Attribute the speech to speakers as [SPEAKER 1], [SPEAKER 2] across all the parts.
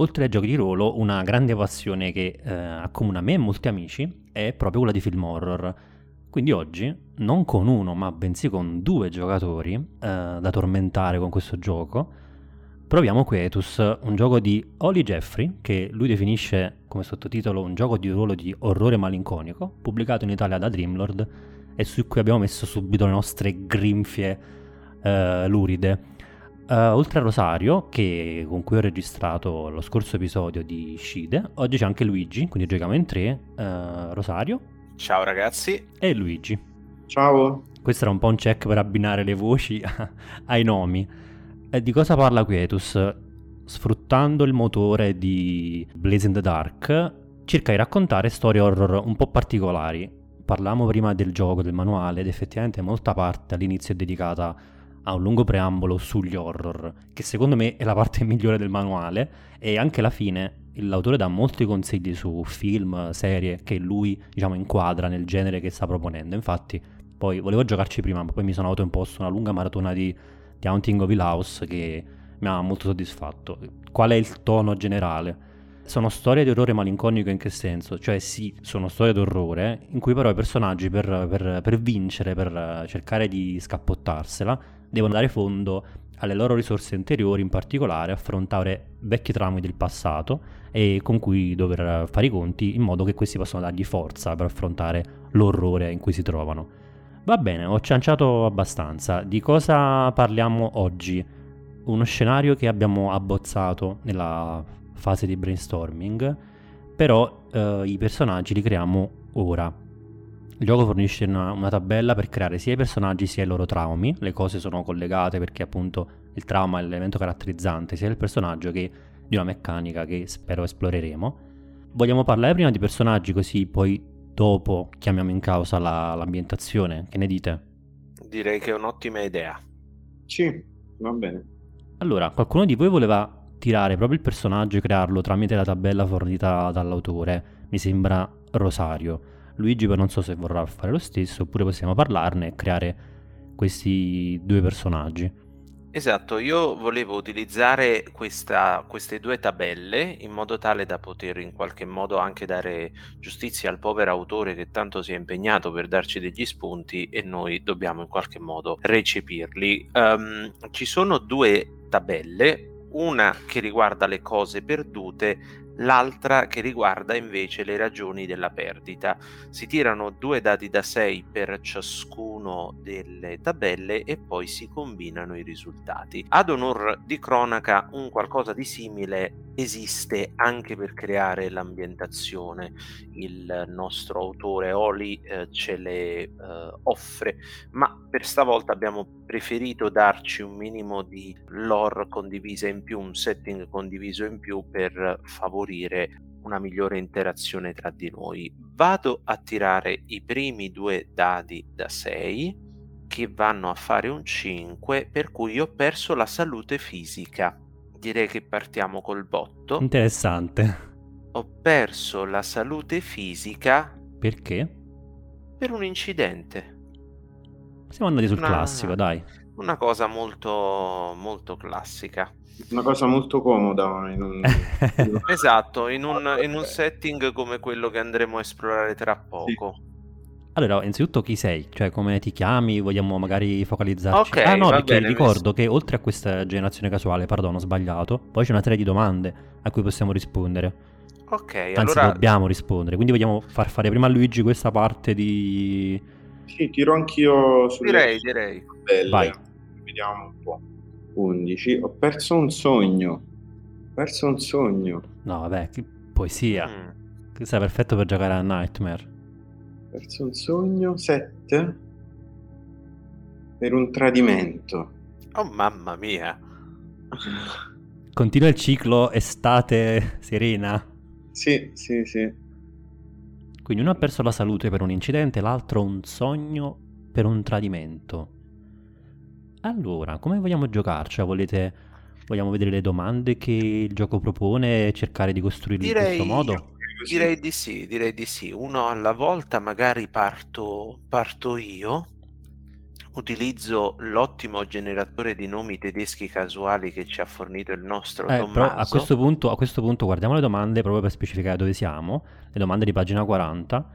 [SPEAKER 1] Oltre ai giochi di ruolo, una grande passione che eh, accomuna me e molti amici è proprio quella di film horror. Quindi oggi, non con uno, ma bensì con due giocatori eh, da tormentare con questo gioco, proviamo Quietus, un gioco di Holly Jeffrey, che lui definisce come sottotitolo un gioco di ruolo di orrore malinconico, pubblicato in Italia da Dreamlord e su cui abbiamo messo subito le nostre grinfie eh, luride. Uh, oltre a Rosario, che, con cui ho registrato lo scorso episodio di Scide, oggi c'è anche Luigi, quindi giochiamo in tre. Uh, Rosario.
[SPEAKER 2] Ciao ragazzi.
[SPEAKER 1] E Luigi.
[SPEAKER 3] Ciao.
[SPEAKER 1] Questo era un po' un check per abbinare le voci ai nomi. E di cosa parla Quietus? Sfruttando il motore di Blaze in the Dark, cerca di raccontare storie horror un po' particolari. Parlavamo prima del gioco, del manuale, ed effettivamente molta parte all'inizio è dedicata ha un lungo preambolo sugli horror, che secondo me è la parte migliore del manuale, e anche alla fine l'autore dà molti consigli su film, serie che lui diciamo inquadra nel genere che sta proponendo. Infatti, poi volevo giocarci prima, ma poi mi sono autoimposto una lunga maratona di, di Haunting of Hill House che mi ha molto soddisfatto. Qual è il tono generale? Sono storie di orrore malinconico in che senso? Cioè sì, sono storie d'orrore in cui però i personaggi per, per, per vincere, per cercare di scappottarsela, devono dare fondo alle loro risorse interiori, in particolare affrontare vecchi traumi del passato e con cui dover fare i conti in modo che questi possano dargli forza per affrontare l'orrore in cui si trovano. Va bene, ho cianciato abbastanza. Di cosa parliamo oggi? Uno scenario che abbiamo abbozzato nella fase di brainstorming, però eh, i personaggi li creiamo ora. Il gioco fornisce una, una, tabella per creare sia i personaggi sia i loro traumi, le cose sono collegate perché appunto il trauma è l'elemento caratterizzante sia del personaggio che di una meccanica che spero esploreremo. Vogliamo parlare prima di personaggi così poi dopo chiamiamo in causa la, l'ambientazione, che ne dite?
[SPEAKER 2] Direi che è un'ottima idea.
[SPEAKER 3] Sì, va bene.
[SPEAKER 1] Allora, qualcuno di voi voleva tirare proprio il personaggio e crearlo tramite la tabella fornita dall'autore? Mi sembra Rosario. Luigi poi non so se vorrà fare lo stesso, oppure possiamo parlarne e creare questi due personaggi.
[SPEAKER 2] Esatto, io volevo utilizzare questa, queste due tabelle in modo tale da poter in qualche modo anche dare giustizia al povero autore che tanto si è impegnato per darci degli spunti e noi dobbiamo in qualche modo recepirli. Um, ci sono due tabelle, una che riguarda le cose perdute l'altra che riguarda invece le ragioni della perdita. Si tirano due dati da 6 per ciascuno delle tabelle e poi si combinano i risultati. Ad onor di cronaca, un qualcosa di simile esiste anche per creare l'ambientazione. Il nostro autore Oli eh, ce le eh, offre, ma per stavolta abbiamo preferito darci un minimo di lore condivisa in più, un setting condiviso in più per favorire una migliore interazione tra di noi. Vado a tirare i primi due dadi da 6 che vanno a fare un 5 per cui ho perso la salute fisica direi che partiamo col botto.
[SPEAKER 1] Interessante.
[SPEAKER 2] Ho perso la salute fisica.
[SPEAKER 1] Perché?
[SPEAKER 2] Per un incidente.
[SPEAKER 1] Siamo andati sul una, classico, dai.
[SPEAKER 2] Una cosa molto, molto classica.
[SPEAKER 3] Una cosa molto comoda. In un...
[SPEAKER 2] esatto, in un, in un, setting come quello che andremo a esplorare tra poco. Sì.
[SPEAKER 1] Allora, innanzitutto chi sei? Cioè, come ti chiami? Vogliamo magari focalizzarci?
[SPEAKER 2] Ok,
[SPEAKER 1] ah no, perché
[SPEAKER 2] bene,
[SPEAKER 1] ricordo che oltre a questa generazione casuale, perdono, ho sbagliato, poi c'è una serie di domande a cui possiamo rispondere.
[SPEAKER 2] Ok,
[SPEAKER 1] Anzi,
[SPEAKER 2] allora...
[SPEAKER 1] dobbiamo rispondere, quindi vogliamo far fare prima a Luigi questa parte di...
[SPEAKER 3] Sì, tiro anch'io sulle...
[SPEAKER 2] Direi, direi.
[SPEAKER 3] Belle. Vai. Vediamo un po'. 11. Ho perso un sogno. Ho perso un sogno.
[SPEAKER 1] No, vabbè, che poesia. Mm. Questo è perfetto per giocare a Nightmare.
[SPEAKER 3] Perso un sogno, 7 per un tradimento.
[SPEAKER 2] Oh mamma mia.
[SPEAKER 1] Continua il ciclo estate serena?
[SPEAKER 3] Sì, sì, sì.
[SPEAKER 1] Quindi uno ha perso la salute per un incidente, l'altro un sogno per un tradimento. Allora, come vogliamo giocarci? Volete, vogliamo vedere le domande che il gioco propone e cercare di costruirle
[SPEAKER 2] Direi...
[SPEAKER 1] in questo modo?
[SPEAKER 2] Direi di sì, direi di sì. Uno alla volta, magari parto, parto io. utilizzo l'ottimo generatore di nomi tedeschi casuali che ci ha fornito il nostro
[SPEAKER 1] Eh,
[SPEAKER 2] Tommaso.
[SPEAKER 1] però a questo, punto, a questo punto guardiamo le domande proprio per specificare dove siamo, le domande di pagina 40,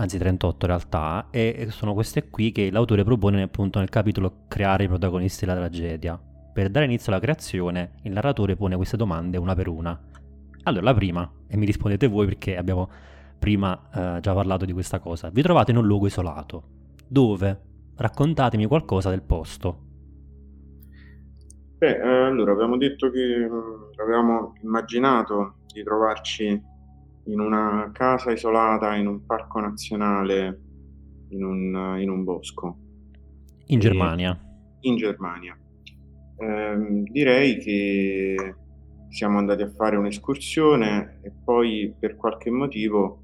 [SPEAKER 1] anzi 38 in realtà, e sono queste qui che l'autore propone appunto nel capitolo Creare i protagonisti della tragedia. Per dare inizio alla creazione, il narratore pone queste domande una per una. Allora, la prima, e mi rispondete voi perché abbiamo prima eh, già parlato di questa cosa, vi trovate in un luogo isolato. Dove? Raccontatemi qualcosa del posto.
[SPEAKER 3] Beh, eh, allora abbiamo detto che mh, avevamo immaginato di trovarci in una casa isolata, in un parco nazionale, in un, in un bosco,
[SPEAKER 1] In
[SPEAKER 3] E-
[SPEAKER 1] Germania.
[SPEAKER 3] in Germania. Ehm, direi che siamo andati a fare un'escursione e poi per qualche motivo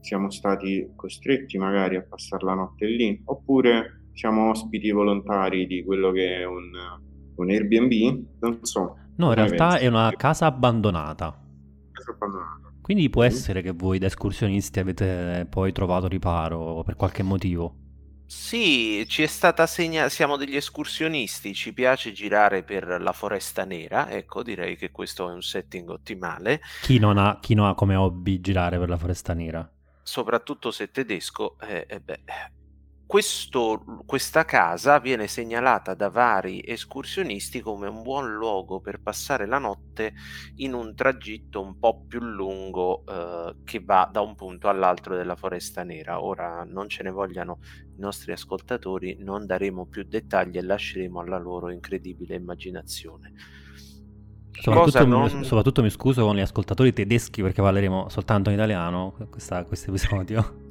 [SPEAKER 3] siamo stati costretti magari a passare la notte lì, oppure siamo ospiti volontari di quello che è un, un Airbnb, non so.
[SPEAKER 1] No, in realtà
[SPEAKER 3] pensi?
[SPEAKER 1] è una casa abbandonata.
[SPEAKER 3] Casa abbandonata.
[SPEAKER 1] Quindi può essere che voi da escursionisti avete poi trovato riparo per qualche motivo.
[SPEAKER 2] Sì, ci è stata segnalata, siamo degli escursionisti, ci piace girare per la foresta nera, ecco, direi che questo è un setting ottimale,
[SPEAKER 1] Chi non ha, chi non ha come hobby girare per la foresta nera?
[SPEAKER 2] soprattutto se tedesco, eh, eh beh. Questo- questa casa viene segnalata da vari escursionisti come un buon luogo per passare la notte in un tragitto un po' più lungo eh, che va da un punto all'altro della Foresta Nera. Ora non ce ne vogliano i nostri ascoltatori, non daremo più dettagli e lasceremo alla loro incredibile immaginazione.
[SPEAKER 1] Soprattutto,
[SPEAKER 2] Cosa
[SPEAKER 1] mi-
[SPEAKER 2] non-
[SPEAKER 1] soprattutto mi scuso con gli ascoltatori tedeschi perché parleremo soltanto in italiano questo episodio.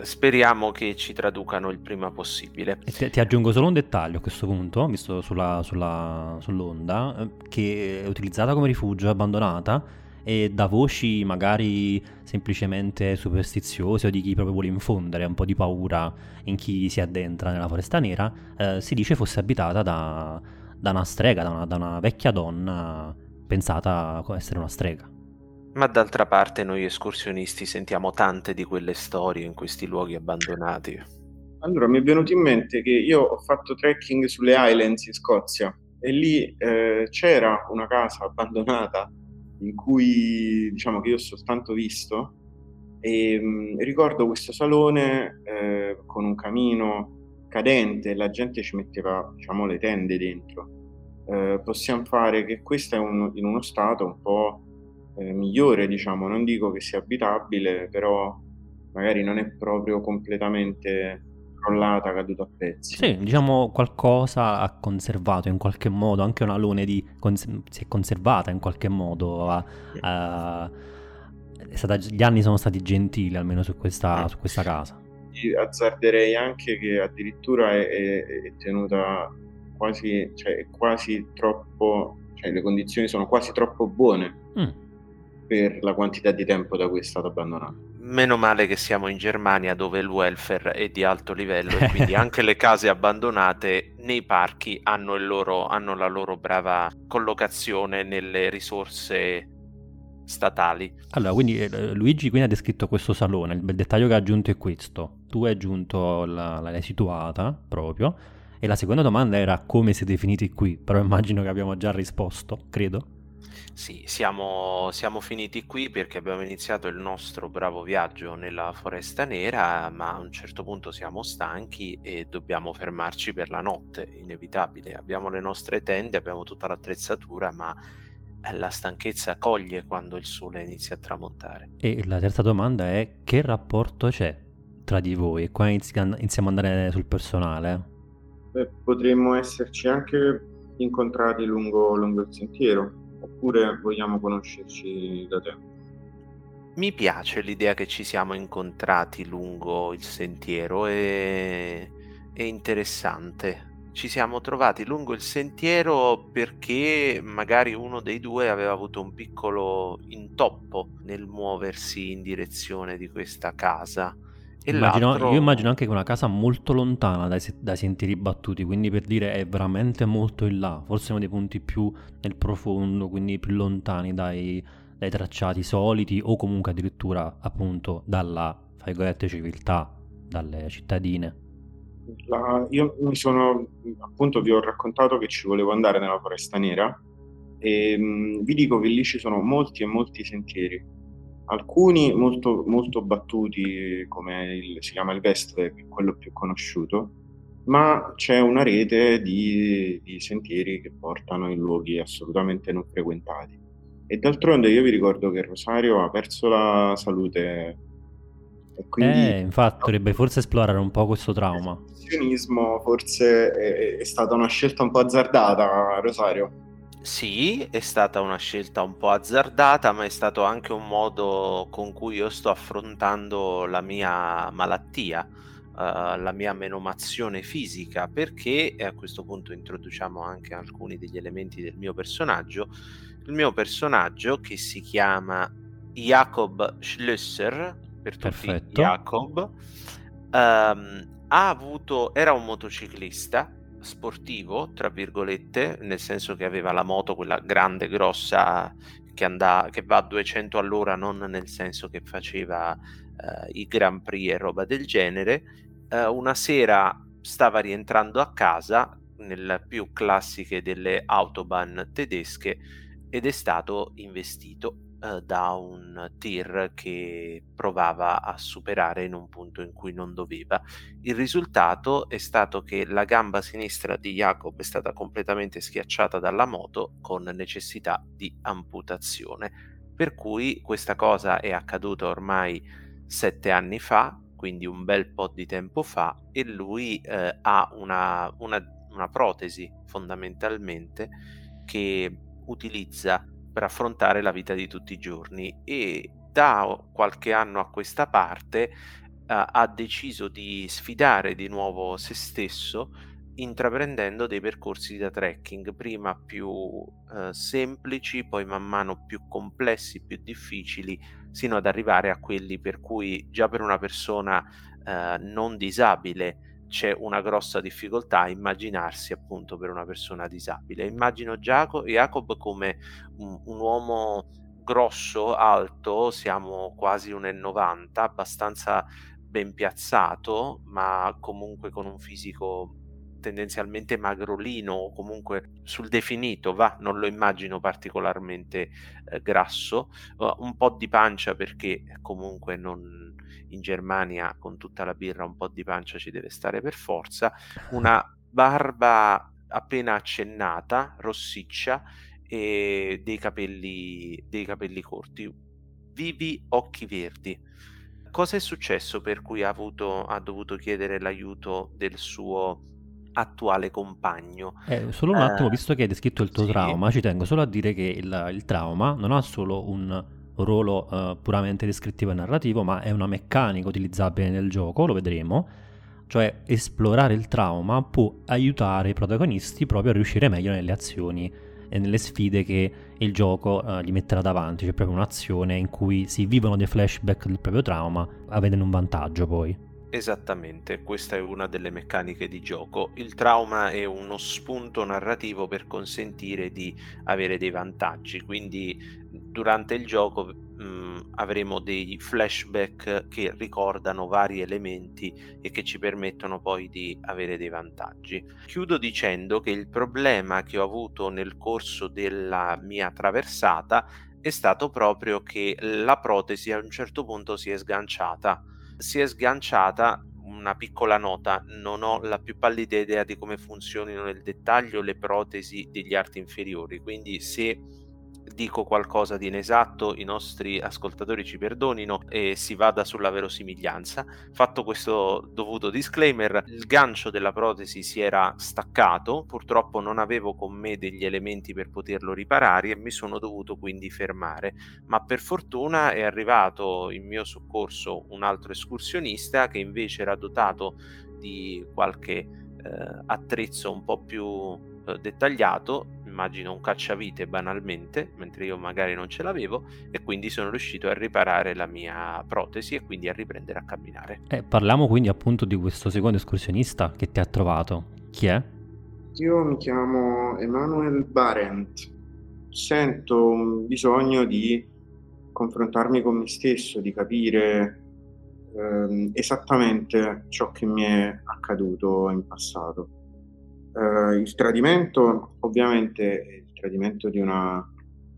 [SPEAKER 2] Speriamo che ci traducano il prima possibile.
[SPEAKER 1] Ti, ti aggiungo solo un dettaglio a questo punto, visto sulla- sulla- sull'onda, eh, che è utilizzata come rifugio, abbandonata e da voci magari semplicemente superstiziose o di chi proprio vuole infondere un po' di paura in chi si addentra nella foresta nera, eh, si dice fosse abitata da, da una strega, da una, da una vecchia donna pensata essere una strega.
[SPEAKER 2] Ma d'altra parte noi escursionisti sentiamo tante di quelle storie in questi luoghi abbandonati.
[SPEAKER 3] Allora, mi è venuto in mente che io ho fatto trekking sulle Highlands in Scozia e lì eh, c'era una casa abbandonata in cui, diciamo, che io ho soltanto visto e mh, ricordo questo salone eh, con un camino cadente la gente ci metteva, diciamo, le tende dentro. Eh, possiamo fare che questo è un- in uno stato un po' eh, migliore, diciamo, non dico che sia abitabile, però magari non è proprio completamente crollata, caduta a pezzi.
[SPEAKER 1] Sì, diciamo qualcosa ha conservato in qualche modo, anche una lune di cons- si è conservata in qualche modo. ha- ha- è stata- gli anni sono stati gentili almeno su questa, su questa casa.
[SPEAKER 3] Azzarderei anche che addirittura è, è- è tenuta quasi, cioè è quasi troppo, cioè le condizioni sono quasi troppo buone
[SPEAKER 1] Mm.
[SPEAKER 3] Per la quantità di tempo da cui è stata abbandonata.
[SPEAKER 2] Meno male che siamo in Germania dove il welfare è di alto livello e quindi anche le case abbandonate nei parchi hanno, il loro- hanno la loro brava collocazione nelle risorse statali.
[SPEAKER 1] Allora, quindi eh, Luigi quindi ha descritto questo salone, il bel dettaglio che ha aggiunto è questo. Tu hai aggiunto la, la- l'hai situata proprio. E la seconda domanda era come siete finiti qui, però immagino che abbiamo già risposto, credo.
[SPEAKER 2] Sì, siamo, siamo finiti qui perché abbiamo iniziato il nostro bravo viaggio nella Foresta Nera, ma a un certo punto siamo stanchi e dobbiamo fermarci per la notte, inevitabile. Abbiamo le nostre tende, abbiamo tutta l'attrezzatura, ma eh, la stanchezza coglie quando il sole inizia a tramontare.
[SPEAKER 1] E la terza domanda è che rapporto c'è tra di voi? E qua inizi- iniziamo ad andare sul personale.
[SPEAKER 3] Beh, potremmo esserci anche incontrati lungo, lungo il sentiero, oppure vogliamo conoscerci da tempo.
[SPEAKER 2] Mi piace l'idea che ci siamo incontrati lungo il sentiero, è, è interessante. Ci siamo trovati lungo il sentiero perché magari uno dei due aveva avuto un piccolo intoppo nel muoversi in direzione di questa casa.
[SPEAKER 1] Immagino-. Io immagino anche che una casa molto lontana dai, dai sentieri battuti, quindi per dire è veramente molto in là, forse uno dei punti più nel profondo, quindi più lontani dai, dai tracciati soliti o comunque addirittura appunto dalla, fra virgolette, civiltà, dalle cittadine.
[SPEAKER 3] La, io mi sono, appunto, vi ho raccontato che ci volevo andare nella Foresta Nera e mh, mm, vi dico che lì ci sono molti e molti sentieri, alcuni molto, molto battuti, come il, si chiama il Westweg, quello più conosciuto, ma c'è una rete di, di sentieri che portano in luoghi assolutamente non frequentati. E d'altronde io vi ricordo che Rosario ha perso la salute
[SPEAKER 1] e quindi, eh, infatti dovrebbe forse esplorare un po' questo trauma.
[SPEAKER 3] Il forse è, è stata una scelta un po' azzardata, Rosario.
[SPEAKER 2] Sì, è stata una scelta un po' azzardata, ma è stato anche un modo con cui io sto affrontando la mia malattia, uh, la mia menomazione fisica, perché, e a questo punto introduciamo anche alcuni degli elementi del mio personaggio, il mio personaggio che si chiama Jacob Schlösser, per tutti Perfetto. Jacob, um, ha avuto, era un motociclista sportivo, tra virgolette, nel senso che aveva la moto, quella grande, grossa, che, andà, che va a 200 all'ora, non nel senso che faceva uh, i Grand Prix e roba del genere. Uh, una sera stava rientrando a casa, nelle più classiche delle autobahn tedesche, ed è stato investito eh, da un tir che provava a superare in un punto in cui non doveva. Il risultato è stato che la gamba sinistra di Jacob è stata completamente schiacciata dalla moto con necessità di amputazione. Per cui questa cosa è accaduta ormai sette anni fa, quindi un bel po' di tempo fa, e lui eh, ha una, una, una protesi fondamentalmente che utilizza per affrontare la vita di tutti i giorni. E da qualche anno a questa parte uh, ha deciso di sfidare di nuovo se stesso intraprendendo dei percorsi da trekking prima più uh, semplici poi man mano più complessi più difficili sino ad arrivare a quelli per cui già per una persona uh, non disabile c'è una grossa difficoltà a immaginarsi appunto per una persona disabile. Immagino Giacob, Jacob come un, un uomo grosso, alto, siamo quasi 1,90, abbastanza ben piazzato, ma comunque con un fisico tendenzialmente magrolino o comunque sul definito, va, non lo immagino particolarmente eh, grasso, uh, un po' di pancia perché comunque non, in Germania con tutta la birra un po' di pancia ci deve stare per forza, una barba appena accennata, rossiccia e dei capelli, dei capelli corti, vivi occhi verdi. Cosa è successo per cui ha, avuto, ha dovuto chiedere l'aiuto del suo attuale compagno.
[SPEAKER 1] Eh, solo un attimo, uh, visto che hai descritto il tuo sì. trauma, ci tengo solo a dire che il, il trauma non ha solo un ruolo uh, puramente descrittivo e narrativo, ma è una meccanica utilizzabile nel gioco, lo vedremo. Cioè esplorare il trauma può aiutare i protagonisti proprio a riuscire meglio nelle azioni e nelle sfide che il gioco uh, gli metterà davanti, cioè proprio un'azione in cui si vivono dei flashback del proprio trauma, avendo un vantaggio poi.
[SPEAKER 2] Esattamente, questa è una delle meccaniche di gioco. Il trauma è uno spunto narrativo per consentire di avere dei vantaggi, quindi durante il gioco mh, mm, avremo dei flashback che ricordano vari elementi e che ci permettono poi di avere dei vantaggi. Chiudo dicendo che il problema che ho avuto nel corso della mia traversata è stato proprio che la protesi a un certo punto si è sganciata. Si è sganciata una piccola nota, non ho la più pallida idea di come funzionino nel dettaglio le protesi degli arti inferiori, quindi se dico qualcosa di inesatto, i nostri ascoltatori ci perdonino e si vada sulla verosimiglianza. Fatto questo dovuto disclaimer, il gancio della protesi si era staccato, purtroppo non avevo con me degli elementi per poterlo riparare e mi sono dovuto quindi fermare, ma per fortuna è arrivato in mio soccorso un altro escursionista che invece era dotato di qualche eh, attrezzo un po' più eh, dettagliato immagino un cacciavite banalmente, mentre io magari non ce l'avevo, e quindi sono riuscito a riparare la mia protesi e quindi a riprendere a camminare.
[SPEAKER 1] Eh, parliamo quindi appunto di questo secondo escursionista che ti ha trovato. Chi è?
[SPEAKER 3] Io mi chiamo Emanuel Barent. Sento un bisogno di confrontarmi con me stesso, di capire ehm, esattamente ciò che mi è accaduto in passato. Eh, il tradimento, ovviamente, è il tradimento di una,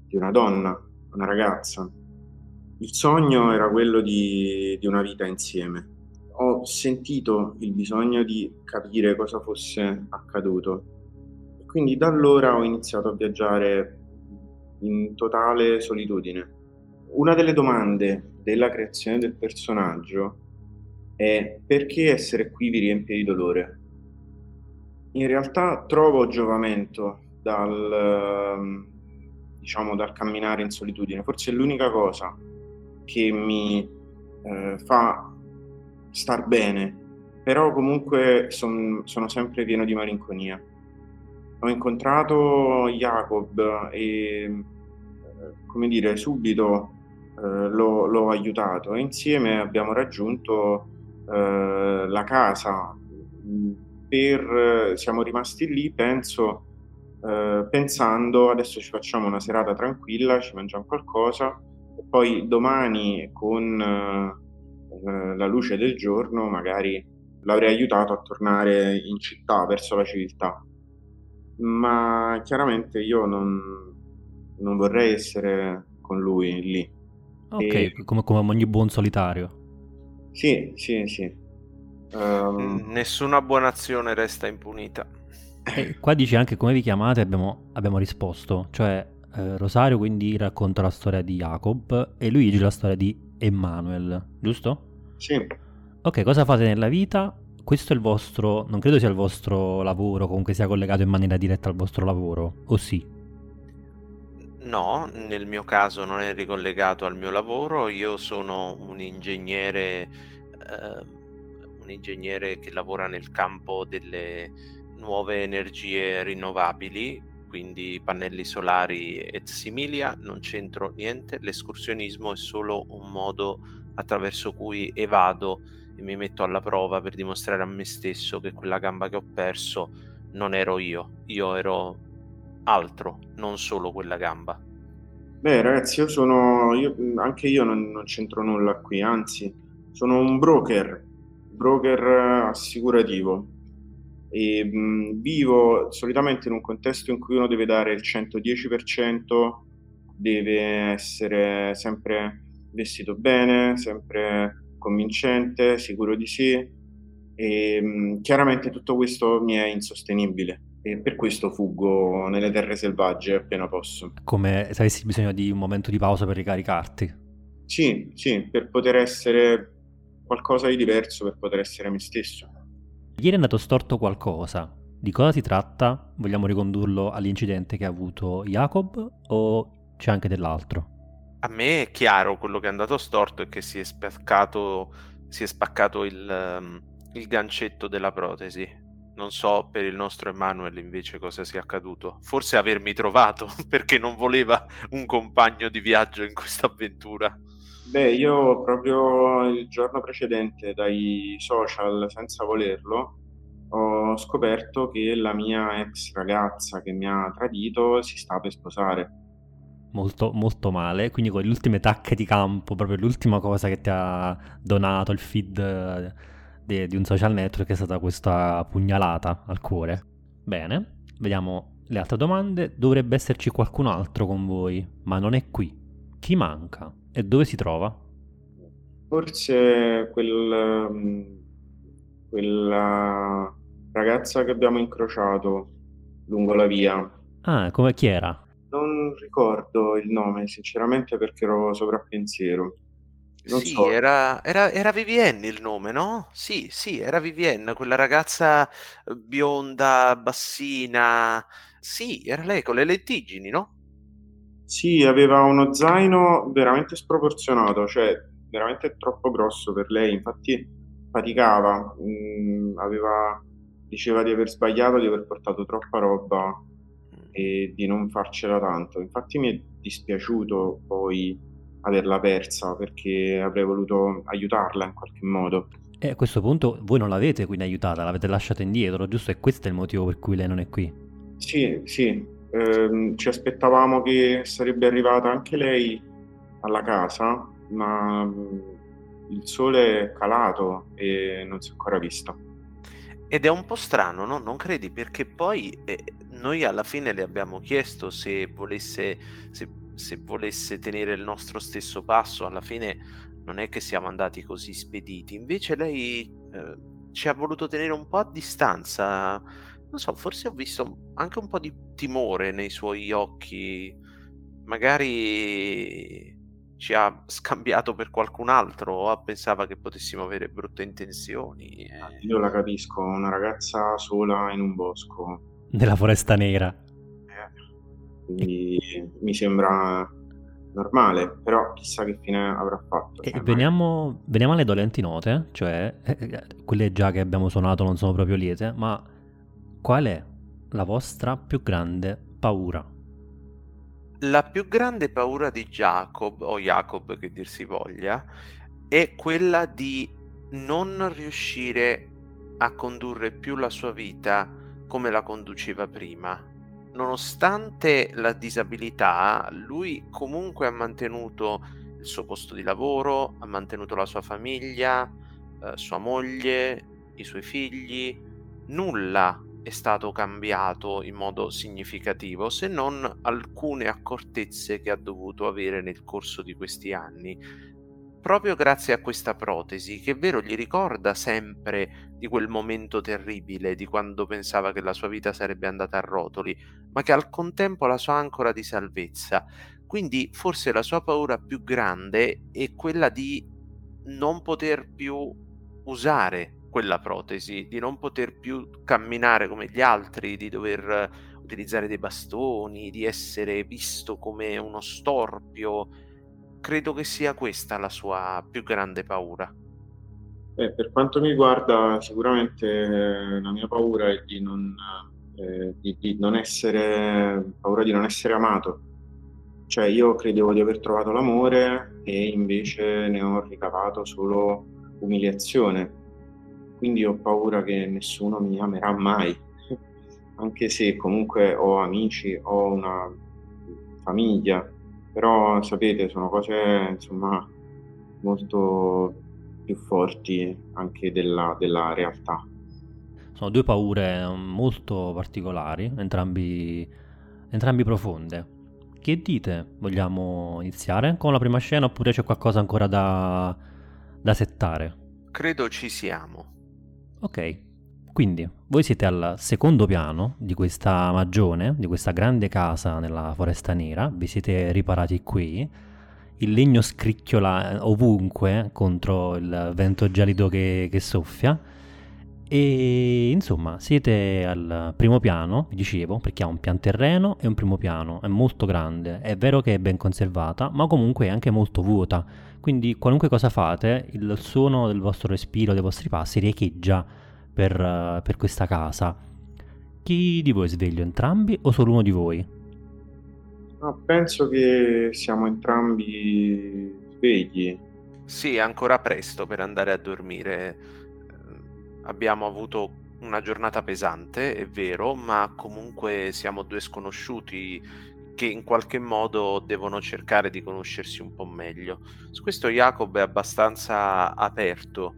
[SPEAKER 3] di una donna, una ragazza. Il sogno era quello di, di una vita insieme. Ho sentito il bisogno di capire cosa fosse accaduto. Quindi da allora ho iniziato a viaggiare in totale solitudine. Una delle domande della creazione del personaggio è perché essere qui vi riempie di dolore? In realtà trovo giovamento dal, diciamo, dal camminare in solitudine. Forse è l'unica cosa che mi eh, fa star bene, però comunque son, sono sempre pieno di malinconia. Ho incontrato Jacob e, eh, come dire, subito eh, l'ho, l'ho, aiutato e insieme abbiamo raggiunto eh, la casa. Per, siamo rimasti lì, penso, eh, pensando adesso ci facciamo una serata tranquilla, ci mangiamo qualcosa e poi domani con eh, la luce del giorno magari l'avrei aiutato a tornare in città, verso la civiltà. Ma chiaramente io non, non vorrei essere con lui lì.
[SPEAKER 1] Ok, e... come, come ogni buon solitario.
[SPEAKER 3] Sì, sì, sì.
[SPEAKER 2] Um... Nessuna buona azione resta impunita.
[SPEAKER 1] E qua dice anche come vi chiamate, abbiamo, abbiamo risposto, cioè eh, Rosario quindi racconta la storia di Jacob e Luigi la storia di Emanuel, giusto?
[SPEAKER 3] Sì.
[SPEAKER 1] Ok, cosa fate nella vita? Questo è il vostro, non credo sia il vostro lavoro, comunque sia collegato in maniera diretta al vostro lavoro, o sì?
[SPEAKER 2] No, nel mio caso non è ricollegato al mio lavoro, io sono un ingegnere, eh, un ingegnere che lavora nel campo delle nuove energie rinnovabili, quindi pannelli solari et similia, non c'entro niente, l'escursionismo è solo un modo attraverso cui evado e mi metto alla prova per dimostrare a me stesso che quella gamba che ho perso non ero io, io ero altro, non solo quella gamba.
[SPEAKER 3] Beh ragazzi, io sono, io, anche io non, non c'entro nulla qui, anzi sono un broker, broker assicurativo e mh, vivo solitamente in un contesto in cui uno deve dare il 110%, deve essere sempre vestito bene, sempre convincente, sicuro di sé e mh, chiaramente tutto questo mi è insostenibile e per questo fuggo nelle terre selvagge appena posso.
[SPEAKER 1] Come se avessi bisogno di un momento di pausa per ricaricarti.
[SPEAKER 3] Sì, sì, per poter essere qualcosa di diverso, per poter essere me stesso.
[SPEAKER 1] Ieri è andato storto qualcosa. Di cosa si tratta? Vogliamo ricondurlo all'incidente che ha avuto Jacob o c'è anche dell'altro?
[SPEAKER 2] A me è chiaro quello che è andato storto e che si è spaccato, si è spaccato il, um, il gancetto della protesi. Non so per il nostro Emanuele invece cosa sia accaduto. Forse avermi trovato perché non voleva un compagno di viaggio in questa avventura.
[SPEAKER 3] Beh, io proprio il giorno precedente dai social, senza volerlo, ho scoperto che la mia ex ragazza che mi ha tradito si sta per sposare.
[SPEAKER 1] Molto, molto male, quindi con le ultime tacche di campo, proprio l'ultima cosa che ti ha donato il feed di, di un social network è stata questa pugnalata al cuore. Bene, vediamo le altre domande. Dovrebbe esserci qualcun altro con voi, ma non è qui. Chi manca? E dove si trova?
[SPEAKER 3] Forse quel, mm, quella ragazza che abbiamo incrociato lungo la via.
[SPEAKER 1] Ah, come chi era?
[SPEAKER 3] Non ricordo il nome, sinceramente, perché ero sovrappensiero.
[SPEAKER 2] Non sì, so. era, era, era Vivienne il nome, no? Sì, sì, era Vivienne, quella ragazza eh, bionda, bassina. Sì, era lei con le lentiggini, no?
[SPEAKER 3] Sì, aveva uno zaino veramente sproporzionato, cioè veramente troppo grosso per lei, infatti faticava, mh, aveva, diceva di aver sbagliato, di aver portato troppa roba e di non farcela tanto. Infatti mi è dispiaciuto poi averla persa perché avrei voluto aiutarla in qualche modo.
[SPEAKER 1] E a questo punto voi non l'avete quindi aiutata, l'avete lasciata indietro, giusto? E questo è il motivo per cui lei non è qui?
[SPEAKER 3] Sì, sì, eh, ci aspettavamo che sarebbe arrivata anche lei alla casa, ma il sole è calato e non si è ancora visto.
[SPEAKER 2] Ed è un po' strano, no? Non credi? Perché poi eh, noi alla fine le abbiamo chiesto se volesse, se, se volesse tenere il nostro stesso passo, alla fine non è che siamo andati così spediti, invece lei eh, ci ha voluto tenere un po' a distanza. Non so, forse ho visto anche un po' di timore nei suoi occhi, magari ci ha scambiato per qualcun altro o pensava che potessimo avere brutte intenzioni.
[SPEAKER 3] Ah, e... Io la capisco, una ragazza sola in un bosco.
[SPEAKER 1] Nella foresta nera.
[SPEAKER 3] Eh, quindi mi sembra normale, però chissà che fine avrà fatto.
[SPEAKER 1] E cioè, veniamo, veniamo, alle dolenti note, cioè eh, eh, quelle già che abbiamo suonato non sono proprio liete, ma qual è la vostra più grande paura?
[SPEAKER 2] La più grande paura di Jacob, o Jacob che dir si voglia, è quella di non riuscire a condurre più la sua vita come la conduceva prima. Nonostante la disabilità, lui comunque ha mantenuto il suo posto di lavoro, ha mantenuto la sua famiglia, eh, sua moglie, i suoi figli. Nulla è stato cambiato in modo significativo, se non alcune accortezze che ha dovuto avere nel corso di questi anni. Proprio grazie a questa protesi, che è vero gli ricorda sempre di quel momento terribile, di quando pensava che la sua vita sarebbe andata a rotoli, ma che al contempo la sua ancora di salvezza. Quindi forse la sua paura più grande è quella di non poter più usare quella protesi, di non poter più camminare come gli altri, di dover utilizzare dei bastoni, di essere visto come uno storpio. Credo che sia questa la sua più grande paura.
[SPEAKER 3] Eh, per quanto mi riguarda, sicuramente eh, la mia paura è di non, eh, di, di non essere paura di non essere amato. Cioè, io credevo di aver trovato l'amore e invece ne ho ricavato solo umiliazione quindi ho paura che nessuno mi amerà mai, anche se comunque ho amici, ho una famiglia, però sapete sono cose insomma molto più forti anche della, della realtà.
[SPEAKER 1] Sono due paure molto particolari, entrambi, entrambi profonde. Che dite? Vogliamo iniziare con la prima scena oppure c'è qualcosa ancora da, da settare?
[SPEAKER 2] Credo ci siamo.
[SPEAKER 1] Ok, quindi voi siete al secondo piano di questa magione, di questa grande casa nella foresta nera, vi siete riparati qui, il legno scricchiola ovunque contro il vento gelido che, che soffia e insomma siete al primo piano, vi dicevo, perché ha un pian terreno e un primo piano, è molto grande, è vero che è ben conservata, ma comunque è anche molto vuota quindi qualunque cosa fate, il suono del vostro respiro, dei vostri passi riecheggia per, per questa casa. Chi di voi è sveglio? Entrambi o solo uno di voi?
[SPEAKER 3] No, penso che siamo entrambi svegli.
[SPEAKER 2] Sì, è ancora presto per andare a dormire. Eh, abbiamo avuto una giornata pesante, è vero, ma comunque siamo due sconosciuti che in qualche modo devono cercare di conoscersi un po' meglio. Su questo Jacob è abbastanza aperto,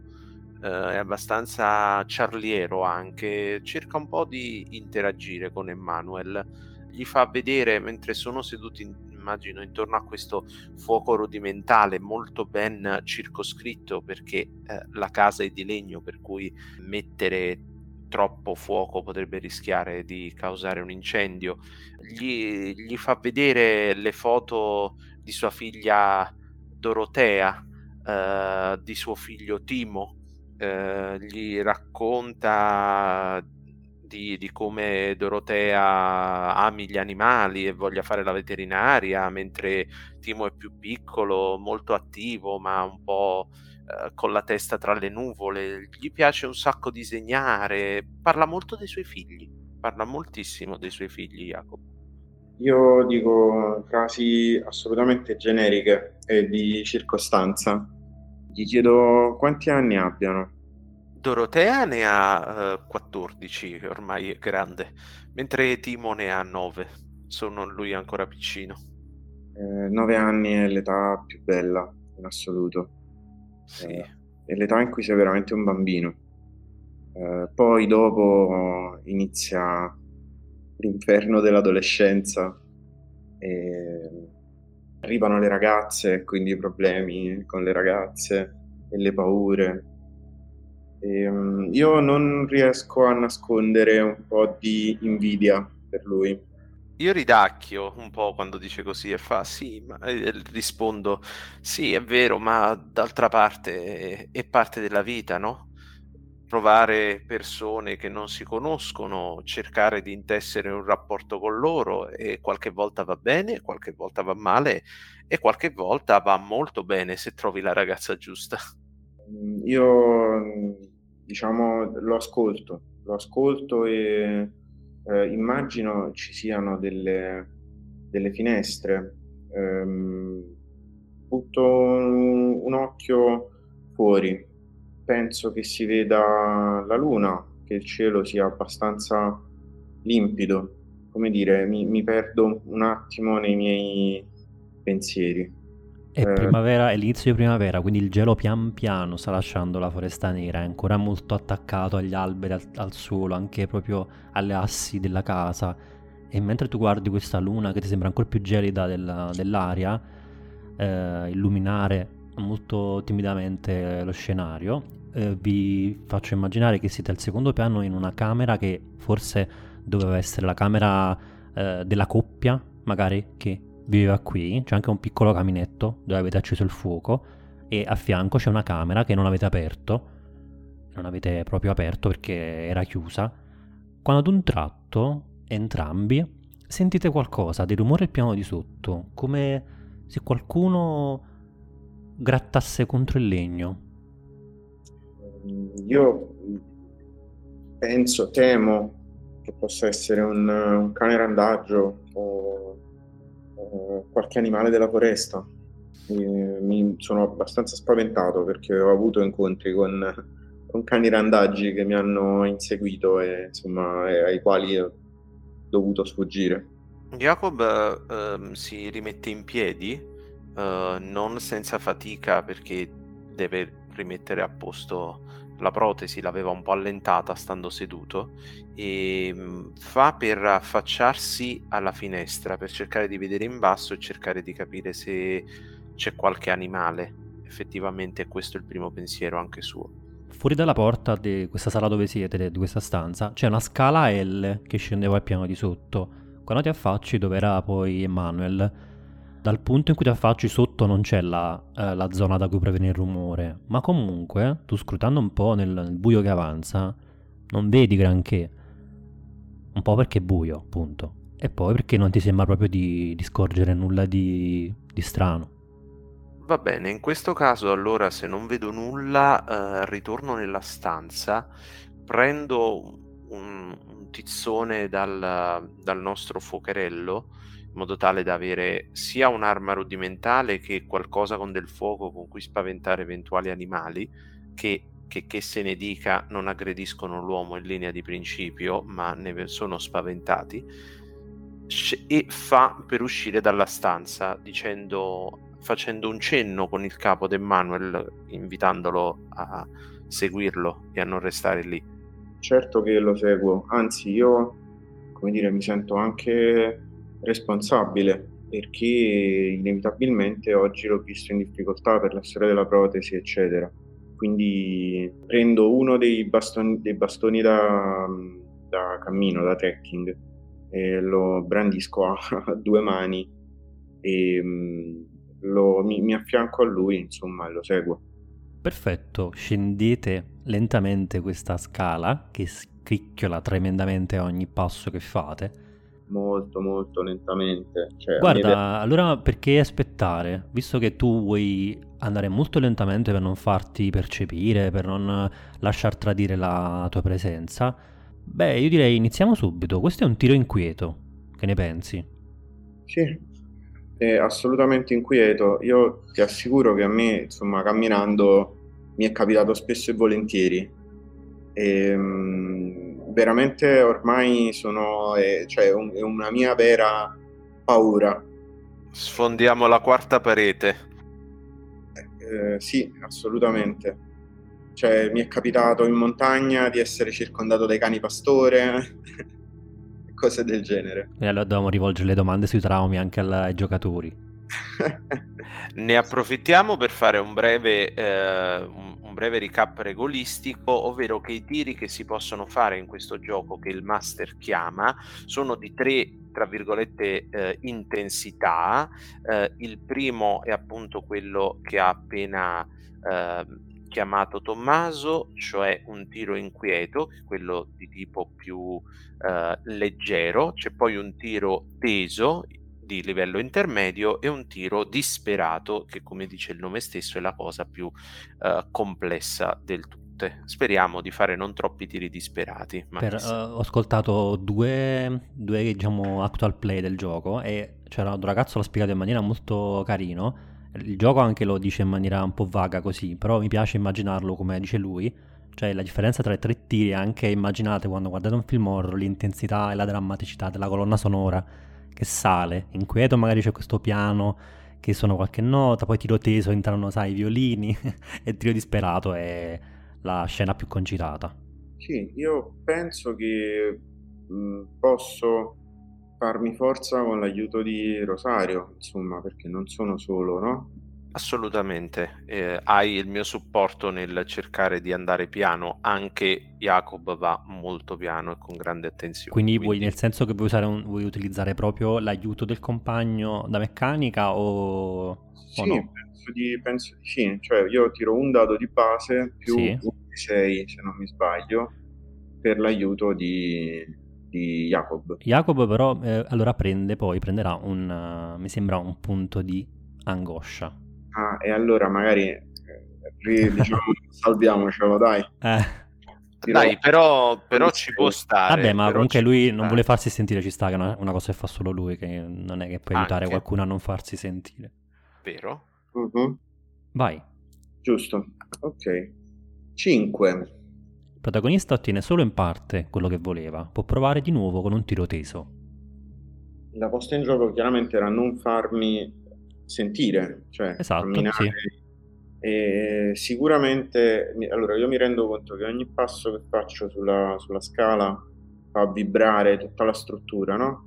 [SPEAKER 2] eh, è abbastanza charliero anche, cerca un po' di interagire con Emmanuel, gli fa vedere mentre sono seduti, immagino, intorno a questo fuoco rudimentale molto ben circoscritto perché eh, la casa è di legno, per cui mettere troppo fuoco potrebbe rischiare di causare un incendio. Gli, gli fa vedere le foto di sua figlia Dorotea, eh, di suo figlio Timo, eh, gli racconta di, di, come Dorotea ami gli animali e voglia fare la veterinaria, mentre Timo è più piccolo, molto attivo, ma un po' Eh, con la testa tra le nuvole, gli piace un sacco disegnare, parla molto dei suoi figli, parla moltissimo dei suoi figli Jacopo.
[SPEAKER 3] Io dico frasi assolutamente generiche e di circostanza. Gli chiedo quanti anni abbiano.
[SPEAKER 2] Dorotea ne ha uh, eh, 14, ormai è grande, mentre Timo ne ha 9. Sono lui ancora piccino.
[SPEAKER 3] Eh, 9 anni è l'età più bella in assoluto.
[SPEAKER 2] Sì.
[SPEAKER 3] Eh, l'età in cui sei veramente un bambino. Eh, poi dopo inizia l'inferno dell'adolescenza e arrivano le ragazze, quindi i problemi con le ragazze e le paure. E, um, io non riesco a nascondere un po' di invidia per lui.
[SPEAKER 2] Io ridacchio un po' quando dice così e fa sì, ma rispondo sì, è vero, ma d'altra parte è, è parte della vita, no? trovare persone che non si conoscono, cercare di intessere un rapporto con loro e qualche volta va bene, qualche volta va male e qualche volta va molto bene se trovi la ragazza giusta.
[SPEAKER 3] Mm, io diciamo lo ascolto, lo ascolto e eh, immagino ci siano delle, delle finestre. Ehm, butto un, un occhio fuori penso che si veda la luna, che il cielo sia abbastanza limpido, come dire, mi, mi perdo un attimo nei miei pensieri.
[SPEAKER 1] È eh, primavera, è l'inizio di primavera, quindi il gelo pian piano sta lasciando la foresta nera, è ancora molto attaccato agli alberi, al, al suolo, anche proprio alle assi della casa. E mentre tu guardi questa luna che ti sembra ancora più gelida della, dell'aria, eh, illuminare molto timidamente lo scenario, eh, vi faccio immaginare che siete al secondo piano in una camera che forse doveva essere la camera eh, della coppia, magari che viveva qui. C'è anche un piccolo caminetto dove avete acceso il fuoco e a fianco c'è una camera che non avete aperto. Non avete proprio aperto perché era chiusa. Quando ad un tratto, entrambi, sentite qualcosa, dei rumori al piano di sotto, come se qualcuno grattasse contro il legno.
[SPEAKER 3] Io penso, temo che possa essere un, un cane randagio o, o, qualche animale della foresta. E mi sono abbastanza spaventato perché ho avuto incontri con, con cani randaggi che mi hanno inseguito e insomma ai quali ho dovuto sfuggire.
[SPEAKER 2] Jacob uh, si rimette in piedi, uh, non senza fatica perché deve rimettere a posto la protesi, l'aveva un po' allentata stando seduto e mm, fa per affacciarsi alla finestra per cercare di vedere in basso e cercare di capire se c'è qualche animale. Effettivamente questo è il primo pensiero anche suo.
[SPEAKER 1] Fuori dalla porta di questa sala dove siete, di questa stanza, c'è una scala L che scendeva al piano di sotto. Quando ti affacci dove era poi Emanuel, dal punto in cui ti affacci sotto non c'è la, eh, la, zona da cui proviene il rumore, ma comunque tu scrutando un po' nel, nel, buio che avanza non vedi granché. Un po' perché è buio, appunto. E poi perché non ti sembra proprio di, di scorgere nulla di, di, strano.
[SPEAKER 2] Va bene, in questo caso allora se non vedo nulla eh, ritorno nella stanza, prendo un, un tizzone dal, dal nostro fuocherello modo tale da avere sia un'arma rudimentale che qualcosa con del fuoco con cui spaventare eventuali animali che, che, che se ne dica non aggrediscono l'uomo in linea di principio, ma ne sono spaventati, e fa per uscire dalla stanza dicendo, facendo un cenno con il capo di Emmanuel, invitandolo a seguirlo e a non restare lì.
[SPEAKER 3] Certo che lo seguo, anzi io, come dire, mi sento anche responsabile perché inevitabilmente oggi l'ho visto in difficoltà per la storia della protesi, eccetera. Quindi prendo uno dei bastoni, dei bastoni da, da, cammino, da trekking, e lo brandisco a, a due mani e mm, lo, mi, mi affianco a lui, insomma, e lo seguo.
[SPEAKER 1] Perfetto, scendete lentamente questa scala che scricchiola tremendamente a ogni passo che fate
[SPEAKER 3] molto molto lentamente. Cioè,
[SPEAKER 1] Guarda, neve... allora perché aspettare? Visto che tu vuoi andare molto lentamente per non farti percepire, per non lasciar tradire la tua presenza, beh, io direi iniziamo subito. Questo è un tiro inquieto. Che ne pensi?
[SPEAKER 3] Sì, è assolutamente inquieto. Io ti assicuro che a me, insomma, camminando mi è capitato spesso e volentieri. E, ehm, veramente ormai sono, è, cioè, un, è una mia vera paura.
[SPEAKER 2] Sfondiamo la quarta parete.
[SPEAKER 3] Eh, sì, assolutamente. Cioè, mi è capitato in montagna di essere circondato dai cani pastore, cose del genere.
[SPEAKER 1] E allora dobbiamo rivolgere le domande sui traumi anche ai giocatori.
[SPEAKER 2] Ne approfittiamo per fare un breve, eh, un breve recap regolistico, ovvero che i tiri che si possono fare in questo gioco che il master chiama sono di tre tra virgolette eh, intensità. Eh, il primo è appunto quello che ha appena eh, chiamato Tommaso, cioè un tiro inquieto, quello di tipo più eh, leggero, c'è poi un tiro teso di livello intermedio e un tiro disperato che come dice il nome stesso è la cosa più uh, complessa del tutto. Speriamo di fare non troppi tiri disperati.
[SPEAKER 1] Per, uh, ho ascoltato due, due diciamo, actual play del gioco e c'era un ragazzo l'ha spiegato in maniera molto carino. Il gioco anche lo dice in maniera un po' vaga così, però mi piace immaginarlo come dice lui. Cioè la differenza tra i tre tiri, anche immaginate quando guardate un film horror, l'intensità e la drammaticità della colonna sonora che sale, inquieto magari c'è questo piano che suona qualche nota, poi tiro teso entrano, sai, i violini e tiro disperato è la scena più concitata.
[SPEAKER 3] Sì, io penso che mh, posso farmi forza con l'aiuto di Rosario, insomma, perché non sono solo, no?
[SPEAKER 2] Assolutamente, eh, hai il mio supporto nel cercare di andare piano, anche Jacob va molto piano e con grande attenzione.
[SPEAKER 1] Quindi, quindi... Vuoi, nel senso che vuoi, un, vuoi, utilizzare proprio l'aiuto del compagno da meccanica o,
[SPEAKER 3] sì,
[SPEAKER 1] o no?
[SPEAKER 3] penso, di, penso di sì, cioè io tiro un dado di base più sì. un di 6 se non mi sbaglio per l'aiuto di, di Jacob.
[SPEAKER 1] Jacob però eh, allora prende poi, prenderà un, uh, mi sembra un punto di angoscia
[SPEAKER 3] Ah, e allora magari eh, diciamo, salviamocelo, dai.
[SPEAKER 2] Eh. Dai, però, però ci può stare.
[SPEAKER 1] Vabbè, ma comunque lui non vuole farsi sentire, ci sta, che è una, una cosa che fa solo lui, che non è che puoi Anche. aiutare qualcuno a non farsi sentire.
[SPEAKER 2] Vero?
[SPEAKER 3] Uh-huh.
[SPEAKER 1] Vai.
[SPEAKER 3] Giusto, ok. 5.
[SPEAKER 1] Il protagonista ottiene solo in parte quello che voleva, può provare di nuovo con un tiro teso.
[SPEAKER 3] La posta in gioco chiaramente era non farmi sentire, cioè
[SPEAKER 1] esatto, camminare. Sì.
[SPEAKER 3] E sicuramente, allora io mi rendo conto che ogni passo che faccio sulla, sulla scala fa vibrare tutta la struttura, no?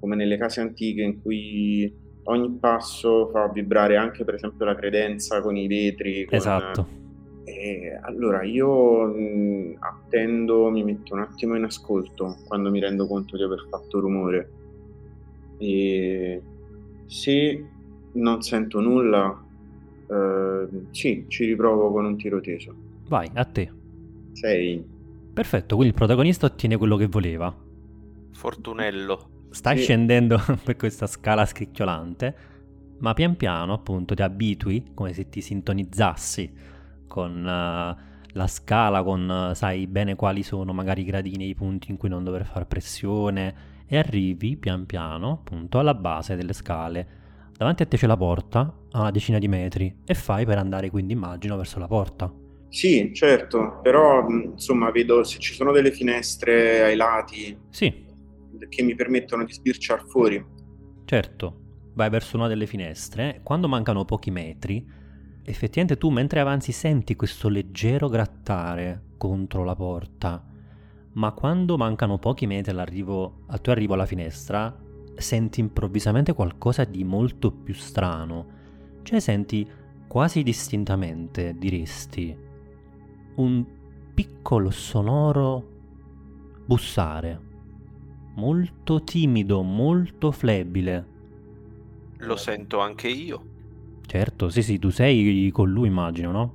[SPEAKER 3] Come nelle case antiche in cui ogni passo fa vibrare anche per esempio la credenza con i vetri. Con...
[SPEAKER 1] Esatto.
[SPEAKER 3] E allora io mh, attendo, mi metto un attimo in ascolto quando mi rendo conto di aver fatto rumore. E se non sento nulla. Uh, sì, ci riprovo con un tiro teso.
[SPEAKER 1] Vai, a te.
[SPEAKER 3] 6.
[SPEAKER 1] Perfetto, quindi il protagonista ottiene quello che voleva.
[SPEAKER 2] Fortunello.
[SPEAKER 1] Stai sì. scendendo per questa scala scricchiolante, ma pian piano appunto ti abitui, come se ti sintonizzassi con uh, la scala, con uh, sai bene quali sono magari i gradini e i punti in cui non dover fare pressione e arrivi pian piano appunto alla base delle scale Davanti a te c'è la porta a una decina di metri e fai per andare quindi immagino verso la porta.
[SPEAKER 3] Sì, certo, però insomma vedo se ci sono delle finestre ai lati
[SPEAKER 1] sì.
[SPEAKER 3] che mi permettono di sbirciare fuori.
[SPEAKER 1] Certo, vai verso una delle finestre, quando mancano pochi metri, effettivamente tu mentre avanzi senti questo leggero grattare contro la porta, ma quando mancano pochi metri all'arrivo, al tuo arrivo alla finestra, senti improvvisamente qualcosa di molto più strano, cioè senti quasi distintamente, diresti, un piccolo sonoro bussare, molto timido, molto flebile.
[SPEAKER 2] Lo sento anche io.
[SPEAKER 1] Certo, sì, sì, tu sei con lui, immagino, no?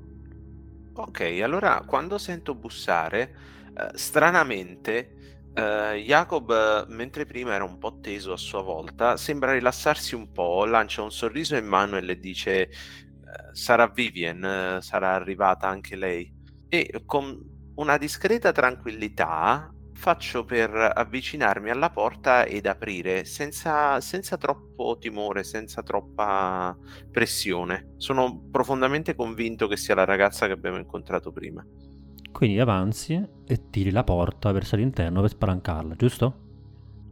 [SPEAKER 2] Ok, allora quando sento bussare, eh, stranamente Uh, Jacob, mentre prima era un po' teso a sua volta, sembra rilassarsi un po', lancia un sorriso in mano e le dice: uh, Sarà Vivian, sarà arrivata anche lei. E con una discreta tranquillità faccio per avvicinarmi alla porta ed aprire senza, senza troppo timore, senza troppa pressione. Sono profondamente convinto che sia la ragazza che abbiamo incontrato prima.
[SPEAKER 1] Quindi avanzi e tiri la porta verso l'interno per spalancarla, giusto?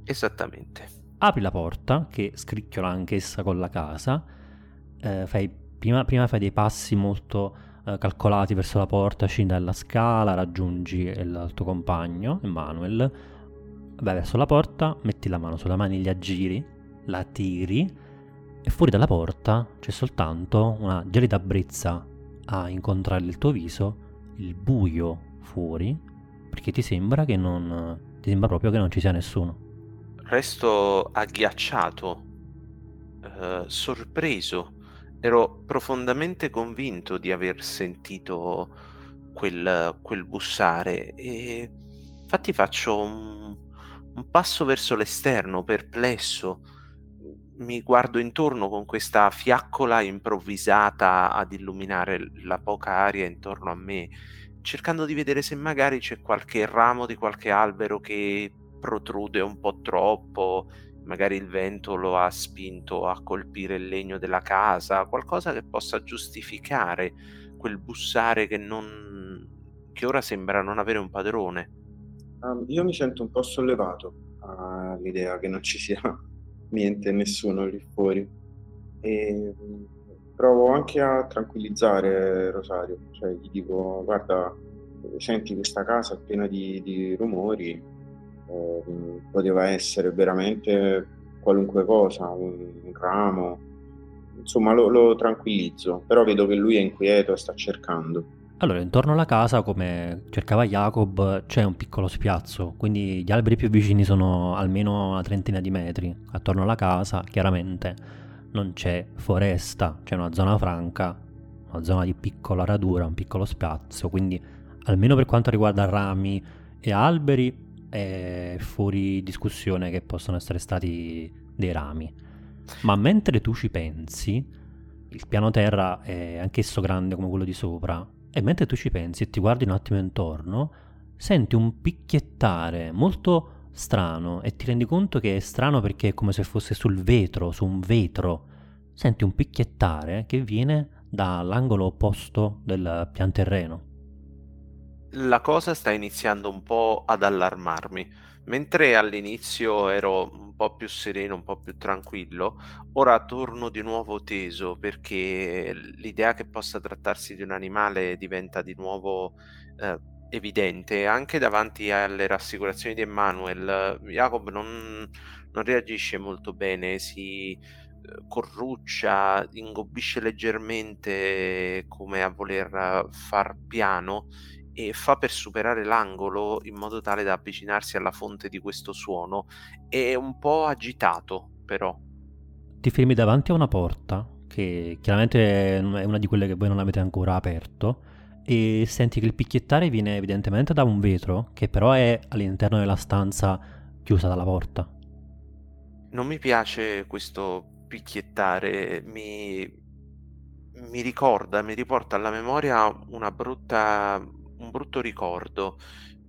[SPEAKER 2] Esattamente.
[SPEAKER 1] Apri la porta, che scricchiola anch'essa con la casa, eh, fai prima, prima fai dei passi molto eh, calcolati verso la porta, scendi dalla scala, raggiungi il tuo compagno, Emanuel, vai verso la porta, metti la mano sulla maniglia, giri, la tiri e fuori dalla porta c'è soltanto una gelida brezza a incontrare il tuo viso, il buio fuori, perché ti sembra che non... ti sembra proprio che non ci sia nessuno.
[SPEAKER 2] Resto agghiacciato, eh, sorpreso. Ero profondamente convinto di aver sentito quel, quel bussare e infatti faccio un, un passo verso l'esterno, perplesso. Mi guardo intorno con questa fiaccola improvvisata ad illuminare la poca aria intorno a me, cercando di vedere se magari c'è qualche ramo di qualche albero che protrude un po' troppo, magari il vento lo ha spinto a colpire il legno della casa, qualcosa che possa giustificare quel bussare che, non... che ora sembra non avere un padrone.
[SPEAKER 3] Um, io mi sento un po' sollevato all'idea che non ci sia niente, nessuno lì fuori. E provo anche a tranquillizzare Rosario, cioè gli dico guarda, senti questa casa è piena di, di rumori, eh, poteva essere veramente qualunque cosa, un, un ramo, insomma lo, lo, tranquillizzo, però vedo che lui è inquieto e sta cercando.
[SPEAKER 1] Allora, intorno alla casa, come cercava Jacob, c'è un piccolo spiazzo, quindi gli alberi più vicini sono almeno una trentina di metri. Attorno alla casa, chiaramente, non c'è foresta, c'è una zona franca, una zona di piccola radura, un piccolo spiazzo, quindi almeno per quanto riguarda rami e alberi è fuori discussione che possono essere stati dei rami. Ma mentre tu ci pensi, il piano terra è anch'esso grande come quello di sopra, e mentre tu ci pensi e ti guardi un attimo intorno, senti un picchiettare molto strano e ti rendi conto che è strano perché è come se fosse sul vetro, su un vetro. Senti un picchiettare che viene dall'angolo opposto del pian terreno
[SPEAKER 2] la cosa sta iniziando un po' ad allarmarmi. Mentre all'inizio ero po' più sereno, un po' più tranquillo, ora torno di nuovo teso perché l'idea che possa trattarsi di un animale diventa di nuovo eh, evidente. Anche davanti alle rassicurazioni di Emmanuel, Jacob non, non reagisce molto bene, si eh, corruccia, ingobbisce leggermente come a voler far piano e fa per superare l'angolo in modo tale da avvicinarsi alla fonte di questo suono. È un po' agitato, però.
[SPEAKER 1] Ti fermi davanti a una porta, che chiaramente è una di quelle che voi non avete ancora aperto, e senti che il picchiettare viene evidentemente da un vetro, che però è all'interno della stanza chiusa dalla porta.
[SPEAKER 2] Non mi piace questo picchiettare, mi, mi ricorda, mi riporta alla memoria una brutta un brutto ricordo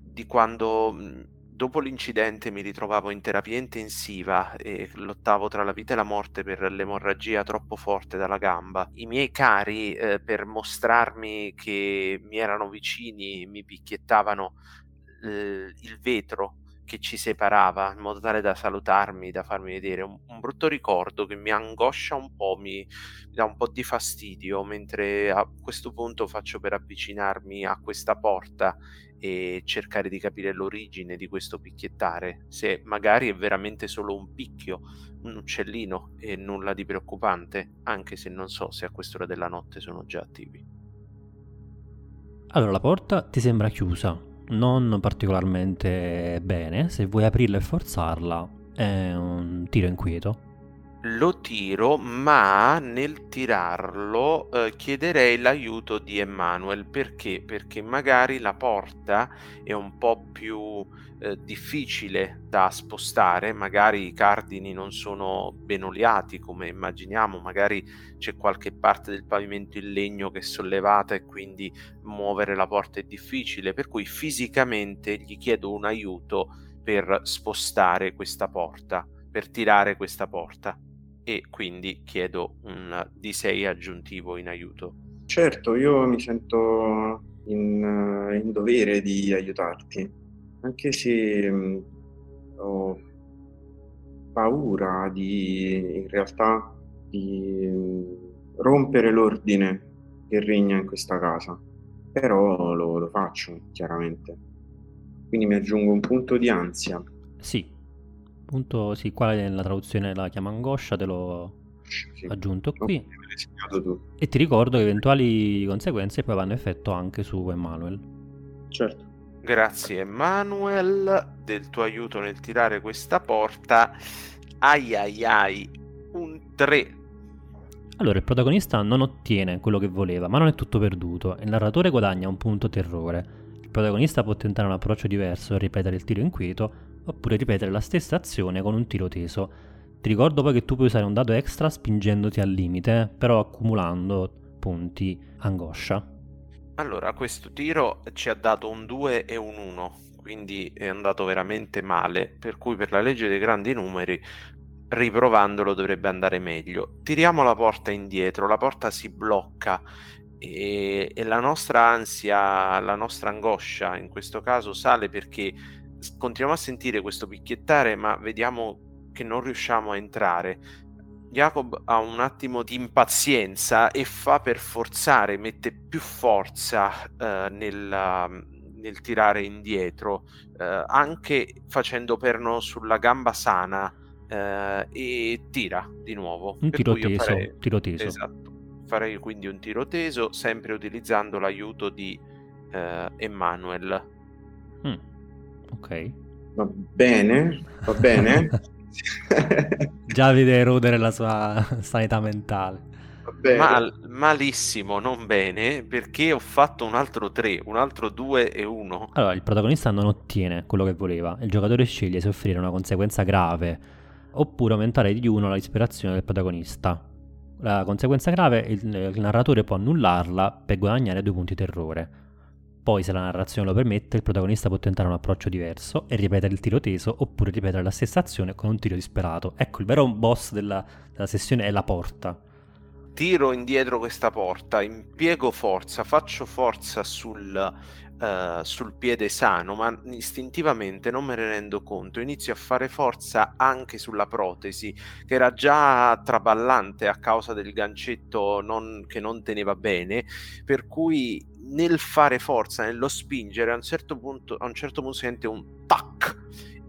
[SPEAKER 2] di quando mhmm, dopo l'incidente mi ritrovavo in terapia intensiva e lottavo tra la vita e la morte per l'emorragia troppo forte dalla gamba. I miei cari, eh, per mostrarmi che mi erano vicini, mi picchiettavano eh, il vetro che ci separava in modo tale da salutarmi, da farmi vedere un, un brutto ricordo che mi angoscia un po', mi, mi, dà un po' di fastidio, mentre a questo punto faccio per avvicinarmi a questa porta e cercare di capire l'origine di questo picchiettare, se magari è veramente solo un picchio, un uccellino e nulla di preoccupante, anche se non so se a quest'ora della notte sono già attivi.
[SPEAKER 1] Allora la porta ti sembra chiusa, non particolarmente bene. Se vuoi aprirla e forzarla, è un tiro inquieto.
[SPEAKER 2] Lo tiro, ma nel tirarlo eh, chiederei l'aiuto di Emanuel perché? Perché magari la porta è un po' più eh, difficile da spostare, magari i cardini non sono ben oliati come immaginiamo, magari c'è qualche parte del pavimento in legno che è sollevata e quindi muovere la porta è difficile, per cui fisicamente gli chiedo un aiuto per spostare questa porta, per tirare questa porta e quindi chiedo un D6 aggiuntivo in aiuto.
[SPEAKER 3] Certo, io mi sento in, in dovere di aiutarti, anche se mh, mm, ho paura di, in realtà, di mh, mm, rompere l'ordine che regna in questa casa, però lo, lo faccio chiaramente. Quindi mi aggiungo un punto di ansia.
[SPEAKER 1] Sì, punto, sì, qua nella traduzione la chiama angoscia, te l'ho sì. aggiunto qui. E ti ricordo che eventuali conseguenze poi vanno effetto anche su Emanuel.
[SPEAKER 3] Certo.
[SPEAKER 2] Grazie Emanuel del tuo aiuto nel tirare questa porta. Ai ai ai, un 3
[SPEAKER 1] allora, il protagonista non ottiene quello che voleva, ma non è tutto perduto. Il narratore guadagna un punto terrore. Il protagonista può tentare un approccio diverso e ripetere il tiro inquieto, oppure ripetere la stessa azione con un tiro teso. Ti ricordo poi che tu puoi usare un dado extra spingendoti al limite, però accumulando punti angoscia.
[SPEAKER 2] Allora, questo tiro ci ha dato un 2 e un 1, quindi è andato veramente male, per cui per la legge dei grandi numeri riprovandolo dovrebbe andare meglio. Tiriamo la porta indietro, la porta si blocca e, e, la nostra ansia, la nostra angoscia in questo caso sale perché continuiamo a sentire questo picchiettare ma vediamo che non riusciamo a entrare. Jacob ha un attimo di impazienza e fa per forzare, mette più forza eh, nel, nel, tirare indietro, eh, anche facendo perno sulla gamba sana eh, e tira di nuovo.
[SPEAKER 1] Un tiro teso, farei... tiro teso.
[SPEAKER 2] Esatto. Farei quindi un tiro teso, sempre utilizzando l'aiuto di eh, Emanuel.
[SPEAKER 1] Mm. Ok.
[SPEAKER 3] Va bene, va bene.
[SPEAKER 1] Già vede erodere la sua sanità mentale.
[SPEAKER 2] Mal, malissimo, non bene, perché ho fatto un altro 3, un altro 2 e 1.
[SPEAKER 1] Allora, il protagonista non ottiene quello che voleva. Il giocatore sceglie se offrire una conseguenza grave oppure aumentare di uno l'ispirazione del protagonista. La conseguenza grave, il, il narratore può annullarla per guadagnare due punti terrore. Poi, se la narrazione lo permette, il protagonista può tentare un approccio diverso e ripetere il tiro teso oppure ripetere la stessa azione con un tiro disperato. Ecco, il vero boss della, della sessione è la porta.
[SPEAKER 2] Tiro indietro questa porta, impiego forza, faccio forza sul, uh, sul piede sano, ma istintivamente non me ne rendo conto. Inizio a fare forza anche sulla protesi, che era già traballante a causa del gancetto non, che non teneva bene, per cui nel fare forza, nello spingere, a un certo punto, a un certo punto sente un tac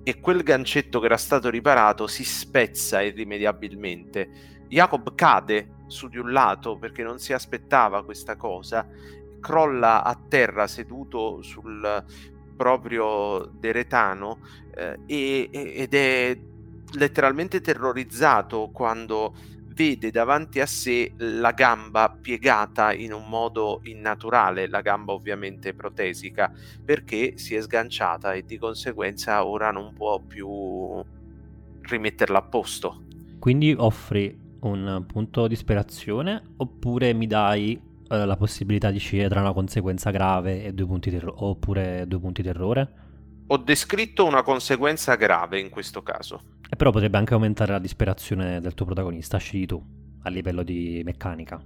[SPEAKER 2] e quel gancetto che era stato riparato si spezza irrimediabilmente. Jacob cade su di un lato perché non si aspettava questa cosa crolla a terra seduto sul proprio deretano eh, ed è letteralmente terrorizzato quando vede davanti a sé la gamba piegata in un modo innaturale, la gamba ovviamente protesica, perché si è sganciata e di conseguenza ora non può più rimetterla a posto.
[SPEAKER 1] Quindi offri un punto di ispirazione oppure mi dai eh, la possibilità di scegliere tra una conseguenza grave e due punti terro- oppure due punti terrore?
[SPEAKER 2] Ho descritto una conseguenza grave in questo caso.
[SPEAKER 1] E però potrebbe anche aumentare la disperazione del tuo protagonista, scegli tu, a livello di meccanica.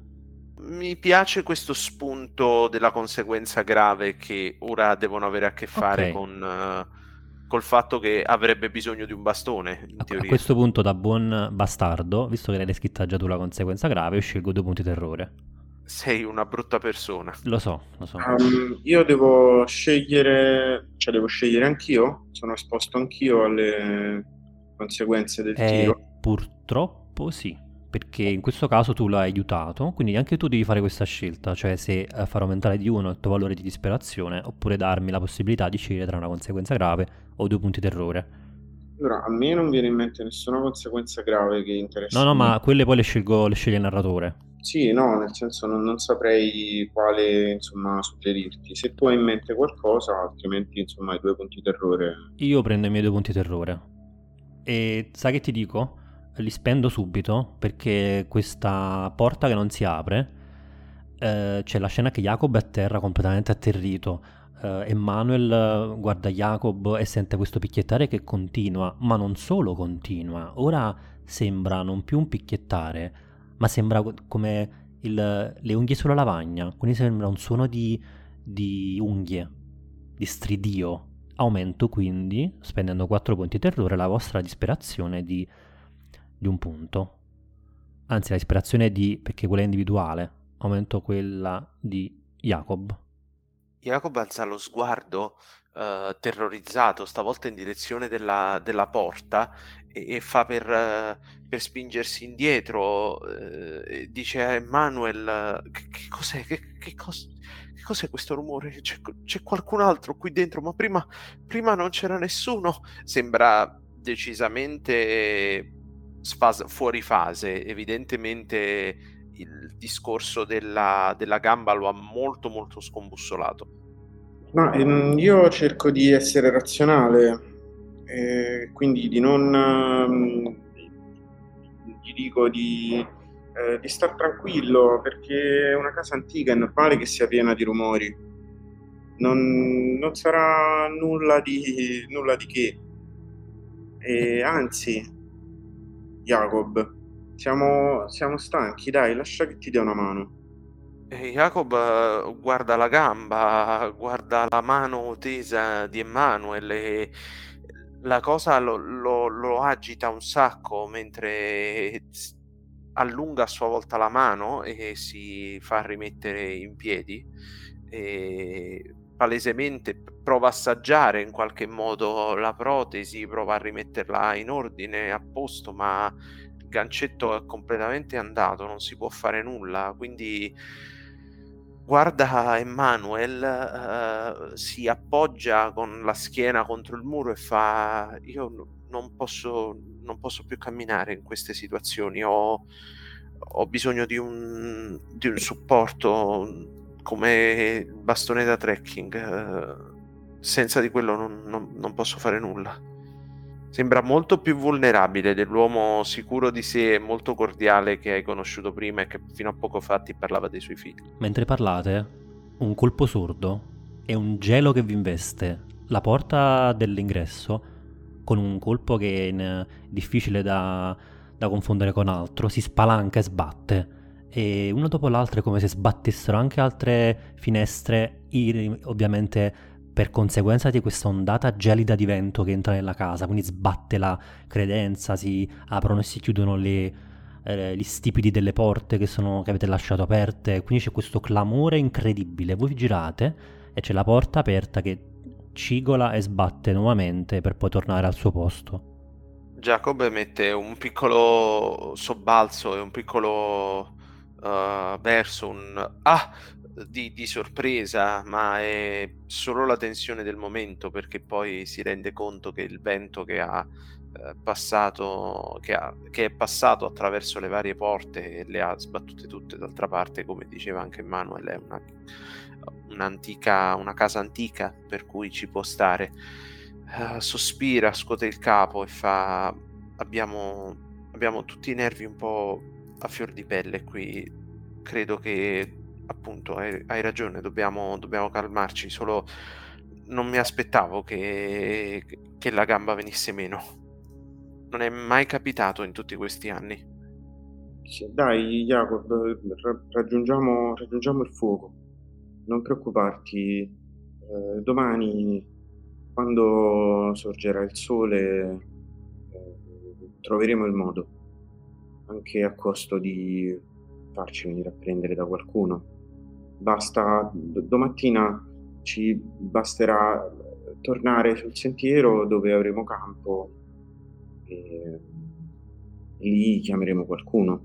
[SPEAKER 2] Mi piace questo spunto della conseguenza grave che ora devono avere a che fare okay. con... Uh, col fatto che avrebbe bisogno di un bastone. In
[SPEAKER 1] a,
[SPEAKER 2] teoria.
[SPEAKER 1] a questo punto, da buon bastardo, visto che l'hai descritta già tu la conseguenza grave, io scelgo due punti terrore
[SPEAKER 2] sei una brutta persona.
[SPEAKER 1] Lo so, lo so.
[SPEAKER 3] Um, io devo scegliere, cioè devo scegliere anch'io? Sono esposto anch'io alle conseguenze del eh, tiro?
[SPEAKER 1] Purtroppo sì, perché in questo caso tu l'hai aiutato, quindi anche tu devi fare questa scelta, cioè se eh, far aumentare di uno il tuo valore di disperazione oppure darmi la possibilità di scegliere tra una conseguenza grave o due punti terrore.
[SPEAKER 3] Allora, a me non viene in mente nessuna conseguenza grave che interessa.
[SPEAKER 1] No, no, ma quelle poi le, scelgo, le sceglie il narratore.
[SPEAKER 3] Sì, no, nel senso non, non saprei quale, insomma, suggerirti. Se tu hai in mente qualcosa, altrimenti, insomma, hai due punti terrore.
[SPEAKER 1] Io prendo i miei due punti terrore. E sai che ti dico? Li spendo subito perché questa porta che non si apre, eh, c'è la scena che Jacob è a terra completamente atterrito. Eh, Emanuel guarda Jacob e sente questo picchiettare che continua, ma non solo continua, ora sembra non più un picchiettare, ma sembra come il, le unghie sulla lavagna, quindi sembra un suono di, di unghie, di stridio. Aumento quindi, spendendo 4 punti terrore, la vostra disperazione di, di un punto. anzi l'ispirazione di, perché quella è individuale, aumento quella di Jacob.
[SPEAKER 2] Jacob alza lo sguardo uh, terrorizzato, stavolta in direzione della, della porta, e, e fa per, per, spingersi indietro. Uh, dice a Emanuel: che, che cos'è? Che, che, cos- cos'è questo rumore? C'è, c'è, qualcun altro qui dentro, ma prima, prima non c'era nessuno. Sembra decisamente sfas- fuori fase, evidentemente il discorso della, della gamba lo ha molto molto scombussolato.
[SPEAKER 3] Ma ehm, io cerco di essere razionale, eh, quindi di non... Ehm, gli dico di, eh, di star tranquillo perché è una casa antica, è normale che sia piena di rumori. Non, non sarà nulla di, nulla di che. E anzi, Jacob, siamo, siamo stanchi, dai, lascia che ti dia una mano.
[SPEAKER 2] Jacob guarda la gamba, guarda la mano tesa di Emanuele la cosa lo, lo, lo agita un sacco mentre allunga a sua volta la mano e si fa rimettere in piedi. E palesemente prova a assaggiare in qualche modo la protesi, prova a rimetterla in ordine, a posto, ma gancetto è completamente andato, non si può fare nulla, quindi guarda Emanuel, uh, si appoggia con la schiena contro il muro e fa io non posso, non posso più camminare in queste situazioni, ho, ho bisogno di un, di un, supporto come bastone da trekking, uh, senza di quello non, non, non posso fare nulla. Sembra molto più vulnerabile dell'uomo sicuro di sé e molto cordiale che hai conosciuto prima e che fino a poco fa ti parlava dei suoi figli.
[SPEAKER 1] Mentre parlate, un colpo sordo e un gelo che vi investe la porta dell'ingresso con un colpo che è difficile da, da confondere con altro, si spalanca e sbatte e una dopo l'altra è come se sbattessero anche altre finestre, ovviamente per conseguenza di questa ondata gelida di vento che entra nella casa, quindi sbatte la credenza, si aprono e si chiudono le, eh, gli stipiti delle porte che, sono, che avete lasciato aperte, quindi c'è questo clamore incredibile. Voi vi girate e c'è la porta aperta che cigola e sbatte nuovamente per poi tornare al suo posto.
[SPEAKER 2] Jacob mette un piccolo sobbalzo e un piccolo uh, verso, un ah, di, di, sorpresa, ma è solo la tensione del momento perché poi si rende conto che il vento che ha eh, passato, che, ha, che, è passato attraverso le varie porte e le ha sbattute tutte d'altra parte, come diceva anche Manuel, è una, un'antica, una casa antica per cui ci può stare. Uh, sospira, scuote il capo e fa: abbiamo, abbiamo tutti i nervi un po' a fior di pelle qui. Credo che appunto hai, hai ragione, dobbiamo, dobbiamo, calmarci, solo non mi aspettavo che, che la gamba venisse meno. Non è mai capitato in tutti questi anni.
[SPEAKER 3] Dai, Jacob, raggiungiamo, raggiungiamo il fuoco. Non preoccuparti. Eh, domani, quando sorgerà il sole, eh, troveremo il modo, anche a costo di farci venire a prendere da qualcuno basta domattina ci basterà tornare sul sentiero dove avremo campo e lì chiameremo qualcuno.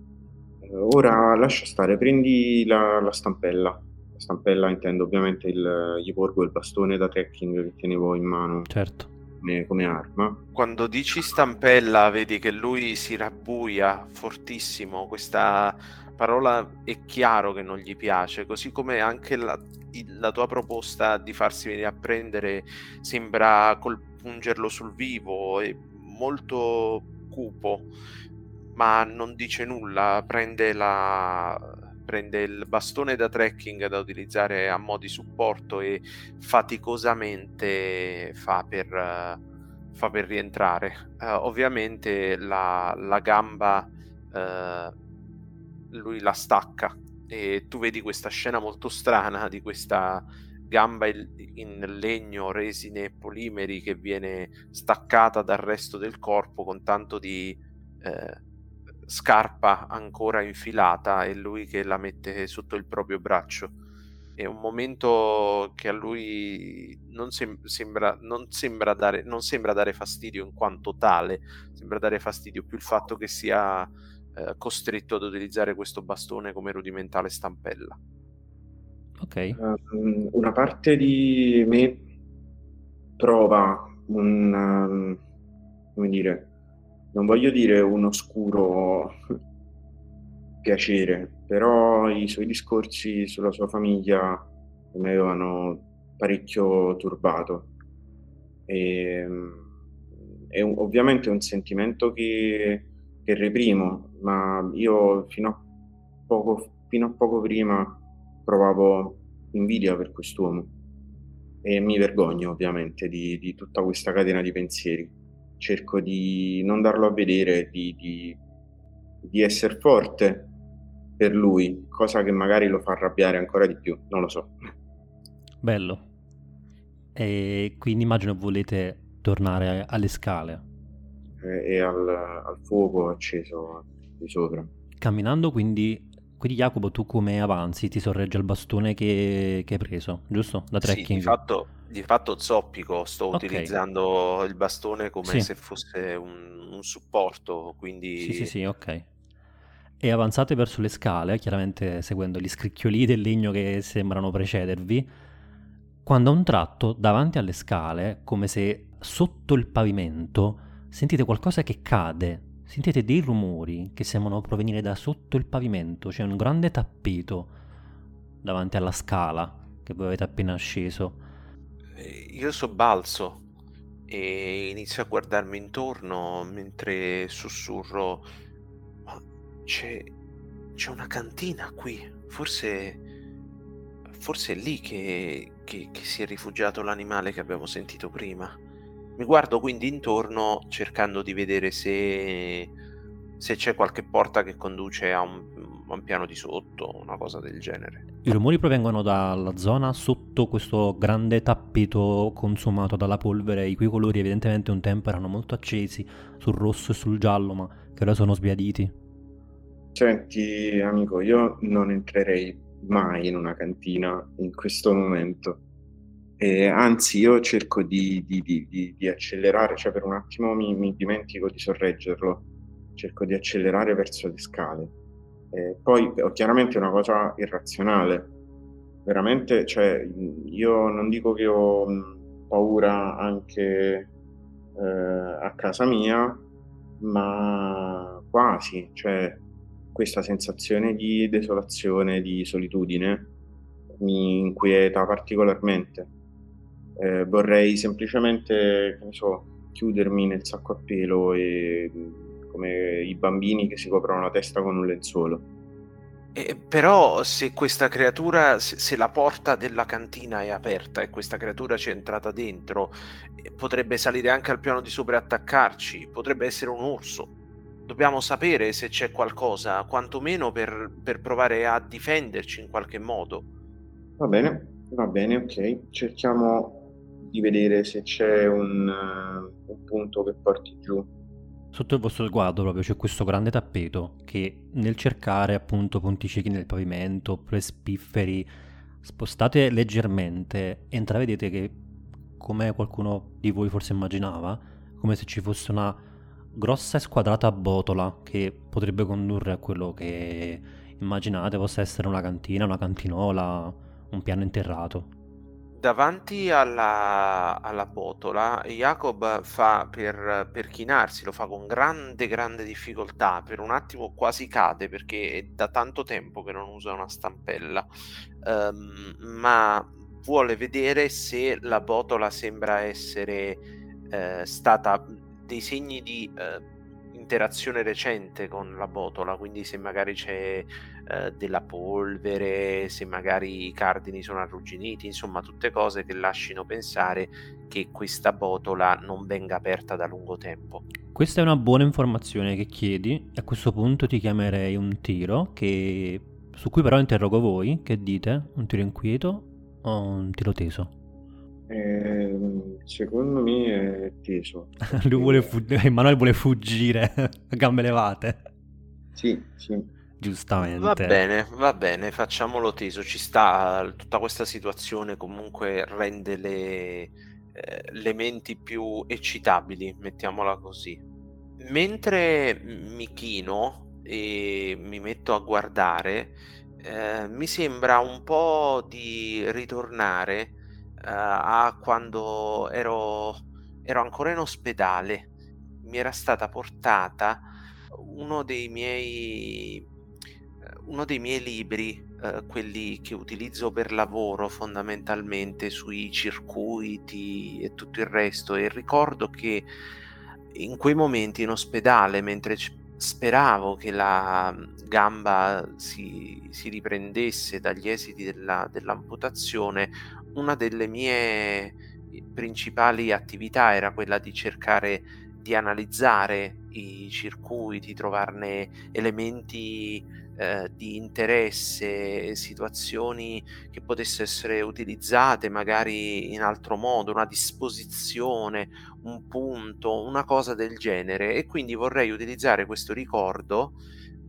[SPEAKER 3] Eh, ora lascia stare, prendi la, la stampella. La stampella intendo ovviamente il, gli porgo il bastone da trekking che tenevo in mano.
[SPEAKER 1] Certo.
[SPEAKER 3] Come, come arma.
[SPEAKER 2] Quando dici stampella, vedi che lui si rabbuia fortissimo. Questa parola è chiaro che non gli piace, così come anche la, la tua proposta di farsi venire a prendere sembra pungerlo sul vivo, è molto cupo, ma non dice nulla, prende, la, prende il bastone da trekking da utilizzare a mo' di supporto e faticosamente fa per, fa per rientrare. Uh, ovviamente la, la gamba... Uh, lui la stacca e tu vedi questa scena molto strana di questa gamba in legno, resine e polimeri che viene staccata dal resto del corpo con tanto di, eh, scarpa ancora infilata e lui che la mette sotto il proprio braccio. È un momento che a lui non, sem- sembra, non, sembra dare, non sembra dare fastidio in quanto tale, sembra dare fastidio più il fatto che sia eh, costretto ad utilizzare questo bastone come rudimentale stampella.
[SPEAKER 1] Ok.
[SPEAKER 3] Uh, una parte di me prova un, um, come dire, non voglio dire un oscuro piacere, però i suoi discorsi sulla sua famiglia mi avevano parecchio turbato. E, um, è un, ovviamente un sentimento che, che reprimo, ma io fino a poco, fino a poco prima provavo invidia per quest'uomo e mi vergogno ovviamente di, di tutta questa catena di pensieri. Cerco di non darlo a vedere, di, di, di essere forte per lui, cosa che magari lo fa arrabbiare ancora di più, non lo so.
[SPEAKER 1] Bello. E quindi immagino volete tornare alle scale.
[SPEAKER 3] E, e al, al fuoco acceso di sopra.
[SPEAKER 1] Camminando quindi quindi Jacopo, tu come avanzi? Ti sorregge il bastone che, che hai preso, giusto? Da trekking? Sì,
[SPEAKER 2] di fatto, di fatto zoppico, sto okay. utilizzando il bastone come sì. se fosse un, un, supporto, quindi...
[SPEAKER 1] Sì, sì, sì, ok. E avanzate verso le scale, chiaramente seguendo gli scricchioli del legno che sembrano precedervi, quando a un tratto, davanti alle scale, come se sotto il pavimento, sentite qualcosa che cade sentite dei rumori che sembrano provenire da sotto il pavimento, c'è un grande tappeto davanti alla scala che voi avete appena asceso.
[SPEAKER 2] Eh, io sobbalzo e inizio a guardarmi intorno mentre sussurro ma c'è, c'è una cantina qui, forse, forse è lì che, che, che si è rifugiato l'animale che abbiamo sentito prima. Mi guardo quindi intorno cercando di vedere se, se c'è qualche porta che conduce a un, a un piano di sotto, una cosa del genere.
[SPEAKER 1] I rumori provengono dalla zona sotto questo grande tappeto consumato dalla polvere, i cui colori evidentemente un tempo erano molto accesi sul rosso e sul giallo, ma che ora sono sbiaditi.
[SPEAKER 3] Senti, amico, io non entrerei mai in una cantina in questo momento. E anzi, io cerco di, di, di, di, accelerare, cioè per un attimo mi, mi, dimentico di sorreggerlo, cerco di accelerare verso le scale. E poi chiaramente è una cosa irrazionale, veramente, cioè, io non dico che ho paura anche eh, a casa mia, ma quasi, cioè questa sensazione di desolazione, di solitudine mi inquieta particolarmente eh, vorrei semplicemente, che so, chiudermi nel sacco a pelo e come i bambini che si coprono la testa con un lenzuolo.
[SPEAKER 2] Eh, però se questa creatura, se, se, la porta della cantina è aperta e questa creatura ci è entrata dentro, eh, potrebbe salire anche al piano di sopra e attaccarci, potrebbe essere un orso. Dobbiamo sapere se c'è qualcosa, quantomeno per, per provare a difenderci in qualche modo.
[SPEAKER 3] Va bene, va bene, ok. Cerchiamo di vedere se c'è un, uh, un punto che porti giù.
[SPEAKER 1] Sotto il vostro sguardo proprio c'è questo grande tappeto che nel cercare appunto punti ciechi nel pavimento oppure spifferi spostate leggermente intravedete che come qualcuno di voi forse immaginava come se ci fosse una grossa e squadrata botola che potrebbe condurre a quello che immaginate possa essere una cantina, una cantinola, un piano interrato.
[SPEAKER 2] Davanti alla, alla botola, Jacob fa per, per chinarsi, lo fa con grande, grande difficoltà. Per un attimo quasi cade perché è da tanto tempo che non usa una stampella, um, ma vuole vedere se la botola sembra essere eh, stata dei segni di eh, interazione recente con la botola, quindi se magari c'è eh, della polvere, se magari i cardini sono arrugginiti, insomma tutte cose che lasciano pensare che questa botola non venga aperta da lungo tempo.
[SPEAKER 1] Questa è una buona informazione che chiedi, a questo punto ti chiamerei un tiro che... su cui però interrogo voi, che dite? Un tiro inquieto o un tiro teso?
[SPEAKER 3] Eh, secondo me è teso.
[SPEAKER 1] Lui vuole fuggire, Emanuele vuole fuggire a gambe levate.
[SPEAKER 3] Sì, sì.
[SPEAKER 1] Giustamente.
[SPEAKER 2] Va bene, va bene, facciamolo teso. Ci sta tutta questa situazione comunque rende le, eh, le menti più eccitabili, mettiamola così. Mentre mi chino e mi metto a guardare, eh, mi sembra un po' di ritornare eh, a quando ero, ero ancora in ospedale. Mi era stata portata uno dei miei, uno dei miei libri, eh, quelli che utilizzo per lavoro fondamentalmente sui circuiti e tutto il resto, e ricordo che in quei momenti in ospedale, mentre speravo che la gamba si, si riprendesse dagli esiti della, dell'amputazione, una delle mie principali attività era quella di cercare di analizzare i circuiti, trovarne elementi eh, di interesse, situazioni che potessero essere utilizzate magari in altro modo, una disposizione, un punto, una cosa del genere. E quindi vorrei utilizzare questo ricordo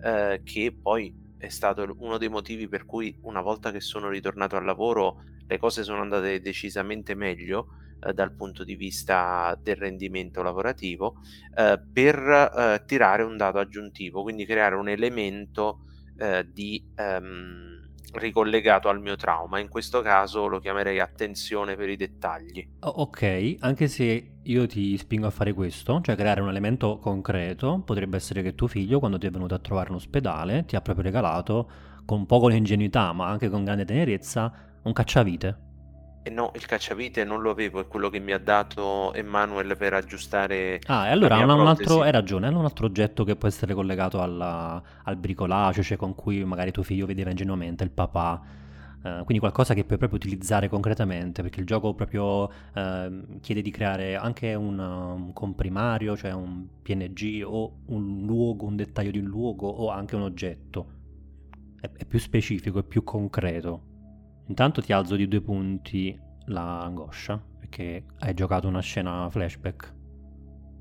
[SPEAKER 2] eh, che poi è stato uno dei motivi per cui una volta che sono ritornato al lavoro le cose sono andate decisamente meglio eh, dal punto di vista del rendimento lavorativo eh, per eh, tirare un dato aggiuntivo, quindi creare un elemento eh, di ehm, ricollegato al mio trauma. In questo caso lo chiamerei attenzione per i dettagli.
[SPEAKER 1] Ok, anche se io ti spingo a fare questo, cioè creare un elemento concreto, potrebbe essere che tuo figlio quando ti è venuto a trovare in ospedale ti ha proprio regalato con un po' con ingenuità, ma anche con grande tenerezza, un cacciavite
[SPEAKER 2] e no, il cacciavite non lo avevo, è quello che mi ha dato Emanuele per aggiustare.
[SPEAKER 1] Ah, e allora un altro, hai ragione, è un altro oggetto che può essere collegato alla, al bricolage, cioè con cui magari tuo figlio vedeva ingenuamente il papà. Uh, quindi qualcosa che puoi proprio utilizzare concretamente, perché il gioco proprio uh, chiede di creare anche un, un, comprimario, cioè un PNG o un luogo, un dettaglio di un luogo o anche un oggetto. È, è più specifico, è più concreto. Intanto ti alzo di due punti l'angoscia, perché hai giocato una scena flashback.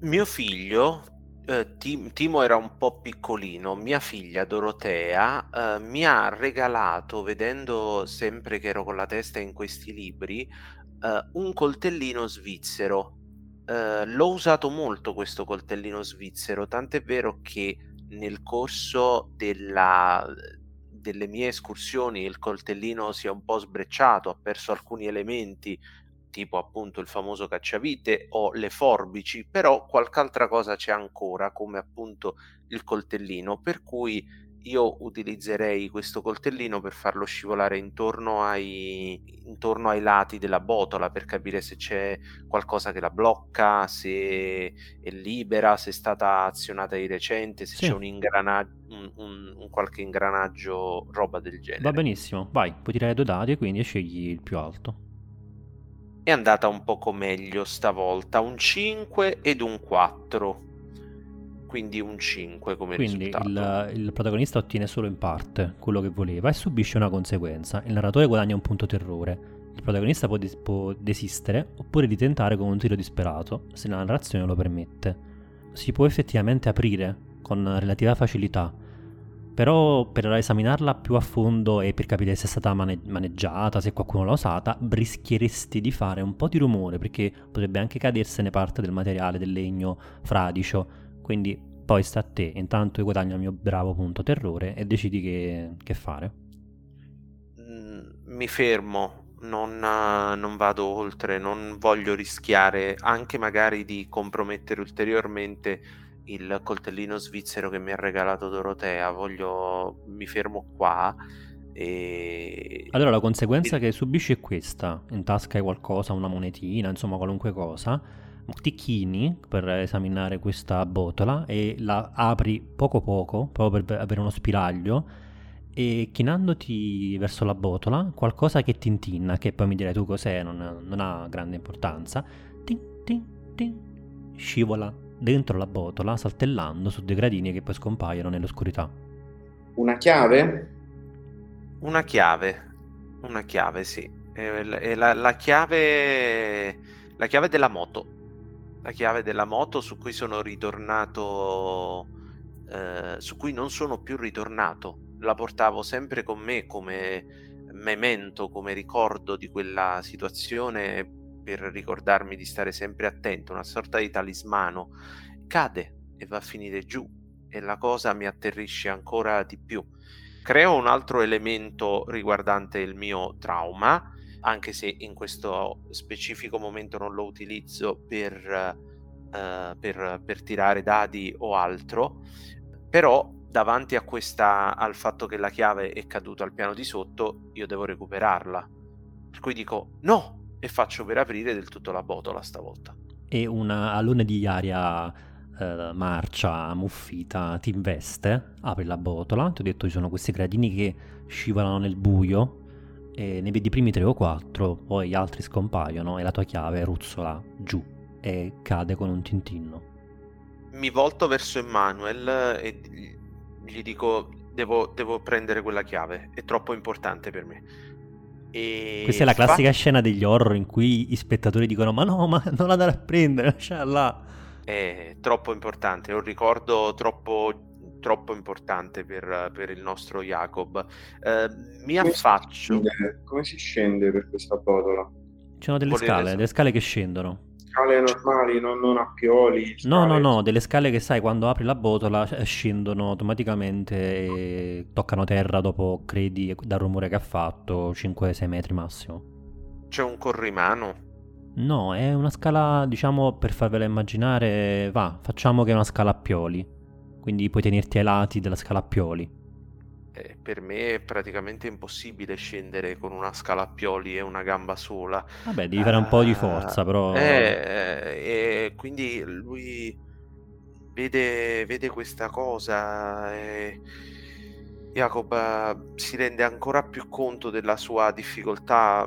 [SPEAKER 2] Mio figlio, eh, Timo era un po' piccolino, mia figlia Dorotea eh, mi ha regalato, vedendo sempre che ero con la testa in questi libri, eh, un coltellino svizzero. Eh, l'ho usato molto questo coltellino svizzero, tant'è vero che nel corso della, delle mie escursioni il coltellino si è un po' sbrecciato, ha perso alcuni elementi, tipo appunto il famoso cacciavite o le forbici, però qualche altra cosa c'è ancora, come appunto il coltellino, per cui io utilizzerei questo coltellino per farlo scivolare intorno ai, intorno ai lati della botola per capire se c'è qualcosa che la blocca, se è libera, se è stata azionata di recente, se sì. c'è un ingranaggio, un, un, un, qualche ingranaggio, roba del genere.
[SPEAKER 1] Va benissimo, vai, puoi tirare due dadi e quindi scegli il più alto.
[SPEAKER 2] È andata un poco meglio stavolta, un 5 ed un 4 quindi un 5 come
[SPEAKER 1] quindi
[SPEAKER 2] risultato.
[SPEAKER 1] Il, il protagonista ottiene solo in parte quello che voleva e subisce una conseguenza. Il narratore guadagna un punto terrore. Il protagonista può, des- può desistere oppure di tentare con un tiro disperato, se la narrazione lo permette. Si può effettivamente aprire con relativa facilità, però per esaminarla più a fondo e per capire se è stata mane- maneggiata, se qualcuno l'ha usata, rischieresti di fare un po' di rumore perché potrebbe anche cadersene parte del materiale del legno fradicio quindi poi sta a te, intanto io guadagno il mio bravo punto terrore e decidi che, che fare.
[SPEAKER 2] Mm, mi fermo, non, non, vado oltre, non voglio rischiare anche magari di compromettere ulteriormente il coltellino svizzero che mi ha regalato Dorotea, voglio, mi fermo qua. E...
[SPEAKER 1] Allora la conseguenza e... che subisci è questa, in tasca hai qualcosa, una monetina, insomma qualunque cosa, ti chini per esaminare questa botola e la apri poco poco, proprio per avere uno spiraglio, e chinandoti verso la botola, qualcosa che tintinna, che poi mi direi tu cos'è, non, non ha grande importanza, tin, tin, tin, scivola dentro la botola, saltellando su dei gradini che poi scompaiono nell'oscurità.
[SPEAKER 3] Una chiave?
[SPEAKER 2] Una chiave, una chiave, sì. È la, la, chiave, la chiave della moto la chiave della moto su cui sono ritornato eh, su cui non sono più ritornato. La portavo sempre con me come memento, come ricordo di quella situazione per ricordarmi di stare sempre attento, una sorta di talismano. Cade e va a finire giù e la cosa mi atterrisce ancora di più. Creo un altro elemento riguardante il mio trauma, anche se in questo specifico momento non lo utilizzo per, uh, per, per tirare dadi o altro, però davanti a questa, al fatto che la chiave è caduta al piano di sotto, io devo recuperarla. Per cui dico no e faccio per aprire del tutto la botola stavolta.
[SPEAKER 1] E una alone di aria eh, marcia, muffita, ti investe, apri la botola, ti ho detto ci sono questi gradini che scivolano nel buio e ne vedi i primi tre o quattro, poi gli altri scompaiono e la tua chiave ruzzola giù e cade con un tintinno.
[SPEAKER 2] Mi volto verso Emanuel e gli dico devo, devo prendere quella chiave, è troppo importante per me.
[SPEAKER 1] E Questa è la classica fa... scena degli horror in cui gli spettatori dicono ma no, ma non andare a prendere, lasciala là
[SPEAKER 2] è troppo importante, è un ricordo troppo, troppo importante per, per, il nostro Jacob. Eh, mi come affaccio.
[SPEAKER 3] Si come si scende per questa botola?
[SPEAKER 1] Ci sono delle Volete scale, delle scale che scendono.
[SPEAKER 3] Scale normali, non, non a pioli.
[SPEAKER 1] Scale. No, no, no, delle scale che sai quando apri la botola eh, scendono automaticamente e toccano terra dopo, credi, dal rumore che ha fatto, 5-6 metri massimo.
[SPEAKER 2] C'è un corrimano
[SPEAKER 1] No, è una scala, diciamo, per farvela immaginare, va, facciamo che è una scala a pioli. Quindi puoi tenerti ai lati della scala a pioli.
[SPEAKER 2] Eh, per me è praticamente impossibile scendere con una scala a pioli e una gamba sola.
[SPEAKER 1] Vabbè, devi fare un po' di forza, però...
[SPEAKER 2] Eh, eh, quindi lui vede, vede questa cosa e... Jacob eh, si rende ancora più conto della sua difficoltà,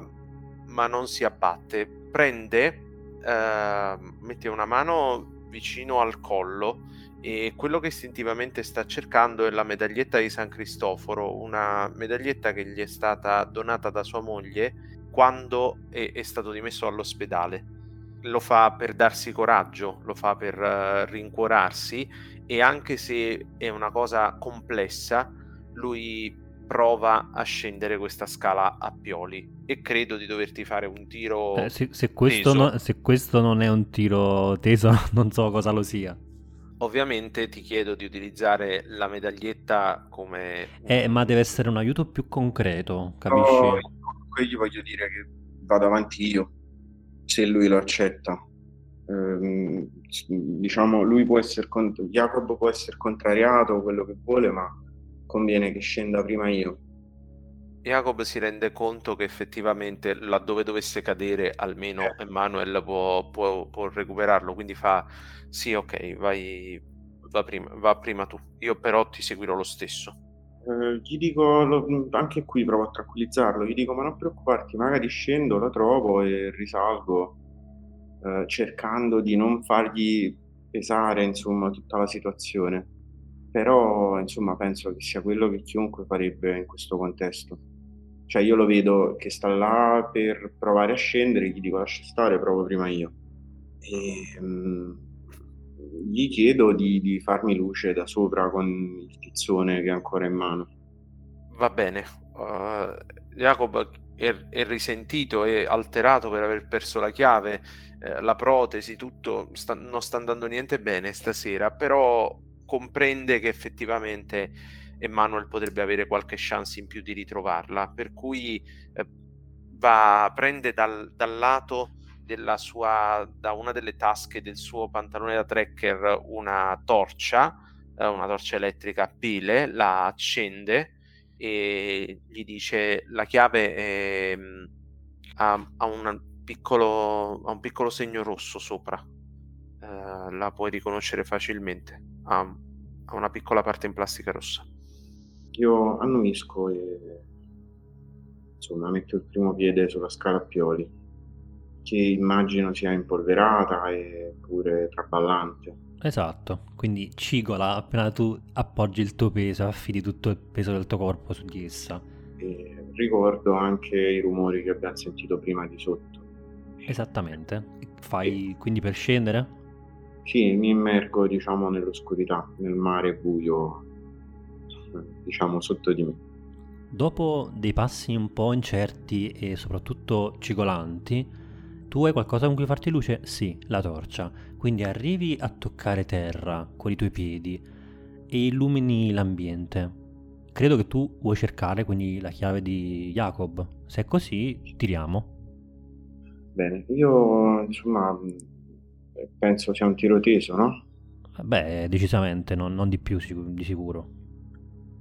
[SPEAKER 2] ma non si abbatte prende, eh, mette una mano vicino al collo e quello che istintivamente sta cercando è la medaglietta di San Cristoforo, una medaglietta che gli è stata donata da sua moglie quando è, è stato dimesso all'ospedale. Lo fa per darsi coraggio, lo fa per uh, rincuorarsi e anche se è una cosa complessa, lui prova a scendere questa scala a pioli e credo di doverti fare un tiro
[SPEAKER 1] eh, se, se, questo no, se, questo non è un tiro teso non so cosa lo sia
[SPEAKER 2] ovviamente ti chiedo di utilizzare la medaglietta come
[SPEAKER 1] eh, ma deve essere un aiuto più concreto capisci? No,
[SPEAKER 3] gli voglio dire che vado avanti io se lui lo accetta ehm, diciamo lui può essere Jacob può essere contrariato quello che vuole ma conviene che scenda prima io.
[SPEAKER 2] Jacob si rende conto che effettivamente laddove dovesse cadere almeno eh. Emanuel può, può, può, recuperarlo, quindi fa sì ok, vai, va, prima, va prima tu, io però ti seguirò lo stesso.
[SPEAKER 3] Eh, gli dico, lo, anche qui provo a tranquillizzarlo, gli dico ma non preoccuparti, magari scendo, lo trovo e risalgo, eh, cercando di non fargli pesare insomma tutta la situazione però insomma penso che sia quello che chiunque farebbe in questo contesto. Cioè io lo vedo che sta là per provare a scendere, gli dico lascia stare, provo prima io. E, um, gli chiedo di, di, farmi luce da sopra con il tizzone che ha ancora in mano.
[SPEAKER 2] Va bene. Uh, Jacob è, è, risentito e alterato per aver perso la chiave, eh, la protesi, tutto sta, non sta andando niente bene stasera, però comprende che effettivamente Emmanuel potrebbe avere qualche chance in più di ritrovarla, per cui eh, va, prende dal, dal lato della sua, da una delle tasche del suo pantalone da trekker una torcia, eh, una torcia elettrica a pile, la accende e gli dice la chiave è, mm, ha, ha, piccolo, ha, un piccolo segno rosso sopra, uh, la puoi riconoscere facilmente ha, ha una piccola parte in plastica rossa.
[SPEAKER 3] Io annuisco e insomma metto il primo piede sulla scala a pioli, che immagino sia impolverata e pure traballante.
[SPEAKER 1] Esatto, quindi cigola appena tu appoggi il tuo peso, affidi tutto il peso del tuo corpo su di essa.
[SPEAKER 3] E ricordo anche i rumori che abbiamo sentito prima di sotto.
[SPEAKER 1] Esattamente. Fai e... quindi per scendere?
[SPEAKER 3] Sì, mi immergo, diciamo, nell'oscurità, nel mare buio, diciamo, sotto di me.
[SPEAKER 1] Dopo dei passi un po' incerti e soprattutto cigolanti, tu hai qualcosa con cui farti luce? Sì, la torcia. Quindi arrivi a toccare terra con i tuoi piedi e illumini l'ambiente. Credo che tu vuoi cercare quindi la chiave di Jacob. Se è così, tiriamo.
[SPEAKER 3] Bene, io insomma penso sia un tiro teso, no?
[SPEAKER 1] Beh, decisamente, non, non di più di sicuro.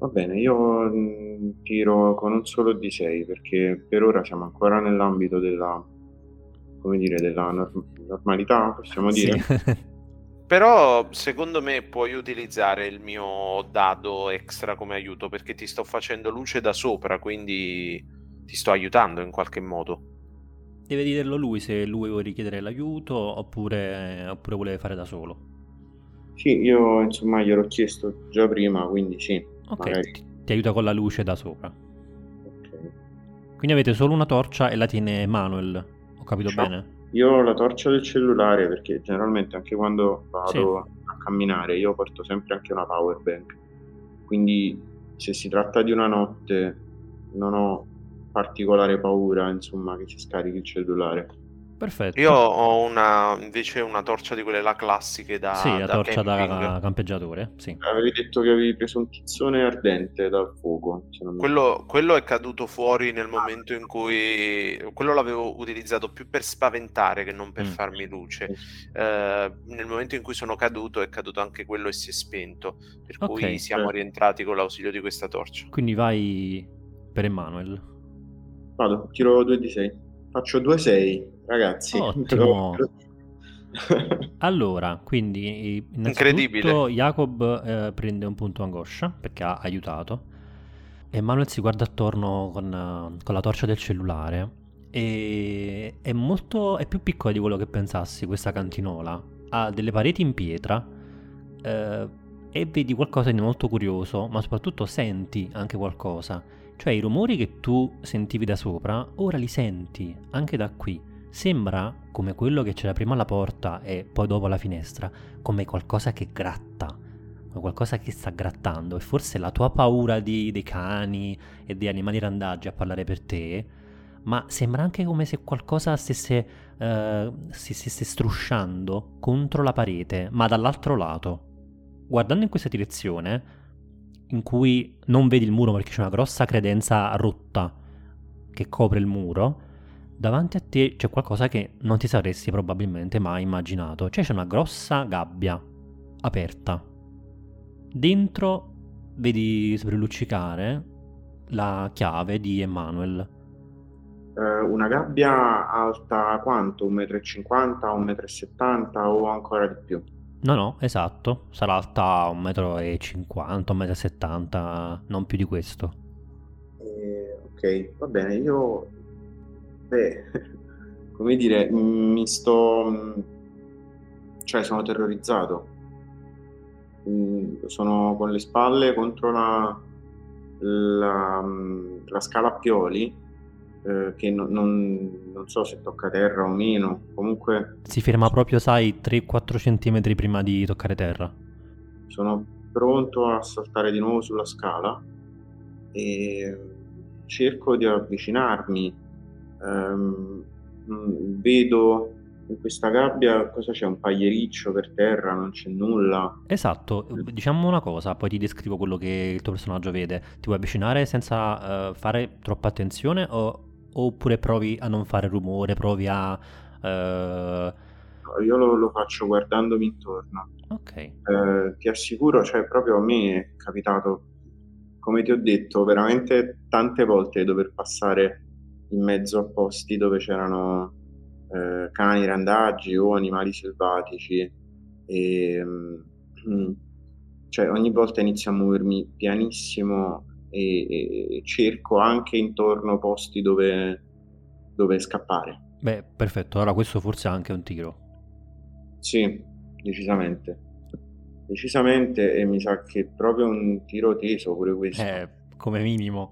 [SPEAKER 3] Va bene, io mm, tiro con un solo di 6 perché per ora siamo ancora nell'ambito della, come dire, della norm- normalità, possiamo dire. Sì.
[SPEAKER 2] Però secondo me puoi utilizzare il mio dado extra come aiuto perché ti sto facendo luce da sopra, quindi ti sto aiutando in qualche modo.
[SPEAKER 1] Deve dirlo lui se lui vuole richiedere l'aiuto oppure, oppure vuole fare da solo.
[SPEAKER 3] Sì, io insomma gliel'ho chiesto già prima, quindi sì.
[SPEAKER 1] Ok, ti, ti, aiuta con la luce da sopra. Ok. Quindi avete solo una torcia e la tiene Manuel, ho capito Ciao. bene?
[SPEAKER 3] Io ho la torcia del cellulare perché generalmente anche quando vado sì. a camminare io porto sempre anche una power bank. Quindi se si tratta di una notte non ho particolare paura, insomma, che si scarichi il cellulare.
[SPEAKER 1] Perfetto.
[SPEAKER 2] Io ho una, invece una torcia di quelle là classiche da
[SPEAKER 1] Sì, la
[SPEAKER 2] da
[SPEAKER 1] torcia
[SPEAKER 2] camping.
[SPEAKER 1] da campeggiatore, sì.
[SPEAKER 3] Avevi detto che avevi preso un tizzone ardente dal fuoco.
[SPEAKER 2] Quello, quello, è caduto fuori nel momento in cui... Quello l'avevo utilizzato più per spaventare che non per mm. farmi luce. Eh, nel momento in cui sono caduto è caduto anche quello e si è spento. Per okay. cui siamo eh. rientrati con l'ausilio di questa torcia.
[SPEAKER 1] Quindi vai per Emanuel.
[SPEAKER 3] Vado, tiro 2 di 6. Faccio 2-6, ragazzi.
[SPEAKER 1] Ottimo. allora, quindi
[SPEAKER 2] incredibile.
[SPEAKER 1] Jacob eh, prende un punto angoscia perché ha aiutato. E Manuel si guarda attorno con, uh, con la torcia del cellulare. E è molto. è più piccola di quello che pensassi questa cantinola. Ha delle pareti in pietra. Eh, e vedi qualcosa di molto curioso, ma soprattutto senti anche qualcosa cioè i rumori che tu sentivi da sopra, ora li senti anche da qui. Sembra come quello che c'era prima alla porta e poi dopo alla finestra, come qualcosa che gratta, come qualcosa che sta grattando. E forse la tua paura di, dei cani e di animali randaggi a parlare per te, ma sembra anche come se qualcosa stesse, uh, si stesse strusciando contro la parete, ma dall'altro lato. Guardando in questa direzione, in cui non vedi il muro perché c'è una grossa credenza rotta che copre il muro, davanti a te c'è qualcosa che non ti saresti probabilmente mai immaginato. Cioè c'è una grossa gabbia aperta. Dentro vedi sbrilluccicare la chiave di Emanuel.
[SPEAKER 3] Eh, una gabbia alta quanto? 1,50 m, 1,70 m o ancora di più?
[SPEAKER 1] No, no, esatto, sarà alta 1,50 m, 1,70 m, non più di questo.
[SPEAKER 3] Eh, ok, va bene, io... Beh, come dire, mi sto... cioè sono terrorizzato. Sono con le spalle contro la, la, la scala a pioli eh, che non, non, non, so se tocca terra o meno, comunque...
[SPEAKER 1] Si ferma proprio, sai, 3-4 cm prima di toccare terra.
[SPEAKER 3] Sono pronto a saltare di nuovo sulla scala e cerco di avvicinarmi. Um, vedo in questa gabbia cosa c'è? Un pagliericcio per terra, non c'è nulla.
[SPEAKER 1] Esatto, diciamo una cosa, poi ti descrivo quello che il tuo personaggio vede. Ti vuoi avvicinare senza uh, fare troppa attenzione o oppure provi a non fare rumore, provi a... Uh...
[SPEAKER 3] Io lo, lo, faccio guardandomi intorno.
[SPEAKER 1] Ok.
[SPEAKER 3] Eh, ti assicuro, cioè proprio a me è capitato, come ti ho detto, veramente tante volte dover passare in mezzo a posti dove c'erano eh, cani randaggi o animali selvatici e mm, cioè ogni volta inizio a muovermi pianissimo e, e cerco anche intorno posti dove, dove scappare.
[SPEAKER 1] Beh, perfetto, allora questo forse è anche un tiro.
[SPEAKER 3] Sì, decisamente. Decisamente e mi sa che è proprio un tiro teso pure questo.
[SPEAKER 1] Eh, come minimo.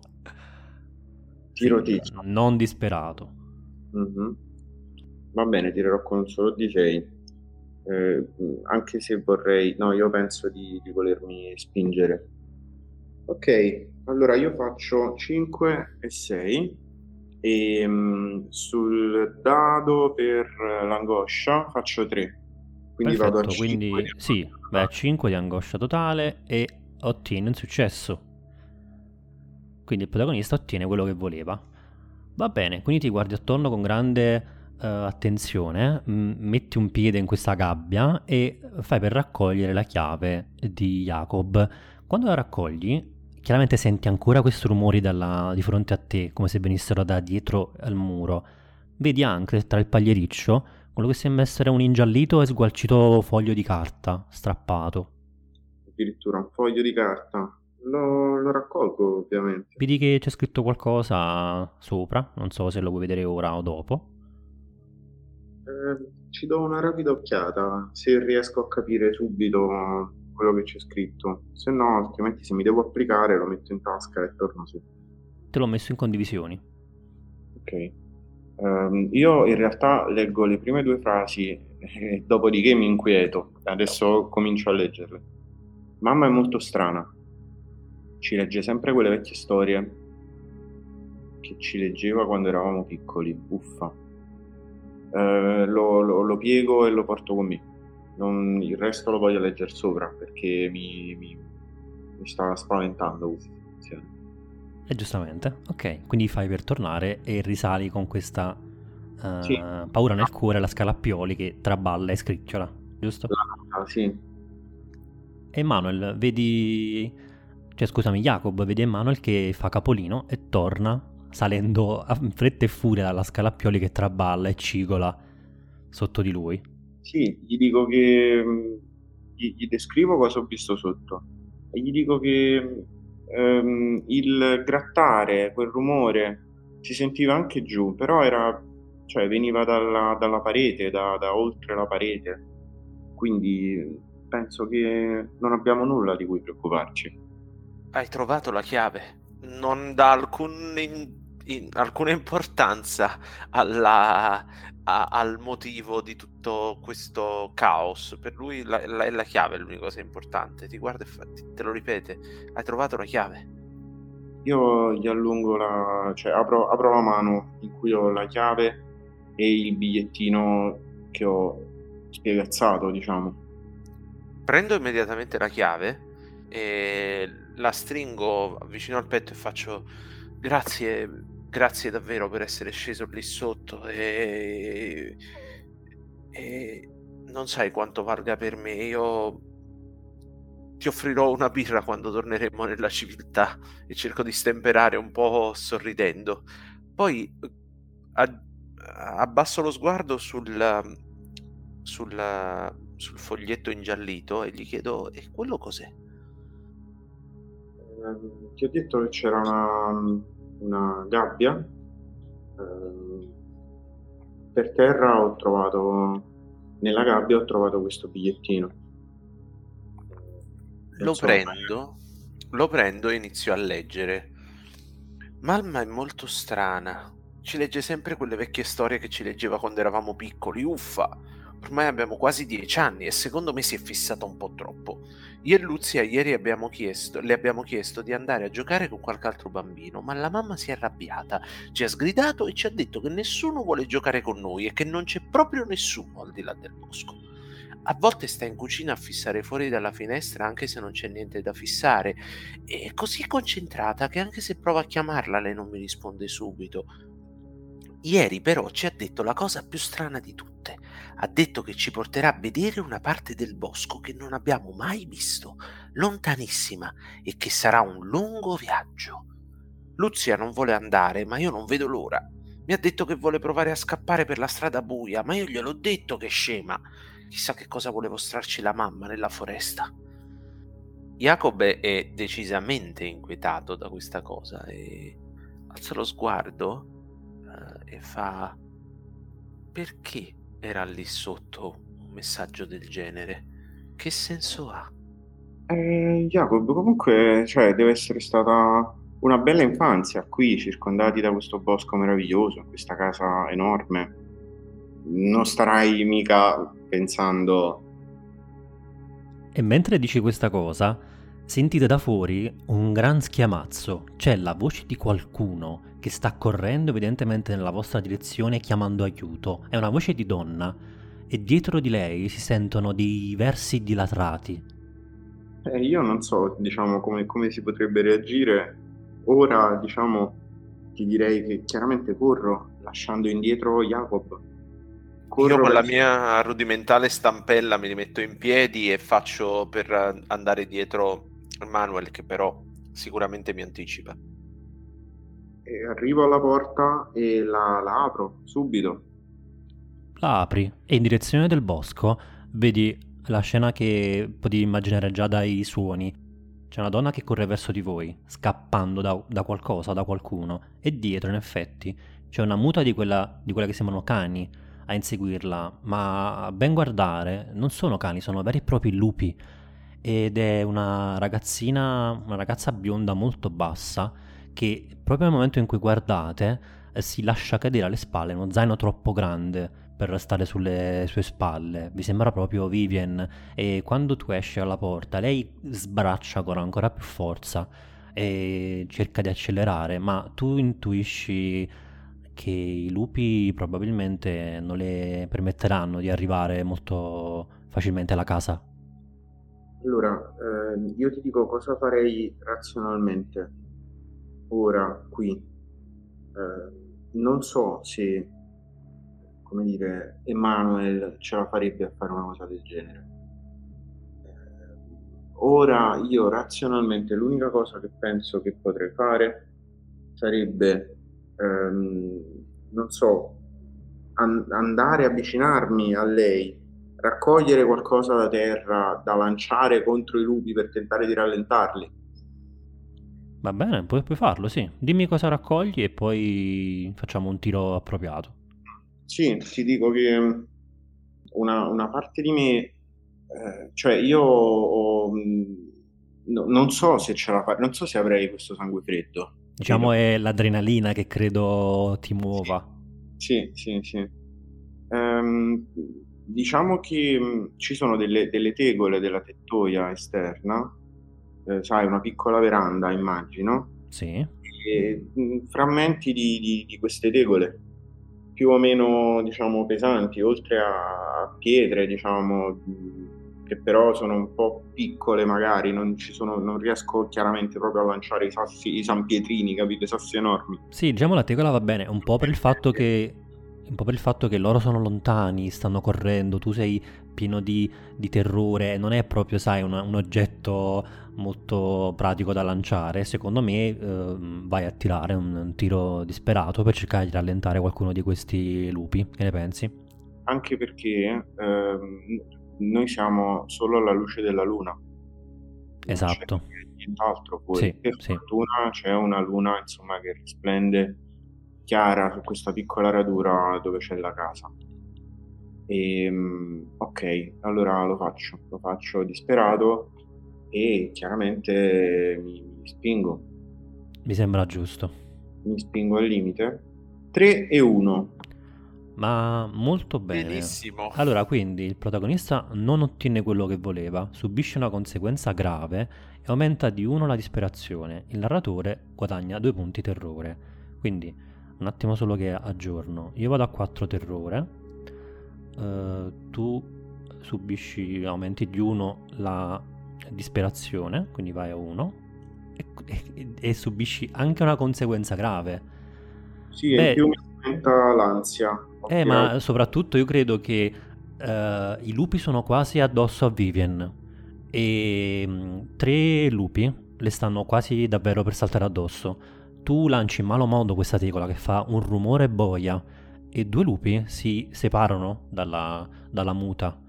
[SPEAKER 3] Tiro sì.
[SPEAKER 1] Non disperato.
[SPEAKER 3] Mm-hmm. Va bene, tirerò con un solo 6. eh, anche se vorrei, no, io penso di, di volermi spingere. Ok, allora io faccio 5 e 6 e um, sul dado per l'angoscia faccio 3.
[SPEAKER 1] Quindi Perfetto, vado a 5. Quindi sì, vai a 5 di angoscia totale e ottiene un successo. Quindi il protagonista ottiene quello che voleva. Va bene, quindi ti guardi attorno con grande uh, attenzione, m- metti un piede in questa gabbia e fai per raccogliere la chiave di Jacob. Quando la raccogli, chiaramente senti ancora questi rumori dalla, di fronte a te, come se venissero da dietro al muro. Vedi anche tra il pagliericcio quello che sembra essere un ingiallito e sgualcito foglio di carta, strappato.
[SPEAKER 3] Addirittura un foglio di carta. Lo, lo, raccolgo ovviamente.
[SPEAKER 1] Vedi che c'è scritto qualcosa sopra, non so se lo vuoi vedere ora o dopo.
[SPEAKER 3] Eh, ci do una rapida occhiata, se riesco a capire subito quello che c'è scritto. Se no, altrimenti se mi devo applicare lo metto in tasca e torno su.
[SPEAKER 1] Te l'ho messo in condivisioni.
[SPEAKER 3] Ok. Um, io in realtà leggo le prime due frasi e dopodiché mi inquieto. Adesso comincio a leggerle. Mamma è molto strana. Ci legge sempre quelle vecchie storie che ci leggeva quando eravamo piccoli. Uffa. Uh, lo, lo, lo piego e lo porto con me non, il resto lo voglio leggere sopra perché mi, mi, mi sta spaventando questa situazione.
[SPEAKER 1] E giustamente, ok, quindi fai per tornare e risali con questa uh, sì. paura nel cuore, la scalappioli che traballa e scricciola, giusto?
[SPEAKER 3] Ah, sì.
[SPEAKER 1] E Manuel, vedi, cioè scusami, Jacob vede Manuel che fa capolino e torna salendo a fretta e furia dalla scalappioli che traballa e cigola sotto di lui.
[SPEAKER 3] Sì, gli dico che mm, gli, gli descrivo cosa ho visto sotto e gli dico che um, il grattare, quel rumore si sentiva anche giù, però era, cioè, veniva dalla, dalla parete, da, da oltre la parete. Quindi penso che non abbiamo nulla di cui preoccuparci.
[SPEAKER 2] Hai trovato la chiave. Non dà alcun in, in, alcuna importanza alla, a, al motivo di tutto questo caos. Per lui la, la, è la chiave è l'unica cosa importante. Ti guarda e fa, te lo ripete: hai trovato la chiave.
[SPEAKER 3] Io gli allungo la. cioè apro, apro la mano in cui ho la chiave e il bigliettino che ho spiegazzato, diciamo.
[SPEAKER 2] Prendo immediatamente la chiave e la stringo vicino al petto e faccio grazie grazie davvero per essere sceso lì sotto e, e non sai quanto valga per me. Io ti offrirò una birra quando torneremo nella civiltà e cerco di stemperare un po' sorridendo. Poi abbasso lo sguardo sul, sul, sul foglietto ingiallito e gli chiedo: E quello cos'è?
[SPEAKER 3] Eh, ti ho detto che c'era una una gabbia. Eh, per terra ho trovato, nella gabbia ho trovato questo bigliettino.
[SPEAKER 2] Lo prendo, lo prendo e inizio a leggere. Mamma è molto strana. Ci legge sempre quelle vecchie storie che ci leggeva quando eravamo piccoli. Uffa! Ormai abbiamo quasi dieci anni e secondo me si è fissata un po' troppo. Io e Luzia ieri abbiamo chiesto, le abbiamo chiesto di andare a giocare con qualche altro bambino, ma la mamma si è arrabbiata, ci ha sgridato e ci ha detto che nessuno vuole giocare con noi e che non c'è proprio nessuno al di là del bosco. A volte sta in cucina a fissare fuori dalla finestra anche se non c'è niente da fissare. È così concentrata che anche se provo a chiamarla lei non mi risponde subito. Ieri però ci ha detto la cosa più strana di tutte. Ha detto che ci porterà a vedere una parte del bosco che non abbiamo mai visto, lontanissima, e che sarà un lungo viaggio. Luzia non vuole andare, ma io non vedo l'ora. Mi ha detto che vuole provare a scappare per la strada buia, ma io gliel'ho detto che è scema. Chissà che cosa vuole mostrarci la mamma nella foresta. Jacob è decisamente inquietato da questa cosa e alza lo sguardo e fa perché era lì sotto un messaggio del genere? Che senso ha?
[SPEAKER 3] Eh, Jacob, comunque, cioè, deve essere stata una bella infanzia qui, circondati da questo bosco meraviglioso, questa casa enorme. non starai mica pensando...
[SPEAKER 1] E mentre dici questa cosa, sentite da fuori un gran schiamazzo. C'è la voce di qualcuno che sta correndo evidentemente nella vostra direzione chiamando aiuto. È una voce di donna e dietro di lei si sentono dei versi dilatrati.
[SPEAKER 3] Eh, io non so, diciamo, come, come si potrebbe reagire. Ora, diciamo, ti direi che chiaramente corro, lasciando indietro Jacob.
[SPEAKER 2] Corro Io con la mia rudimentale stampella mi rimetto in piedi e faccio per andare dietro Manuel, che però sicuramente mi anticipa.
[SPEAKER 3] Arrivo alla porta e la, la apro subito.
[SPEAKER 1] La apri e in direzione del bosco vedi la scena che potevi immaginare già dai suoni c'è una donna che corre verso di voi, scappando da, da qualcosa, da qualcuno, e dietro, in effetti, c'è una muta di quella, di quella che sembrano cani a inseguirla, ma a ben guardare non sono cani, sono veri e propri lupi. Ed è una ragazzina, una ragazza bionda molto bassa, che proprio nel momento in cui guardate eh, si lascia cadere alle spalle uno zaino troppo grande per stare sulle sue spalle. Vi sembra proprio Vivian e quando tu esci alla porta lei sbraccia con ancora più forza e cerca di accelerare, ma tu intuisci che i lupi probabilmente non le permetteranno di arrivare molto facilmente alla casa.
[SPEAKER 3] Allora, eh, io ti dico cosa farei razionalmente ora qui. Eh, non so se come dire, Emanuel ce la farebbe a fare una cosa del genere. Eh, ora io razionalmente l'unica cosa che penso che potrei fare sarebbe, ehm, non so, an- andare a avvicinarmi a lei, raccogliere qualcosa da terra da lanciare contro i lupi per tentare di rallentarli.
[SPEAKER 1] Va bene, puoi, puoi farlo, sì. Dimmi cosa raccogli e poi facciamo un tiro appropriato.
[SPEAKER 3] Sì, ti dico che mm, una, una parte di me, eh, cioè io ho, mm, no, non so se ce la fa, non so se avrei questo sangue freddo.
[SPEAKER 1] Diciamo credo. è l'adrenalina che credo ti muova.
[SPEAKER 3] Sì, sì, sì. sì. Ehm, diciamo che mm, ci sono delle, delle, tegole della tettoia esterna, eh, sai, una piccola veranda, immagino.
[SPEAKER 1] Sì.
[SPEAKER 3] E, mh, frammenti di, di, di queste tegole più o meno diciamo, pesanti, oltre a pietre, diciamo, che però sono un po' piccole magari, non, sono, non riesco chiaramente proprio a lanciare i sassi, i sanpietrini, capite, i sassi enormi.
[SPEAKER 1] Sì, diciamo la tegola va bene, un po' per il fatto che un po' per il fatto che loro sono lontani, stanno correndo, tu sei pieno di, di terrore, non è proprio, sai, un, un, oggetto molto pratico da lanciare. Secondo me eh, vai a tirare un, un, tiro disperato per cercare di rallentare qualcuno di questi lupi. Che ne pensi?
[SPEAKER 3] Anche perché eh, noi siamo solo alla luce della luna.
[SPEAKER 1] Esatto.
[SPEAKER 3] nient'altro. Poi sì, per sì. fortuna c'è una luna insomma, che risplende chiara su questa piccola radura dove c'è la casa. E, ehm, ok, allora lo faccio, lo faccio disperato e chiaramente mi, mi spingo.
[SPEAKER 1] Mi sembra giusto.
[SPEAKER 3] Mi spingo al limite. 3 e 1.
[SPEAKER 1] Ma molto bene.
[SPEAKER 2] Benissimo.
[SPEAKER 1] Allora, quindi il protagonista non ottiene quello che voleva, subisce una conseguenza grave e aumenta di 1 la disperazione. Il narratore guadagna 2 punti terrore. Quindi un attimo solo che aggiorno. Io vado a 4 terrore. Uh, tu subisci aumenti di 1 la disperazione, quindi vai a 1 e, e, e, subisci anche una conseguenza grave.
[SPEAKER 3] Sì, Beh, in più mi aumenta l'ansia.
[SPEAKER 1] Eh, ma soprattutto io credo che uh, i lupi sono quasi addosso a Vivian e um, tre lupi le stanno quasi davvero per saltare addosso tu lanci in malo modo questa tegola che fa un rumore boia e due lupi si separano dalla, dalla muta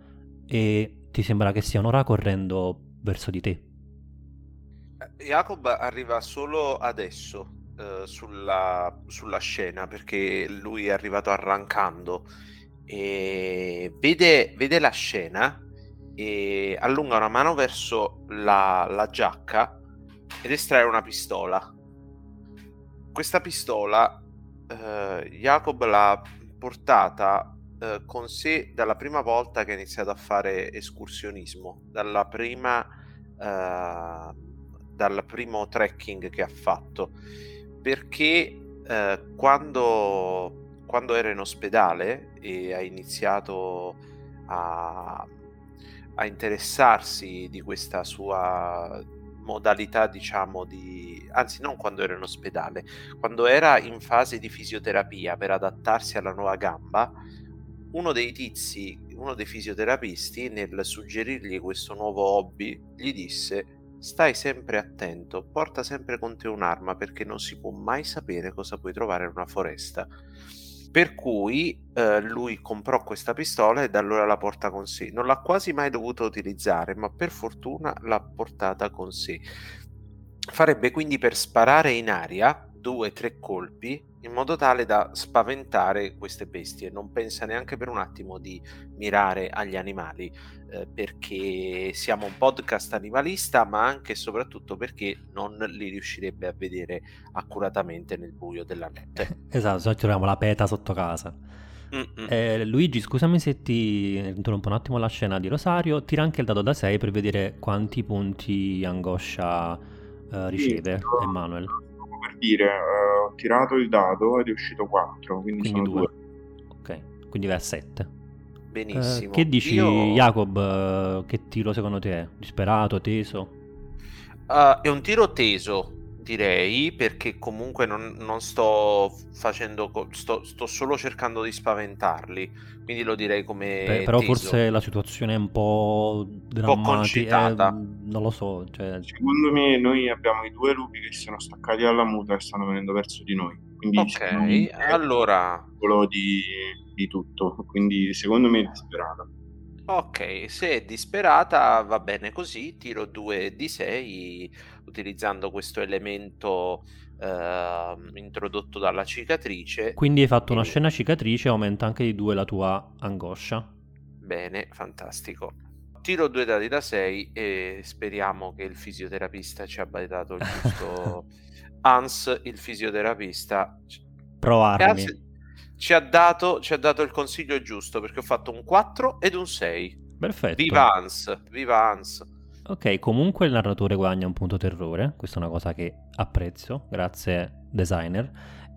[SPEAKER 1] e ti sembra che stiano ora correndo verso di te.
[SPEAKER 2] Eh, Jacob arriva solo adesso eh, sulla, sulla, scena perché lui è arrivato arrancando e vede, vede la scena e allunga una mano verso la, la giacca ed estrae una pistola questa pistola eh, Jacob l'ha portata eh, con sé dalla prima volta che ha iniziato a fare escursionismo, dalla prima, eh, dal primo trekking che ha fatto, perché eh, quando, quando era in ospedale e ha iniziato a, a interessarsi di questa sua modalità, diciamo, di... anzi non quando era in ospedale, quando era in fase di fisioterapia per adattarsi alla nuova gamba, uno dei tizi, uno dei fisioterapisti, nel suggerirgli questo nuovo hobby, gli disse stai sempre attento, porta sempre con te un'arma perché non si può mai sapere cosa puoi trovare in una foresta. Per cui eh, lui comprò questa pistola e da allora la porta con sé. Non l'ha quasi mai dovuta utilizzare, ma per fortuna l'ha portata con sé. Farebbe quindi per sparare in aria due o tre colpi in modo tale da spaventare queste bestie. Non pensa neanche per un attimo di mirare agli animali, eh, perché siamo un podcast animalista, ma anche e soprattutto perché non li riuscirebbe a vedere accuratamente nel buio della notte.
[SPEAKER 1] esatto, se no troviamo la peta sotto casa. Eh, Luigi, scusami se ti interrompo un attimo la scena di Rosario. Tira anche il dado da 6 per vedere quanti punti angoscia eh, riceve sì, Emanuele
[SPEAKER 3] per dire, uh, ho tirato il dado ed è uscito 4, quindi, quindi sono 2.
[SPEAKER 1] Ok, quindi vai a 7.
[SPEAKER 2] Benissimo.
[SPEAKER 1] Uh, che dici, Io... Jacob? Uh, che tiro secondo te è? Disperato, teso?
[SPEAKER 2] è un tiro teso, direi, perché comunque non, non sto facendo, sto, sto, solo cercando di spaventarli, quindi lo direi come...
[SPEAKER 1] Beh, però teso. forse la situazione è un po' drammatica, eh, non lo so. Cioè...
[SPEAKER 3] Secondo me noi abbiamo i due lupi che si sono staccati dalla muta e stanno venendo verso di noi. Quindi
[SPEAKER 2] ok, allora...
[SPEAKER 3] Di, di tutto, quindi secondo me è disperata.
[SPEAKER 2] Ok, se è disperata va bene così, tiro 2 di 6 utilizzando questo elemento eh, introdotto dalla cicatrice.
[SPEAKER 1] Quindi hai fatto una scena cicatrice aumenta anche di 2 la tua angoscia.
[SPEAKER 2] Bene, fantastico. Tiro due dati da 6 e speriamo che il fisioterapista ci abbia dato il giusto... Hans, il fisioterapista...
[SPEAKER 1] Provarmi
[SPEAKER 2] ci ha, dato, ci ha dato il consiglio giusto perché ho fatto un 4 ed un 6.
[SPEAKER 1] Perfetto.
[SPEAKER 2] Viva Hans, viva Hans.
[SPEAKER 1] Ok, comunque il narratore guadagna un punto terrore, questa è una cosa che apprezzo, grazie designer.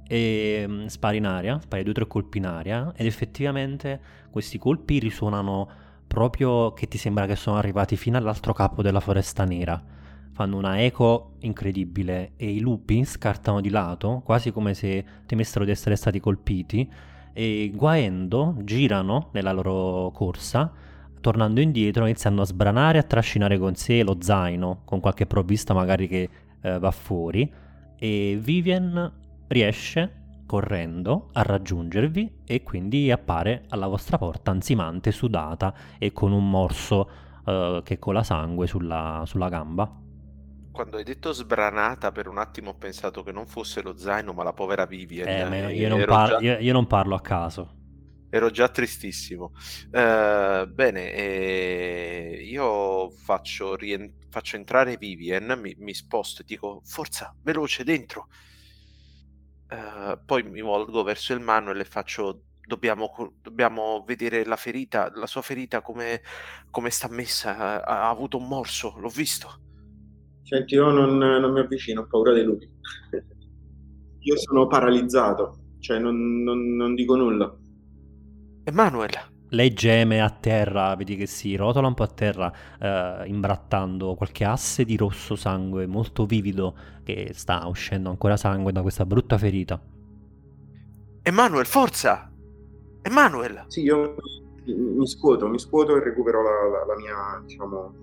[SPEAKER 1] E um, spari in aria, spari due o tre colpi in aria ed effettivamente questi colpi risuonano proprio che ti sembra che sono arrivati fino all'altro capo della foresta nera fanno una eco incredibile e i lupi scartano di lato, quasi come se temessero di essere stati colpiti, e guaendo girano nella loro corsa, tornando indietro iniziando a sbranare e a trascinare con sé lo zaino, con qualche provvista magari che eh, va fuori, e Vivian riesce correndo a raggiungervi e quindi appare alla vostra porta ansimante, sudata e con un morso eh, che cola sangue sulla, sulla gamba
[SPEAKER 2] quando hai detto sbranata per un attimo ho pensato che non fosse lo zaino ma la povera Vivian.
[SPEAKER 1] Eh, io, non par- già... io, io, non parlo a caso.
[SPEAKER 2] Ero già tristissimo. Uh, bene, eh, io faccio, rien- faccio, entrare Vivian, mi, mi, sposto e dico forza, veloce, dentro. Uh, poi mi volgo verso il Manuel e faccio Dobbiamo, dobbiamo, vedere la ferita, la sua ferita come, come sta messa. Ha, ha, avuto un morso, l'ho visto.
[SPEAKER 3] Senti, io non, non mi avvicino, ho paura dei lupi. io sono paralizzato, cioè non, non, non dico nulla.
[SPEAKER 2] Emanuele.
[SPEAKER 1] Lei geme a terra, vedi che si rotola un po' a terra, eh, imbrattando qualche asse di rosso sangue molto vivido che sta uscendo ancora sangue da questa brutta ferita.
[SPEAKER 2] Emanuele, forza! Emanuele!
[SPEAKER 3] Sì, io mi scuoto, mi scuoto e recupero la, la, la mia, diciamo,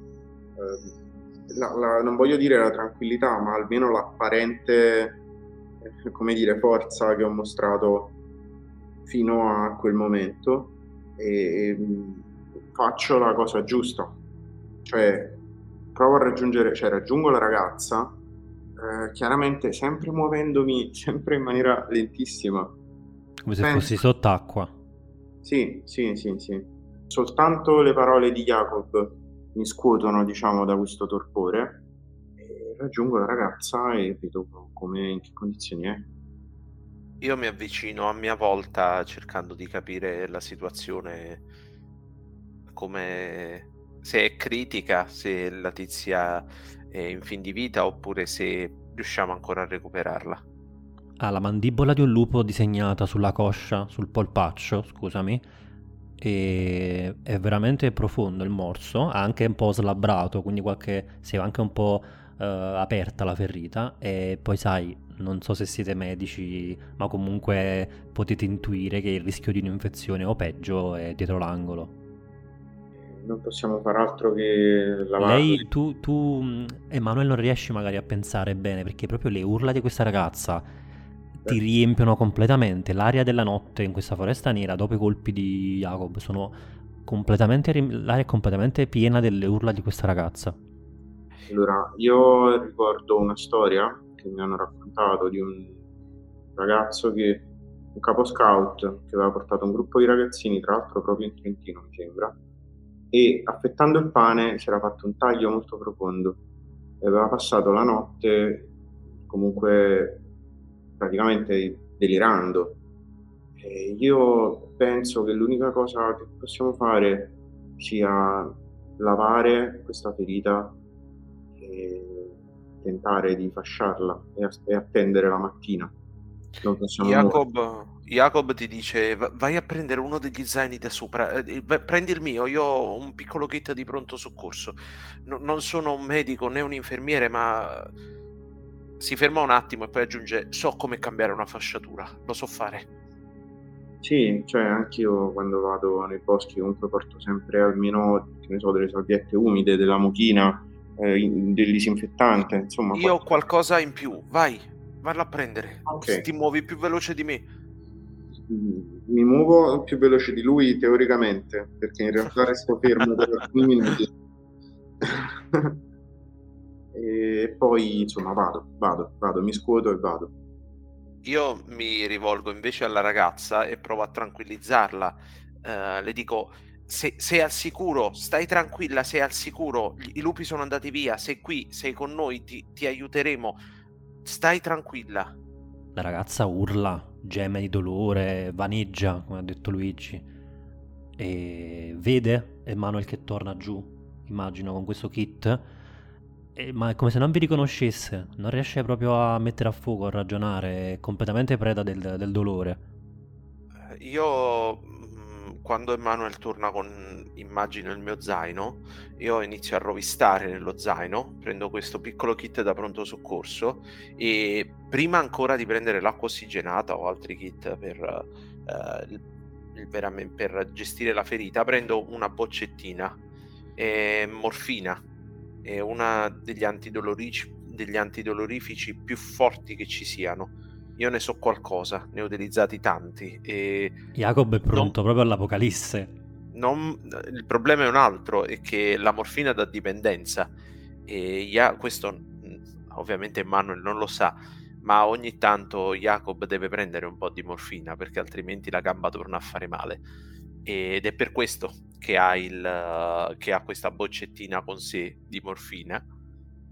[SPEAKER 3] eh, la, la, non voglio dire la tranquillità, ma almeno l'apparente, eh, come dire, forza che ho mostrato fino a quel momento e, e faccio la cosa giusta, cioè provo a raggiungere, cioè raggiungo la ragazza, eh, chiaramente sempre muovendomi, sempre in maniera lentissima.
[SPEAKER 1] Come se Penso... fossi sott'acqua.
[SPEAKER 3] Sì, sì, sì, sì. Soltanto le parole di Jacob mi scuotono diciamo da questo torpore e raggiungo la ragazza e vedo come in che condizioni è
[SPEAKER 2] io mi avvicino a mia volta cercando di capire la situazione come se è critica, se la tizia è in fin di vita oppure se riusciamo ancora a recuperarla.
[SPEAKER 1] Ha la mandibola di un lupo disegnata sulla coscia, sul polpaccio, scusami, e è veramente profondo il morso, ha anche un po' slabbrato, quindi qualche, si è anche un po' eh, aperta la ferita e poi sai, non so se siete medici, ma comunque potete intuire che il rischio di un'infezione o peggio è dietro l'angolo
[SPEAKER 3] non possiamo fare altro che lavare.
[SPEAKER 1] Lei, tu, tu, Emanuele, non riesci magari a pensare bene perché proprio le urla di questa ragazza ti riempiono completamente. L'aria della notte in questa foresta nera dopo i colpi di Jacob sono completamente. l'aria è completamente piena delle urla di questa ragazza.
[SPEAKER 3] Allora, io ricordo una storia che mi hanno raccontato di un ragazzo che un capo scout che aveva portato un gruppo di ragazzini, tra l'altro proprio in Trentino, mi sembra, e affettando il pane si era fatto un taglio molto profondo e aveva passato la notte comunque praticamente delirando. E io penso che l'unica cosa che possiamo fare sia lavare questa ferita e tentare di fasciarla e, attendere la mattina.
[SPEAKER 2] Jacob, Jacob ti dice vai a prendere uno degli zaini da sopra, eh, prendi il mio, io ho un piccolo kit di pronto soccorso. No, non sono un medico né un infermiere, ma si ferma un attimo e poi aggiunge so come cambiare una fasciatura, lo so fare.
[SPEAKER 3] Sì, cioè anch'io quando vado nei boschi comunque porto sempre almeno, che ne so, delle salviette umide, della mucchina, eh, del disinfettante, insomma.
[SPEAKER 2] Io ho qualcosa in più, vai, valla a prendere. Okay. Ti muovi più veloce di me
[SPEAKER 3] mi muovo più veloce di lui teoricamente, perché in realtà resto fermo per alcuni minuti. e poi insomma vado, vado, vado, mi scuoto e vado.
[SPEAKER 2] Io mi rivolgo invece alla ragazza e provo a tranquillizzarla. Uh, le dico: se, sei al sicuro, stai tranquilla, sei al sicuro. I lupi sono andati via, sei qui, sei con noi, ti, ti aiuteremo. Stai tranquilla.
[SPEAKER 1] La ragazza urla, geme di dolore, vaneggia, come ha detto Luigi, e vede Emanuel che torna giù, immagino, con questo kit, e, ma è come se non vi riconoscesse, non riesce proprio a mettere a fuoco, a ragionare, è completamente preda del, del dolore.
[SPEAKER 2] Io quando Emanuel torna con, immagino, il mio zaino, io inizio a rovistare nello zaino, prendo questo piccolo kit da pronto soccorso e prima ancora di prendere l'acqua ossigenata o altri kit per, eh, il, per gestire la ferita, prendo una boccettina, eh, morfina, è una degli degli antidolorifici più forti che ci siano io ne so qualcosa, ne ho utilizzati tanti. E
[SPEAKER 1] Jacob è pronto non, proprio all'apocalisse.
[SPEAKER 2] Non, il problema è un altro, è che la morfina dà dipendenza. E ja, questo ovviamente Manuel non lo sa, ma ogni tanto Jacob deve prendere un po' di morfina perché altrimenti la gamba torna a fare male. Ed è per questo che ha, il, che ha questa boccettina con sé di morfina.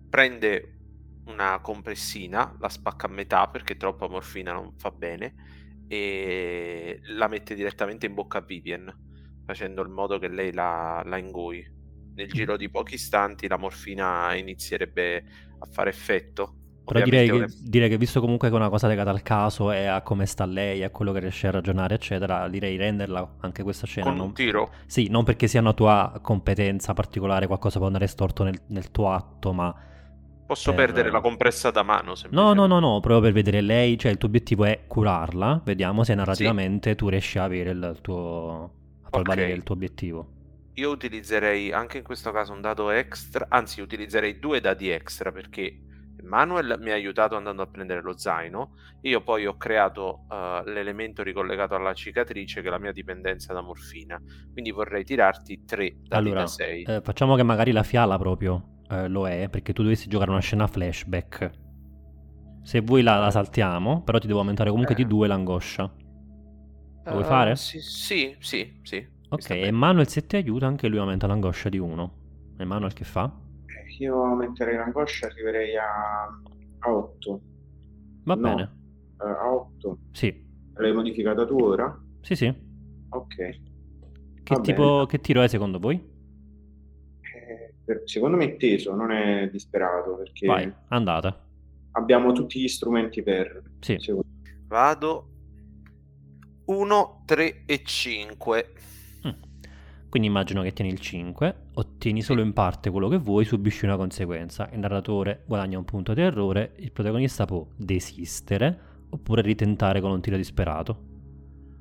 [SPEAKER 2] Prende una compressina, la spacca a metà perché troppa morfina non fa bene e la mette direttamente in bocca a Vivian, facendo in modo che lei la, la ingoi. Nel giro di pochi istanti la morfina inizierebbe a fare effetto.
[SPEAKER 1] Però direi che, direi che, visto comunque che è una cosa legata al caso e a come sta lei, a quello che riesce a ragionare, eccetera, direi renderla anche questa scena.
[SPEAKER 2] Con non... un tiro?
[SPEAKER 1] Sì, non perché sia una tua competenza particolare, qualcosa può andare storto nel, nel tuo atto, ma
[SPEAKER 2] Posso per... perdere la compressa da mano?
[SPEAKER 1] No, no, no, no, proprio per vedere lei, cioè il tuo obiettivo è curarla, vediamo se narrativamente sì. tu riesci a avere il tuo... a far okay. il tuo obiettivo.
[SPEAKER 2] Io utilizzerei anche in questo caso un dado extra, anzi utilizzerei due dadi extra perché Manuel mi ha aiutato andando a prendere lo zaino, io poi ho creato uh, l'elemento ricollegato alla cicatrice che è la mia dipendenza da morfina, quindi vorrei tirarti tre dadi
[SPEAKER 1] allora,
[SPEAKER 2] da 6.
[SPEAKER 1] Eh, facciamo che magari la fiala proprio eh, lo è perché tu dovessi giocare una scena flashback. Se vuoi la, la saltiamo, però ti devo aumentare comunque eh. di due l'angoscia. Lo vuoi uh, fare?
[SPEAKER 2] Sì, sì, sì. sì
[SPEAKER 1] ok, Emanuel se ti aiuta anche lui aumenta l'angoscia di uno. Emanuel che fa?
[SPEAKER 3] Io aumenterei l'angoscia, arriverei a, a 8.
[SPEAKER 1] Va no. bene.
[SPEAKER 3] a 8.
[SPEAKER 1] Sì.
[SPEAKER 3] L'hai modificata tu ora?
[SPEAKER 1] Sì, sì.
[SPEAKER 3] Ok.
[SPEAKER 1] Che, tipo, che tiro è secondo voi?
[SPEAKER 3] Secondo me è teso, non è disperato, perché
[SPEAKER 1] Vai, andata.
[SPEAKER 3] abbiamo tutti gli strumenti per...
[SPEAKER 1] Sì.
[SPEAKER 2] Vado 1, 3 e 5.
[SPEAKER 1] Mm. Quindi immagino che tieni il 5, ottieni solo in parte quello che vuoi, subisci una conseguenza. Il narratore guadagna un punto di errore, il protagonista può desistere oppure ritentare con un tiro disperato.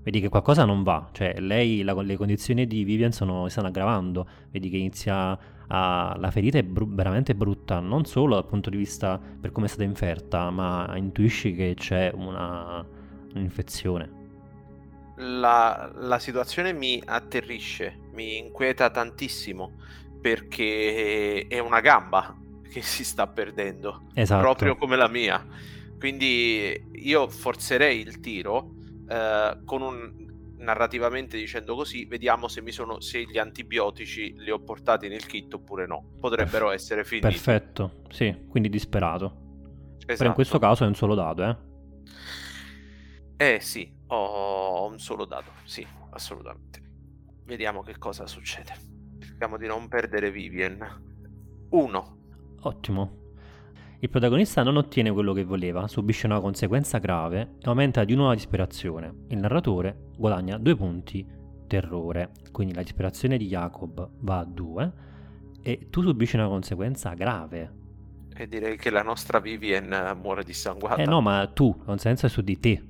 [SPEAKER 1] Vedi che qualcosa non va, cioè lei, la- le condizioni di Vivian sono, stanno aggravando, vedi che inizia a... la ferita è bru- veramente brutta, non solo dal punto di vista per come è stata inferta, ma intuisci che c'è una, un'infezione.
[SPEAKER 2] La, la situazione mi atterrisce, mi inquieta tantissimo perché è una gamba che si sta perdendo,
[SPEAKER 1] Esatto.
[SPEAKER 2] proprio come la mia. Quindi io forzerei il tiro eh, con un narrativamente dicendo così, vediamo se, mi sono, se gli antibiotici li ho portati nel kit oppure no. Potrebbero
[SPEAKER 1] Perf-
[SPEAKER 2] essere finiti.
[SPEAKER 1] Perfetto, sì, quindi disperato. Però in
[SPEAKER 2] Esatto.
[SPEAKER 1] questo caso è un solo dado, eh?
[SPEAKER 2] Eh sì, ho un solo dato, sì, assolutamente. Vediamo che cosa succede. Cerchiamo di non perdere Vivien. Uno.
[SPEAKER 1] Ottimo. Il protagonista non ottiene quello che voleva, subisce una conseguenza grave e aumenta di nuovo la disperazione. Il narratore guadagna due punti terrore, quindi la disperazione di Jacob va a 2 e tu subisci una conseguenza grave.
[SPEAKER 2] E direi che la nostra Vivien eh, muore dissanguata.
[SPEAKER 1] Eh no, ma tu, la conseguenza è su di te.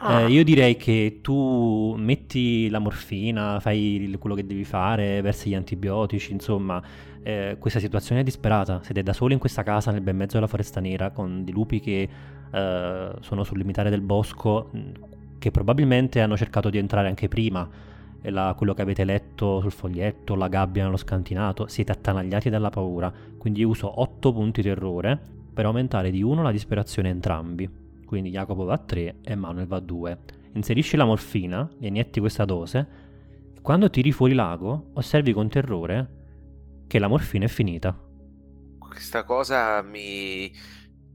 [SPEAKER 2] Ah,
[SPEAKER 1] Eh, io direi che tu metti la morfina, fai quello che devi fare, versi gli antibiotici, insomma, eh, questa situazione è disperata. Siete da soli in questa casa nel bel mezzo della foresta nera con dei lupi che eh, sono sul limitare del bosco, che probabilmente hanno cercato di entrare anche prima. La- quello che avete letto sul foglietto, la gabbia nello scantinato, siete attanagliati dalla paura. Quindi uso 8 punti terrore per aumentare di 1 la disperazione entrambi. Quindi Jacopo va a 3 e Manuel va a 2. Inserisci la morfina, inietti questa dose, quando tiri fuori l'ago, osservi con terrore che la morfina è finita.
[SPEAKER 2] questa cosa mi,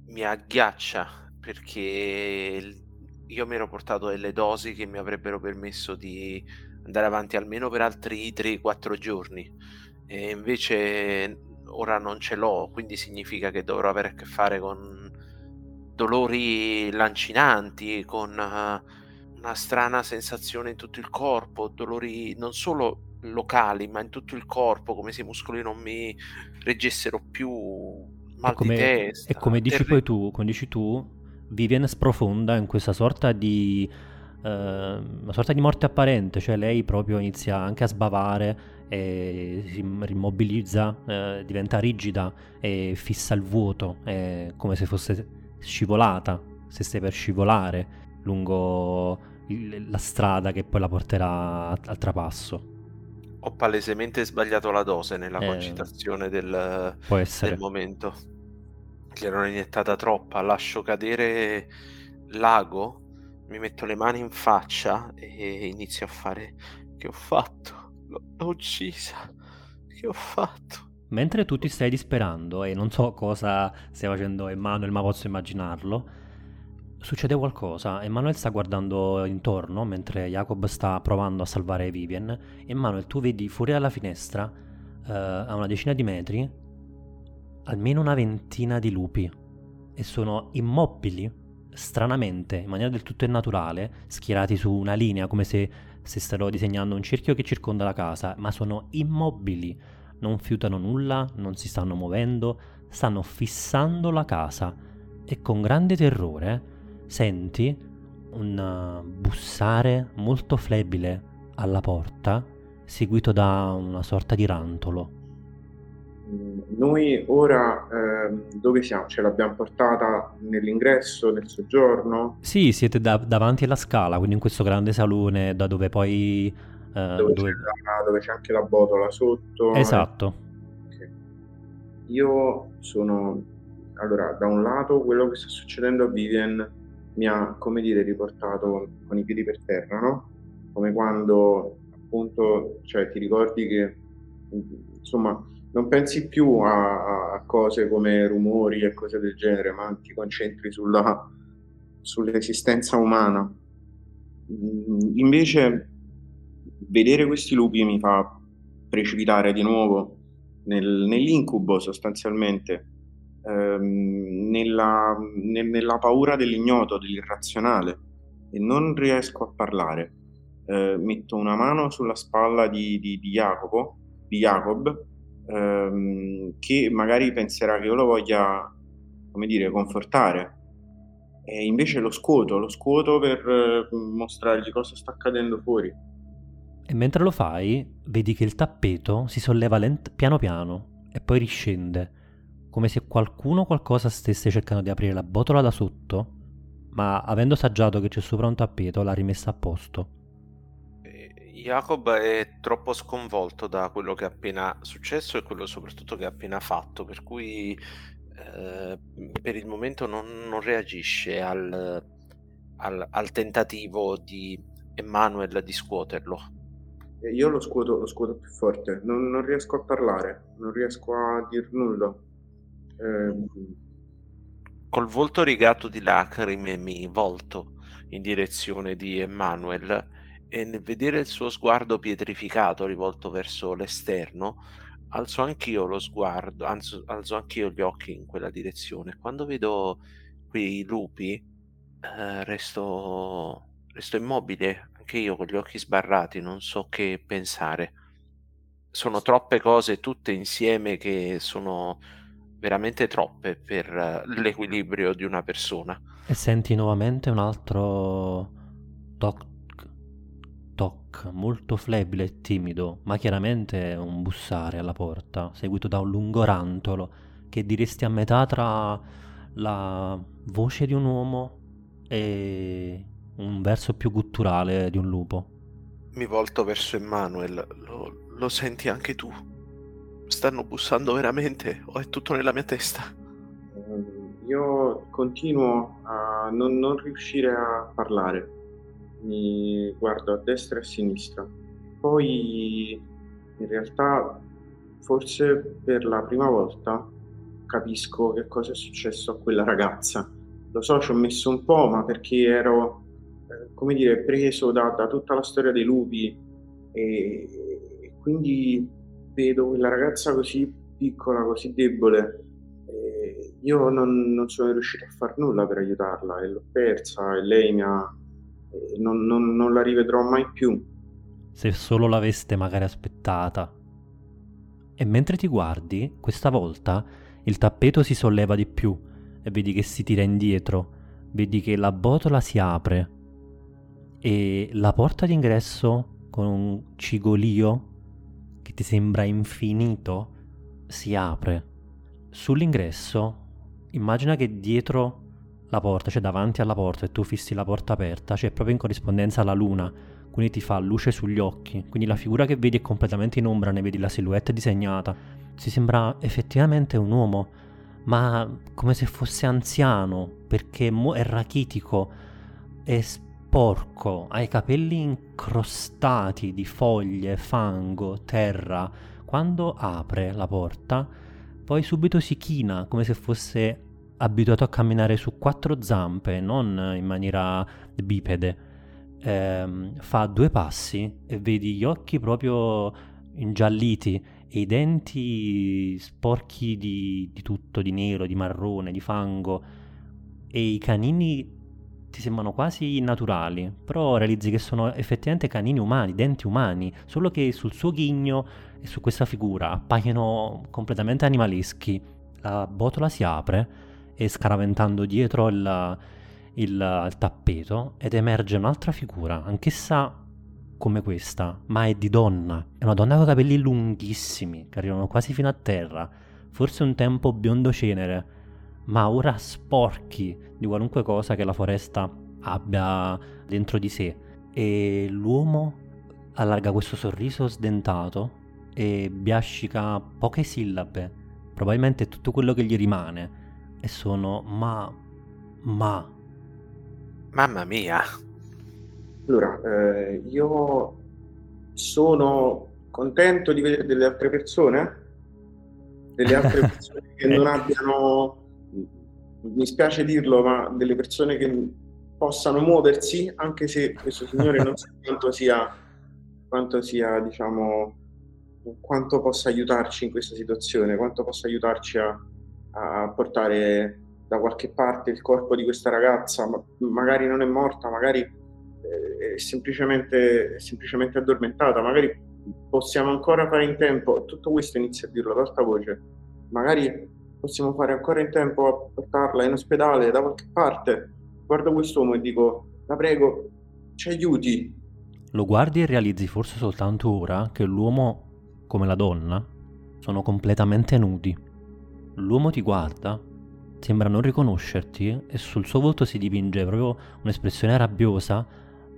[SPEAKER 2] mi agghiaccia perché io mi ero portato delle dosi che mi avrebbero permesso di andare avanti almeno per altri 3-4 giorni e invece ora non ce l'ho, quindi significa che dovrò avere a che fare con dolori lancinanti, con eh, una strana sensazione in tutto il corpo, dolori non solo locali, ma in tutto il corpo, come se i muscoli non mi reggessero più, mal
[SPEAKER 1] E come,
[SPEAKER 2] di testa.
[SPEAKER 1] e come dici
[SPEAKER 2] terri-
[SPEAKER 1] poi tu, come dici tu, Vivian sprofonda in questa sorta di eh, una sorta di morte apparente, cioè lei proprio inizia anche a sbavare, e si rimmobilizza, eh, diventa rigida e fissa il vuoto, è come se fosse scivolata, se stai per scivolare lungo il- la strada che poi la porterà al trapasso.
[SPEAKER 2] Ho palesemente sbagliato la dose nella
[SPEAKER 1] Eh.
[SPEAKER 2] concitazione del, del momento. Gliel'ho iniettata troppa, lascio cadere l'ago, mi metto le mani in faccia e inizio a fare che ho fatto? L'ho, l'ho uccisa. Che ho fatto?
[SPEAKER 1] Mentre tu ti stai disperando e non so cosa stia facendo Emanuel, ma posso immaginarlo, succede qualcosa. Emanuel sta guardando intorno mentre Jacob sta provando a salvare Vivian. Emanuel, tu vedi fuori dalla finestra, eh, a una decina di metri, almeno una ventina di lupi. E sono immobili, stranamente, in maniera del tutto innaturale, schierati su una linea, come se stessero disegnando un cerchio che circonda la casa, ma sono immobili non fiutano nulla, non si stanno muovendo, stanno fissando la casa e con grande terrore senti un uh, bussare molto flebile alla porta, seguito da una sorta di rantolo.
[SPEAKER 3] Noi ora ehm, dove siamo? Ce l'abbiamo portata nell'ingresso, nel soggiorno?
[SPEAKER 1] Sì, siete da- davanti alla scala, quindi in questo grande salone da dove poi... eh,
[SPEAKER 3] Dove,
[SPEAKER 1] dove-
[SPEAKER 3] C'è la- dove c'è anche la botola sotto?
[SPEAKER 1] Esatto.
[SPEAKER 3] Ok. Io sono... Allora, da un lato quello che sta succedendo a Vivian mi ha, come dire, riportato con i piedi per terra, no? Come quando appunto, cioè ti ricordi che insomma non pensi più a, a cose come rumori e cose del genere, ma ti concentri sulla, sull'esistenza umana. Mm, invece vedere questi lupi mi fa precipitare di nuovo nel, nell'incubo sostanzialmente, ehm, nella, ne, nella, paura dell'ignoto, dell'irrazionale e non riesco a parlare. Eh, metto una mano sulla spalla di, di, di Jacopo, di Jacob, ehm, che magari penserà che io lo voglia, come dire, confortare. E invece lo scuoto, lo scuoto per eh, mostrargli cosa sta accadendo fuori.
[SPEAKER 1] E mentre lo fai, vedi che il tappeto si solleva lent- piano piano e poi riscende, come se qualcuno o qualcosa stesse cercando di aprire la botola da sotto, ma avendo assaggiato che c'è sopra un tappeto l'ha rimessa a posto.
[SPEAKER 2] Jacob è troppo sconvolto da quello che è appena successo e quello soprattutto che ha appena fatto, per cui eh, per il momento non, non reagisce al, al, al, tentativo di Emanuel di scuoterlo.
[SPEAKER 3] Io lo scuoto, lo scuoto più forte, non, non, riesco a parlare, non riesco a dir nulla. Eh...
[SPEAKER 2] Col volto rigato di lacrime mi volto in direzione di Emanuel e nel vedere il suo sguardo pietrificato rivolto verso l'esterno, alzo anch'io lo sguardo, alzo, alzo anch'io gli occhi in quella direzione. Quando vedo quei lupi, eh, resto, resto immobile anche io con gli occhi sbarrati, non so che pensare. Sono troppe cose tutte insieme che sono veramente troppe per eh, l'equilibrio di una persona.
[SPEAKER 1] E senti nuovamente un altro toc toc molto flebile e timido, ma chiaramente un bussare alla porta, seguito da un lungo rantolo che diresti a metà tra la voce di un uomo e un verso più gutturale di un lupo.
[SPEAKER 2] Mi volto verso Emanuel. Lo, lo senti anche tu? Stanno bussando veramente o è tutto nella mia testa?
[SPEAKER 3] Eh, io continuo a non, non riuscire a parlare. Mi guardo a destra e a sinistra. Poi in realtà forse per la prima volta capisco che cosa è successo a quella ragazza. Lo so, ci ho messo un po', ma perché ero come dire, preso da, da, tutta la storia dei lupi e, e, quindi vedo quella ragazza così piccola, così debole. io non, non, sono riuscito a fare nulla per aiutarla e l'ho persa e lei mi ha... Non, non, non la rivedrò mai più.
[SPEAKER 1] Se solo l'aveste magari aspettata. E mentre ti guardi, questa volta il tappeto si solleva di più e vedi che si tira indietro, vedi che la botola si apre e la porta d'ingresso con un cigolio che ti sembra infinito si apre. Sull'ingresso immagina che dietro la porta, cioè davanti alla porta e tu fissi la porta aperta, c'è proprio in corrispondenza alla luna, quindi ti fa luce sugli occhi, quindi la figura che vedi è completamente in ombra, ne vedi la silhouette disegnata. Si sembra effettivamente un uomo, ma come se fosse anziano, perché è rachitico, è porco, ha i capelli incrostati di foglie, fango, terra. Quando apre la porta, poi subito si china come se fosse abituato a camminare su quattro zampe, non in maniera bipede. Eh, fa due passi e vedi gli occhi proprio ingialliti e i denti sporchi di, di tutto, di nero, di marrone, di fango e i canini ti sembrano quasi naturali, però realizzi che sono effettivamente canini umani, denti umani, solo che sul suo ghigno e su questa figura appaiono completamente animaleschi. La botola si apre e scaraventando dietro il, il, il tappeto ed emerge un'altra figura, anch'essa come questa, ma è di donna. È una donna con capelli lunghissimi, che arrivano quasi fino a terra, forse un tempo biondo cenere, ma ora sporchi di qualunque cosa che la foresta abbia dentro di sé. E l'uomo allarga questo sorriso sdentato e biascica poche sillabe, probabilmente tutto quello che gli rimane, e sono ma, ma.
[SPEAKER 2] Mamma mia.
[SPEAKER 3] Allora, eh, io sono contento di vedere delle altre persone, delle altre persone che non abbiano mi spiace dirlo, ma delle persone che possano muoversi, anche se questo signore non sa quanto sia, quanto sia, diciamo, quanto possa aiutarci in questa situazione, quanto possa aiutarci a, a portare da qualche parte il corpo di questa ragazza, ma magari non è morta, magari eh, è semplicemente, semplicemente addormentata, magari possiamo ancora fare in tempo, tutto questo inizia a dirlo ad alta voce, magari possiamo fare ancora in tempo a portarla in ospedale da qualche parte. Guardo quest'uomo e dico, la prego, ci aiuti.
[SPEAKER 1] Lo guardi e realizzi forse soltanto ora che l'uomo, come la donna, sono completamente nudi. L'uomo ti guarda, sembra non riconoscerti e sul suo volto si dipinge proprio un'espressione rabbiosa,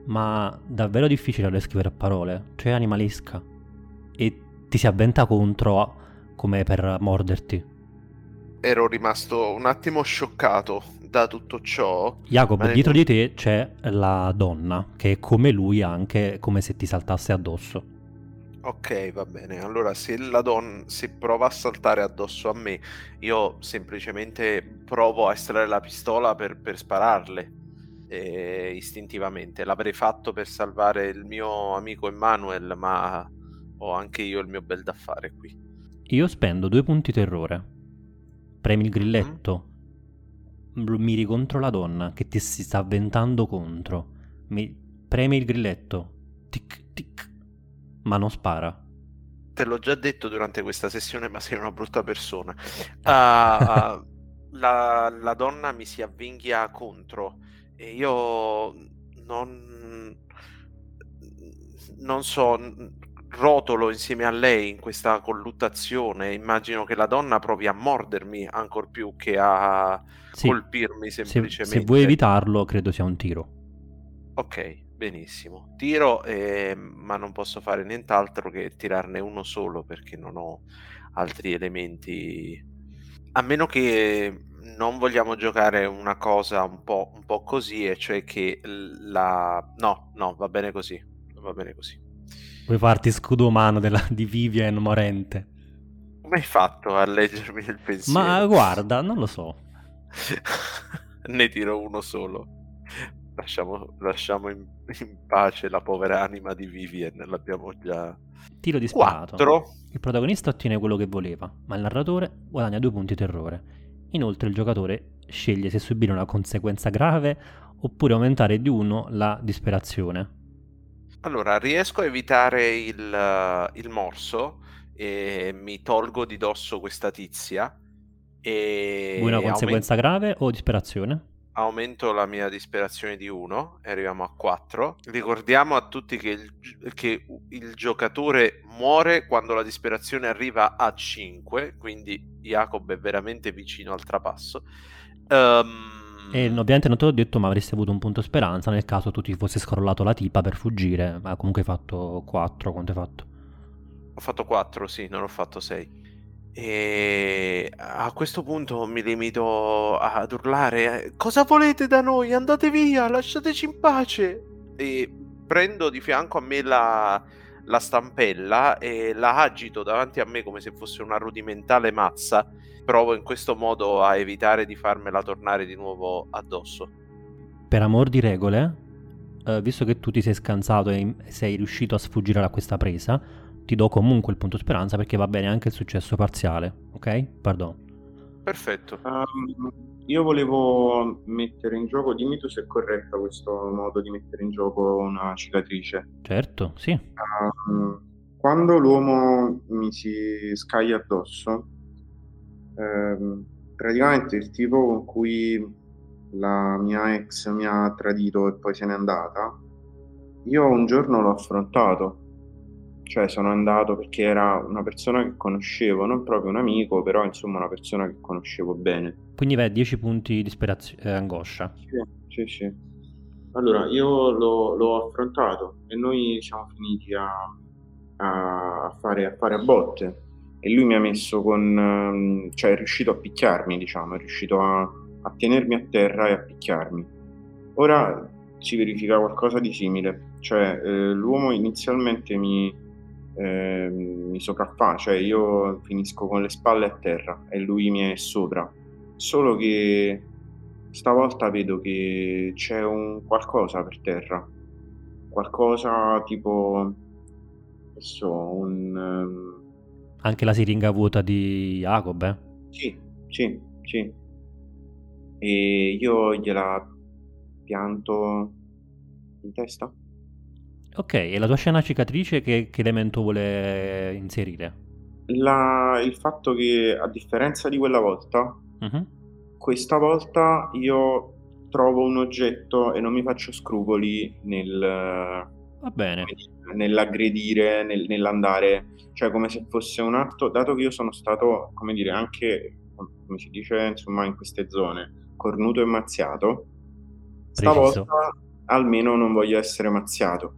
[SPEAKER 1] ma davvero difficile da descrivere a parole, cioè animalesca. E ti si avventa contro come per morderti
[SPEAKER 2] ero rimasto un attimo scioccato da tutto ciò.
[SPEAKER 1] Jacopo, dietro di te c'è la donna, che è come lui anche, come se ti saltasse addosso.
[SPEAKER 2] Ok, va bene. Allora, se la donna se prova a saltare addosso a me, io semplicemente provo a estrarre la pistola per, per spararle eh, istintivamente. L'avrei fatto per salvare il mio amico Emanuel, ma ho anche io il mio bel da fare qui.
[SPEAKER 1] Io spendo due punti terrore premi il grilletto, mm. miri contro la donna che ti si sta avventando contro, mi premi il grilletto, tic tic, ma non spara.
[SPEAKER 2] Te l'ho già detto durante questa sessione, ma sei una brutta persona. Uh, la, la, donna mi si avvinghia contro e io non, non so, rotolo insieme a lei in questa colluttazione, immagino che la donna provi a mordermi ancor più che a sì. colpirmi semplicemente.
[SPEAKER 1] Se, se, vuoi evitarlo, credo sia un tiro.
[SPEAKER 2] Ok, benissimo. Tiro, eh, ma non posso fare nient'altro che tirarne uno solo perché non ho altri elementi. A meno che non vogliamo giocare una cosa un po', un po' così, e cioè che la... No, no, va bene così. Va bene così.
[SPEAKER 1] Vuoi farti scudo umano della, di Vivian morente?
[SPEAKER 2] Come hai fatto a leggermi il pensiero?
[SPEAKER 1] Ma guarda, non lo so.
[SPEAKER 2] ne tiro uno solo. Lasciamo, lasciamo in, in, pace la povera anima di Vivian, l'abbiamo già...
[SPEAKER 1] Tiro disparato. 4. Il protagonista ottiene quello che voleva, ma il narratore guadagna due punti terrore. Inoltre il giocatore sceglie se subire una conseguenza grave oppure aumentare di uno la disperazione.
[SPEAKER 2] Allora, riesco a evitare il, uh, il morso e mi tolgo di dosso questa tizia. E
[SPEAKER 1] Vuoi una conseguenza aumento, grave o disperazione?
[SPEAKER 2] Aumento la mia disperazione di 1 e arriviamo a 4. Ricordiamo a tutti che il, che il giocatore muore quando la disperazione arriva a 5, quindi Jacob è veramente vicino al trapasso. Um,
[SPEAKER 1] e ovviamente non te l'ho detto, ma avresti avuto un punto speranza nel caso tu ti fossi scrollato la tipa per fuggire. Ma comunque hai fatto 4. Quanto hai fatto?
[SPEAKER 2] Ho fatto 4, sì, non ho fatto 6. E a questo punto mi limito ad urlare: Cosa volete da noi? Andate via, lasciateci in pace. E prendo di fianco a me la, la stampella e la agito davanti a me come se fosse una rudimentale mazza provo in questo modo a evitare di farmela tornare di nuovo addosso.
[SPEAKER 1] Per amor di regole, eh, visto che tu ti sei scansato e sei riuscito a sfuggire da questa presa, ti do comunque il punto speranza perché va bene anche il successo parziale, ok? Pardon.
[SPEAKER 2] Perfetto.
[SPEAKER 3] Um, io volevo mettere in gioco, dimmi tu se è corretto questo modo di mettere in gioco una cicatrice.
[SPEAKER 1] Certo, sì.
[SPEAKER 3] Um, quando l'uomo mi si scaglia addosso, ehm, praticamente il tipo con cui la mia ex mi ha tradito e poi se n'è andata, io un giorno l'ho affrontato, cioè sono andato perché era una persona che conoscevo, non proprio un amico, però insomma una persona che conoscevo bene.
[SPEAKER 1] Quindi vai a 10 punti di disperazione, eh, angoscia.
[SPEAKER 3] Sì, sì, sì. Allora, io l'ho, l'ho affrontato e noi siamo finiti a, a, fare, a fare a botte e lui mi ha messo con, ehm, cioè è riuscito a picchiarmi, diciamo, è riuscito a, a tenermi a terra e a picchiarmi. Ora si verifica qualcosa di simile, cioè eh, l'uomo inizialmente mi, eh, mi sopraffa, cioè io finisco con le spalle a terra e lui mi è sopra, solo che stavolta vedo che c'è un qualcosa per terra, qualcosa tipo, che so, un... ehm,
[SPEAKER 1] Anche la siringa vuota di Jacob, eh?
[SPEAKER 3] Sì, sì, sì. E io gliela pianto in testa?
[SPEAKER 1] Ok, e la tua scena cicatrice che, che elemento vuole inserire?
[SPEAKER 3] La- il fatto che, a differenza di quella volta,
[SPEAKER 1] Mhm.
[SPEAKER 3] questa volta io trovo un oggetto e non mi faccio scrupoli nel,
[SPEAKER 1] Va bene.
[SPEAKER 3] nell'aggredire, nel- nell'andare, cioè come se fosse un atto, dato che io sono stato, come dire, anche, come si dice, insomma, in queste zone, cornuto e mazziato, stavolta
[SPEAKER 1] Preciso.
[SPEAKER 3] almeno non voglio essere mazziato.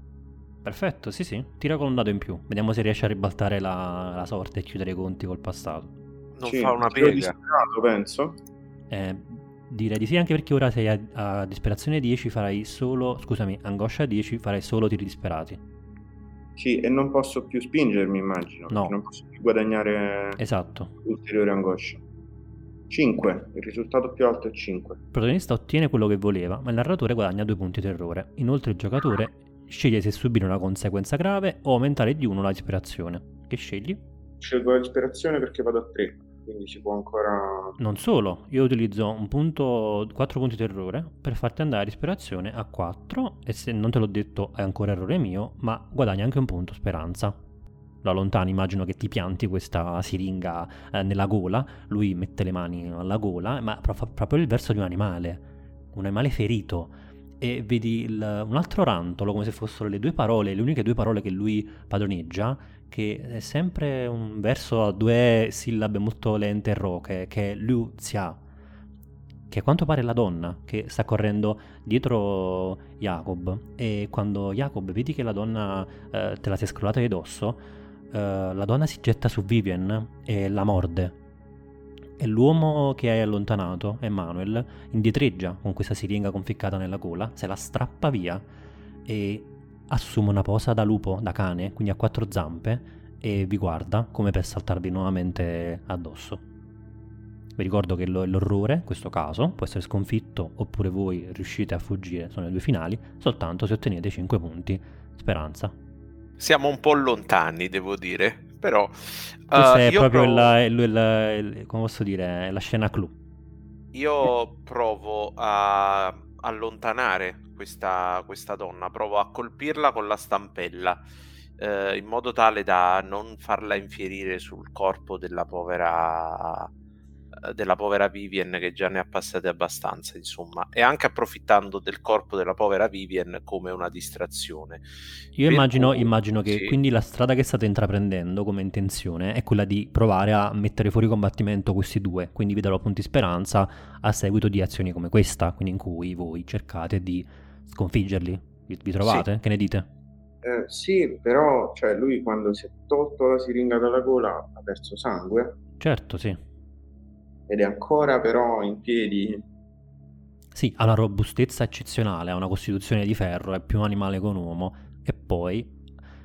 [SPEAKER 1] Perfetto, sì sì. Tira con un dado in più. Vediamo se riesci a ribaltare la, la sorte e chiudere i conti col passato.
[SPEAKER 2] Non
[SPEAKER 3] Sì,
[SPEAKER 2] fa una
[SPEAKER 3] disperato, penso.
[SPEAKER 1] Eh, direi di sì, anche perché ora sei a, a disperazione 10, farai solo... Scusami, angoscia 10, farai solo tiri disperati.
[SPEAKER 3] Sì, e non posso più spingermi, immagino.
[SPEAKER 1] No.
[SPEAKER 3] Non posso più guadagnare
[SPEAKER 1] Esatto.
[SPEAKER 3] ulteriore angoscia. 5, il risultato più alto è 5.
[SPEAKER 1] Il protagonista ottiene quello che voleva, ma il narratore guadagna due punti terrore. Inoltre il giocatore sceglie se subire una conseguenza grave o aumentare di uno la disperazione. Che scegli?
[SPEAKER 3] Scelgo la disperazione perché vado a 3, quindi si può ancora...
[SPEAKER 1] Non solo, io utilizzo un punto, 4 punti terrore per farti andare a disperazione a 4 e se non te l'ho detto è ancora errore mio, ma guadagni anche un punto speranza. Lo allontani, immagino che ti pianti questa siringa eh, nella gola, lui mette le mani alla gola, ma fa proprio il verso di un animale, un animale ferito. E vedi il- un altro rantolo come se fossero le due parole, le uniche due parole che lui padroneggia, che è sempre un verso a due sillabe molto lente e roche, che è Liu Xia, che a quanto pare è la donna che sta correndo dietro Jacob. E quando Jacob vedi che la donna eh, te la sei scrollata di dosso, eh, la donna si getta su Vivian e la morde. E l'uomo che hai allontanato, Emmanuel, indietreggia con questa siringa conficcata nella gola, se la strappa via e assume una posa da lupo, da cane, quindi a quattro zampe, e vi guarda come per saltarvi nuovamente addosso. Vi ricordo che lo- l'orrore, in questo caso, può essere sconfitto oppure voi riuscite a fuggire, sono le due finali, soltanto se ottenete 5 punti. Speranza.
[SPEAKER 2] Siamo un po' lontani, devo dire, però... Eh,
[SPEAKER 1] sei
[SPEAKER 2] io
[SPEAKER 1] proprio
[SPEAKER 2] provo-
[SPEAKER 1] il- il- il- come posso dire, la scena clou.
[SPEAKER 2] Io provo a allontanare questa, questa donna, provo a colpirla con la stampella, eh, in modo tale da non farla infierire sul corpo della povera, della povera Vivian che già ne ha passate abbastanza, insomma, e anche approfittando del corpo della povera Vivian come una distrazione.
[SPEAKER 1] Io immagino,
[SPEAKER 2] cui-
[SPEAKER 1] immagino che
[SPEAKER 2] sì.
[SPEAKER 1] quindi la strada che state intraprendendo come intenzione è quella di provare a mettere fuori combattimento questi due, quindi vi darò punti speranza a seguito di azioni come questa, quindi in cui voi cercate di sconfiggerli. Vi, vi trovate? Che ne dite?
[SPEAKER 3] Eh, sì, però cioè, lui quando si è tolto la siringa dalla gola ha perso sangue
[SPEAKER 1] Certo, sì.
[SPEAKER 3] Ed è ancora però in piedi.
[SPEAKER 1] Sì, ha una robustezza eccezionale, ha una costituzione di ferro, è più un animale che un uomo e poi,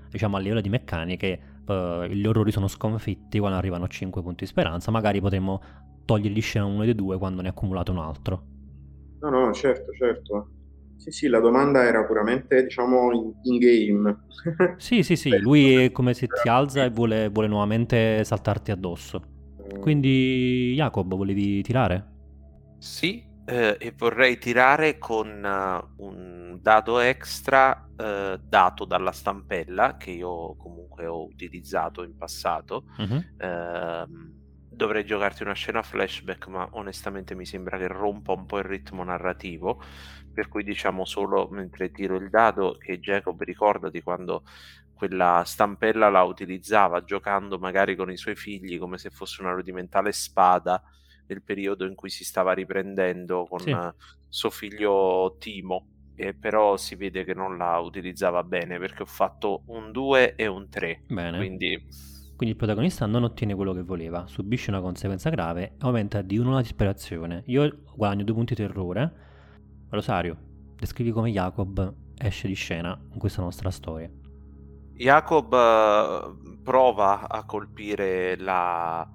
[SPEAKER 1] diciamo a livello di meccaniche, eh, gli orrori sono sconfitti quando arrivano a 5 punti di speranza, magari potremmo togliergli scena uno dei due quando ne ha accumulato un altro.
[SPEAKER 3] No, no, certo, certo. Sì, sì, la domanda era puramente, diciamo, in, in game.
[SPEAKER 1] Sì, sì, sì, lui è come se ti alza e vuole, vuole nuovamente saltarti addosso.
[SPEAKER 3] Eh,
[SPEAKER 1] Quindi, Jacob, volevi tirare?
[SPEAKER 2] Sì, eh, e vorrei tirare con eh, un dado extra eh, dato dalla stampella che io comunque ho utilizzato in passato.
[SPEAKER 1] Mhm.
[SPEAKER 2] Ehm, dovrei giocarti una scena flashback, ma onestamente mi sembra che rompa un po' il ritmo narrativo. Per cui diciamo solo mentre tiro il dado che Jacob ricorda di quando quella stampella la utilizzava giocando magari con i suoi figli come se fosse una rudimentale spada nel periodo in cui si stava riprendendo con
[SPEAKER 1] Sì.
[SPEAKER 2] suo figlio Timo. E però si vede che non la utilizzava bene perché ho fatto un 2 e un 3.
[SPEAKER 1] Bene.
[SPEAKER 2] Quindi
[SPEAKER 1] Quindi il protagonista non ottiene quello che voleva, subisce una conseguenza grave aumenta di uno la disperazione. Io guadagno due punti terrore. Rosario, descrivi come Jacob esce di scena in questa nostra storia.
[SPEAKER 2] Jacob eh, prova a colpire la,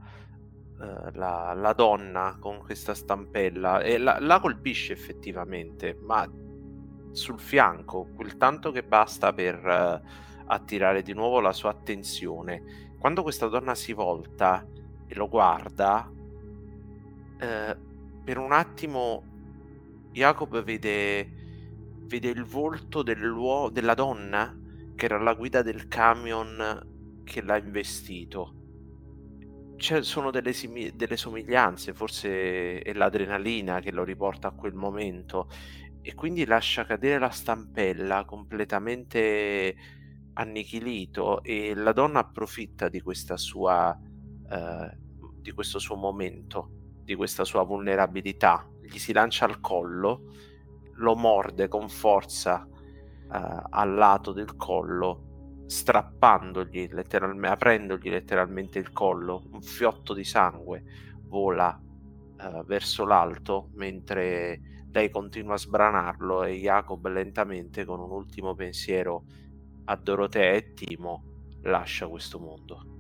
[SPEAKER 2] uh, la, la, donna con questa stampella e la, la colpisce effettivamente, ma sul fianco, quel tanto che basta per uh, attirare di nuovo la sua attenzione. Quando questa donna si volta e lo guarda, uh, per un attimo Jacob vede, vede il volto della donna che era alla guida del camion che l'ha investito. Ci sono delle, simi- delle somiglianze, forse è l'adrenalina che lo riporta a quel momento e quindi lascia cadere la stampella completamente annichilito e la donna approfitta di questa sua eh, di questo suo momento, di questa sua vulnerabilità, gli si lancia al collo, lo morde con forza eh, al lato del collo, strappandogli letteralmente, aprendogli letteralmente il collo, un fiotto di sangue vola eh, verso l'alto mentre lei continua a sbranarlo e Jacob lentamente con un ultimo pensiero a Dorotea e Timo lascia questo mondo.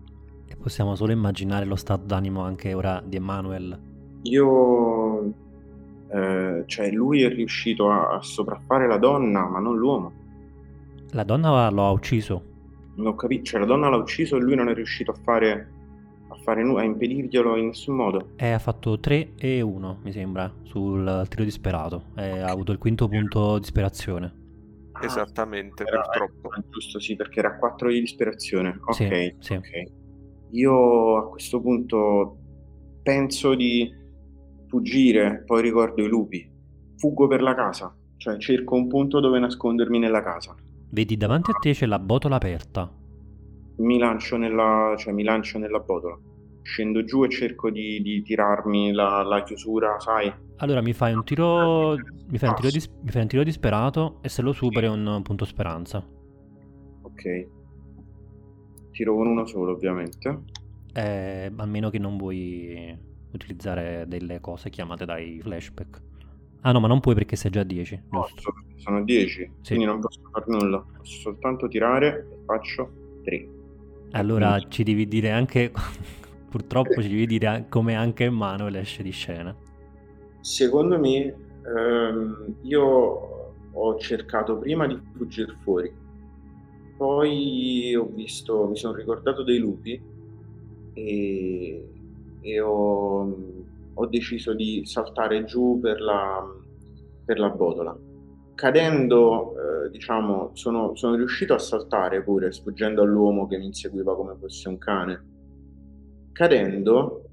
[SPEAKER 1] E possiamo solo immaginare lo stato d'animo anche ora di Emanuel.
[SPEAKER 3] Io... Eh, cioè lui è riuscito a, a sopraffare la donna, ma non l'uomo.
[SPEAKER 1] La donna lo ha ucciso.
[SPEAKER 3] Non ho capito, cioè la donna l'ha ucciso e lui non è riuscito a fare fare nulla, a impedirglielo in nessun modo.
[SPEAKER 1] E ha fatto 3 e 1, mi sembra, sul tiro disperato. E ha avuto il quinto punto di disperazione.
[SPEAKER 2] Ah, Esattamente, era, purtroppo.
[SPEAKER 3] Era giusto, sì, perché era 4 di disperazione. Ok,
[SPEAKER 1] sì, sì.
[SPEAKER 3] ok. Io a questo punto penso di fuggire, poi ricordo i lupi. Fuggo per la casa, cioè cerco un punto dove nascondermi nella casa.
[SPEAKER 1] Vedi davanti a te c'è la botola aperta.
[SPEAKER 3] Mi lancio nella, cioè, mi lancio nella botola scendo giù e cerco di, di tirarmi la, la, chiusura, sai.
[SPEAKER 1] Allora mi fai un tiro. Mi fai un tiro, dis, mi fai un tiro disperato e se lo superi è un punto speranza.
[SPEAKER 3] Ok. Tiro con uno solo, ovviamente.
[SPEAKER 1] Eh, a meno che non vuoi utilizzare delle cose chiamate dai flashback. Ah no, ma non puoi perché sei già a 10.
[SPEAKER 3] Posso, sono 10, sì. quindi non posso fare nulla. Posso soltanto tirare e faccio 3.
[SPEAKER 1] Allora quindi... ci devi dire anche purtroppo ci devi dire come anche Emanuel esce di scena.
[SPEAKER 3] Secondo me ehm, io ho cercato prima di fuggire fuori, poi ho visto, mi sono ricordato dei lupi e, e ho, ho, deciso di saltare giù per la, per la botola. Cadendo, eh, diciamo, sono, sono riuscito a saltare pure, sfuggendo all'uomo che mi inseguiva come fosse un cane cadendo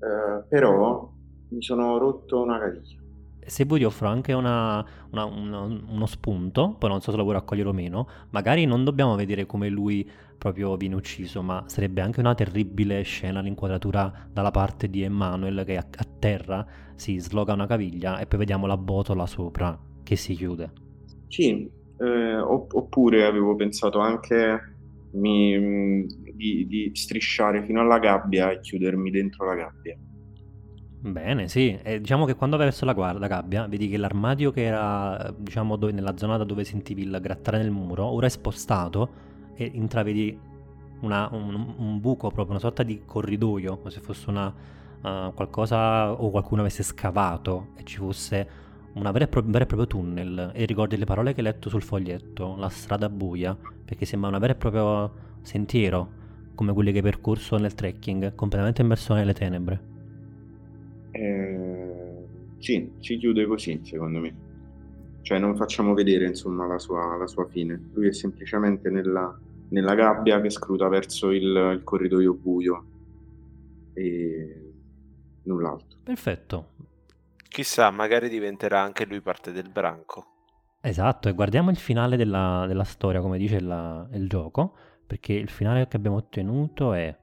[SPEAKER 3] eh, però mi sono rotto una caviglia.
[SPEAKER 1] Se vuoi ti offro anche una, una, una, uno spunto, poi non so se lo vuoi raccogliere o meno, magari non dobbiamo vedere come lui proprio viene ucciso, ma sarebbe anche una terribile scena l'inquadratura dalla parte di Emanuel che a, a terra si sloga una caviglia e poi vediamo la botola sopra che si chiude.
[SPEAKER 3] Sì, eh, oppure avevo pensato anche mi, di, di, strisciare fino alla gabbia e chiudermi dentro la gabbia.
[SPEAKER 1] Bene, sì. E diciamo che quando vai verso la, guarda, gabbia, vedi che l'armadio che era, diciamo, dove, nella zona da dove sentivi il grattare nel muro, ora è spostato e intravedi una, un, un, buco, proprio una sorta di corridoio, come se fosse una, uh, qualcosa o qualcuno avesse scavato e ci fosse vera pro- un vero e proprio tunnel e ricordi le parole che hai letto sul foglietto, la strada buia, perché sembra una vera e proprio sentiero, come quelli che hai percorso nel trekking, completamente immerso nelle tenebre.
[SPEAKER 3] Eh, sì, si chiude così, secondo me. Cioè non facciamo vedere, insomma, la sua, la sua fine. Lui è semplicemente nella, nella gabbia che scruta verso il, il corridoio buio e null'altro.
[SPEAKER 1] Perfetto,
[SPEAKER 2] Chissà, magari diventerà anche lui parte del branco.
[SPEAKER 1] Esatto, e guardiamo il finale della, della storia, come dice la, il gioco, perché il finale che abbiamo ottenuto è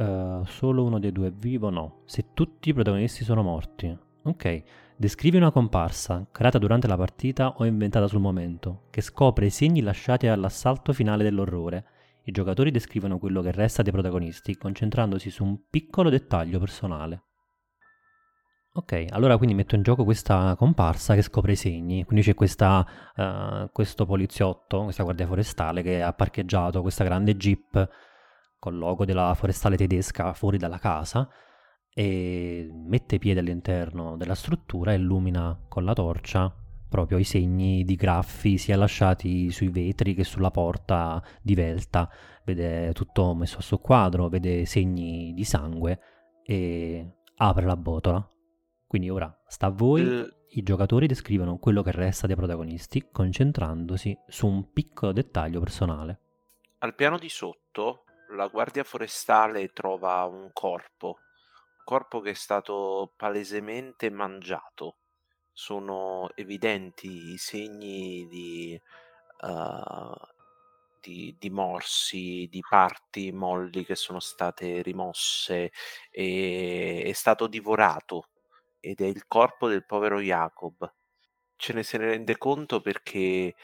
[SPEAKER 1] uh, solo uno dei due è vivo, no, se tutti i protagonisti sono morti. Ok, descrivi una comparsa, creata durante la partita o inventata sul momento, che scopre i segni lasciati all'assalto finale dell'orrore. I giocatori descrivono quello che resta dei protagonisti, concentrandosi su un piccolo dettaglio personale. Ok, allora quindi metto in gioco questa comparsa che scopre i segni, quindi c'è questa, uh, questo poliziotto, questa guardia forestale che ha parcheggiato questa grande jeep col logo della forestale tedesca fuori dalla casa e mette piede all'interno della struttura e illumina con la torcia proprio i segni di graffi sia lasciati sui vetri che sulla porta divelta. Vede tutto messo a suo quadro, vede segni di sangue e apre la botola. Quindi ora sta a voi. Uh. I giocatori descrivono quello che resta dei protagonisti concentrandosi su un piccolo dettaglio personale.
[SPEAKER 2] Al piano di sotto la guardia forestale trova un corpo, un corpo che è stato palesemente mangiato sono evidenti i segni di, uh, di, di, morsi, di parti molli che sono state rimosse, e è stato divorato ed è il corpo del povero Jacob. Ce ne se ne rende conto perché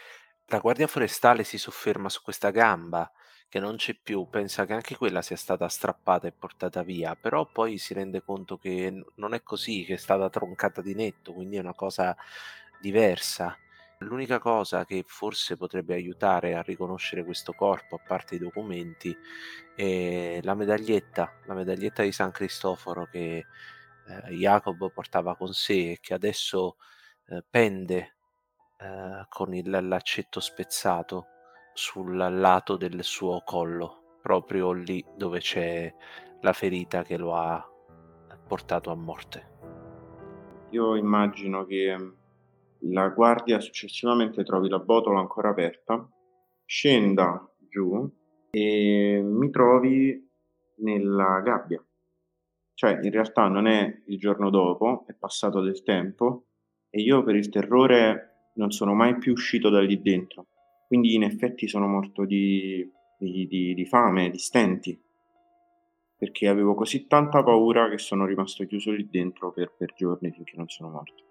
[SPEAKER 2] la guardia forestale si sofferma su questa gamba che non c'è più, pensa che anche quella sia stata strappata e portata via, però poi si rende conto che non è così, che è stata troncata di netto, quindi è una cosa diversa. L'unica cosa che forse potrebbe aiutare a riconoscere questo corpo, a parte i documenti, è la medaglietta, la medaglietta di San Cristoforo che eh, Jacob portava con sé e che adesso eh, pende eh, con il laccetto spezzato sul lato del suo collo, proprio lì dove c'è la ferita che lo ha portato a morte.
[SPEAKER 3] Io immagino che la guardia successivamente trovi la botola ancora aperta, scenda giù e mi trovi nella gabbia. Cioè, in realtà non è il giorno dopo, è passato del tempo e io per il terrore non sono mai più uscito da lì dentro. Quindi in effetti sono morto di, di, di, di fame, di stenti, perché avevo così tanta paura che sono rimasto chiuso lì dentro per, per giorni finché non sono morto.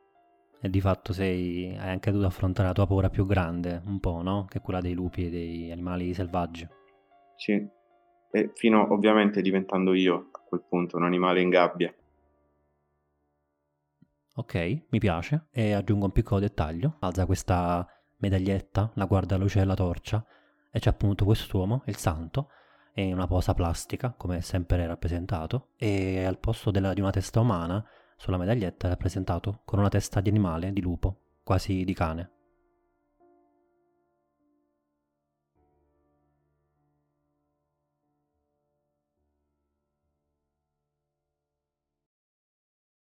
[SPEAKER 1] E di fatto sei, hai anche dovuto affrontare la tua paura più grande, un po', no? Che è quella dei lupi e degli animali selvaggi.
[SPEAKER 3] Sì, e fino ovviamente diventando io a quel punto un animale in gabbia.
[SPEAKER 1] Ok, mi piace. E aggiungo un piccolo dettaglio. Alza questa medaglietta, la guarda luce della torcia e c'è appunto quest'uomo, il santo, in una posa plastica, come è sempre rappresentato, e al posto della, di una testa umana, sulla medaglietta è rappresentato con una testa di animale, di lupo, quasi di cane.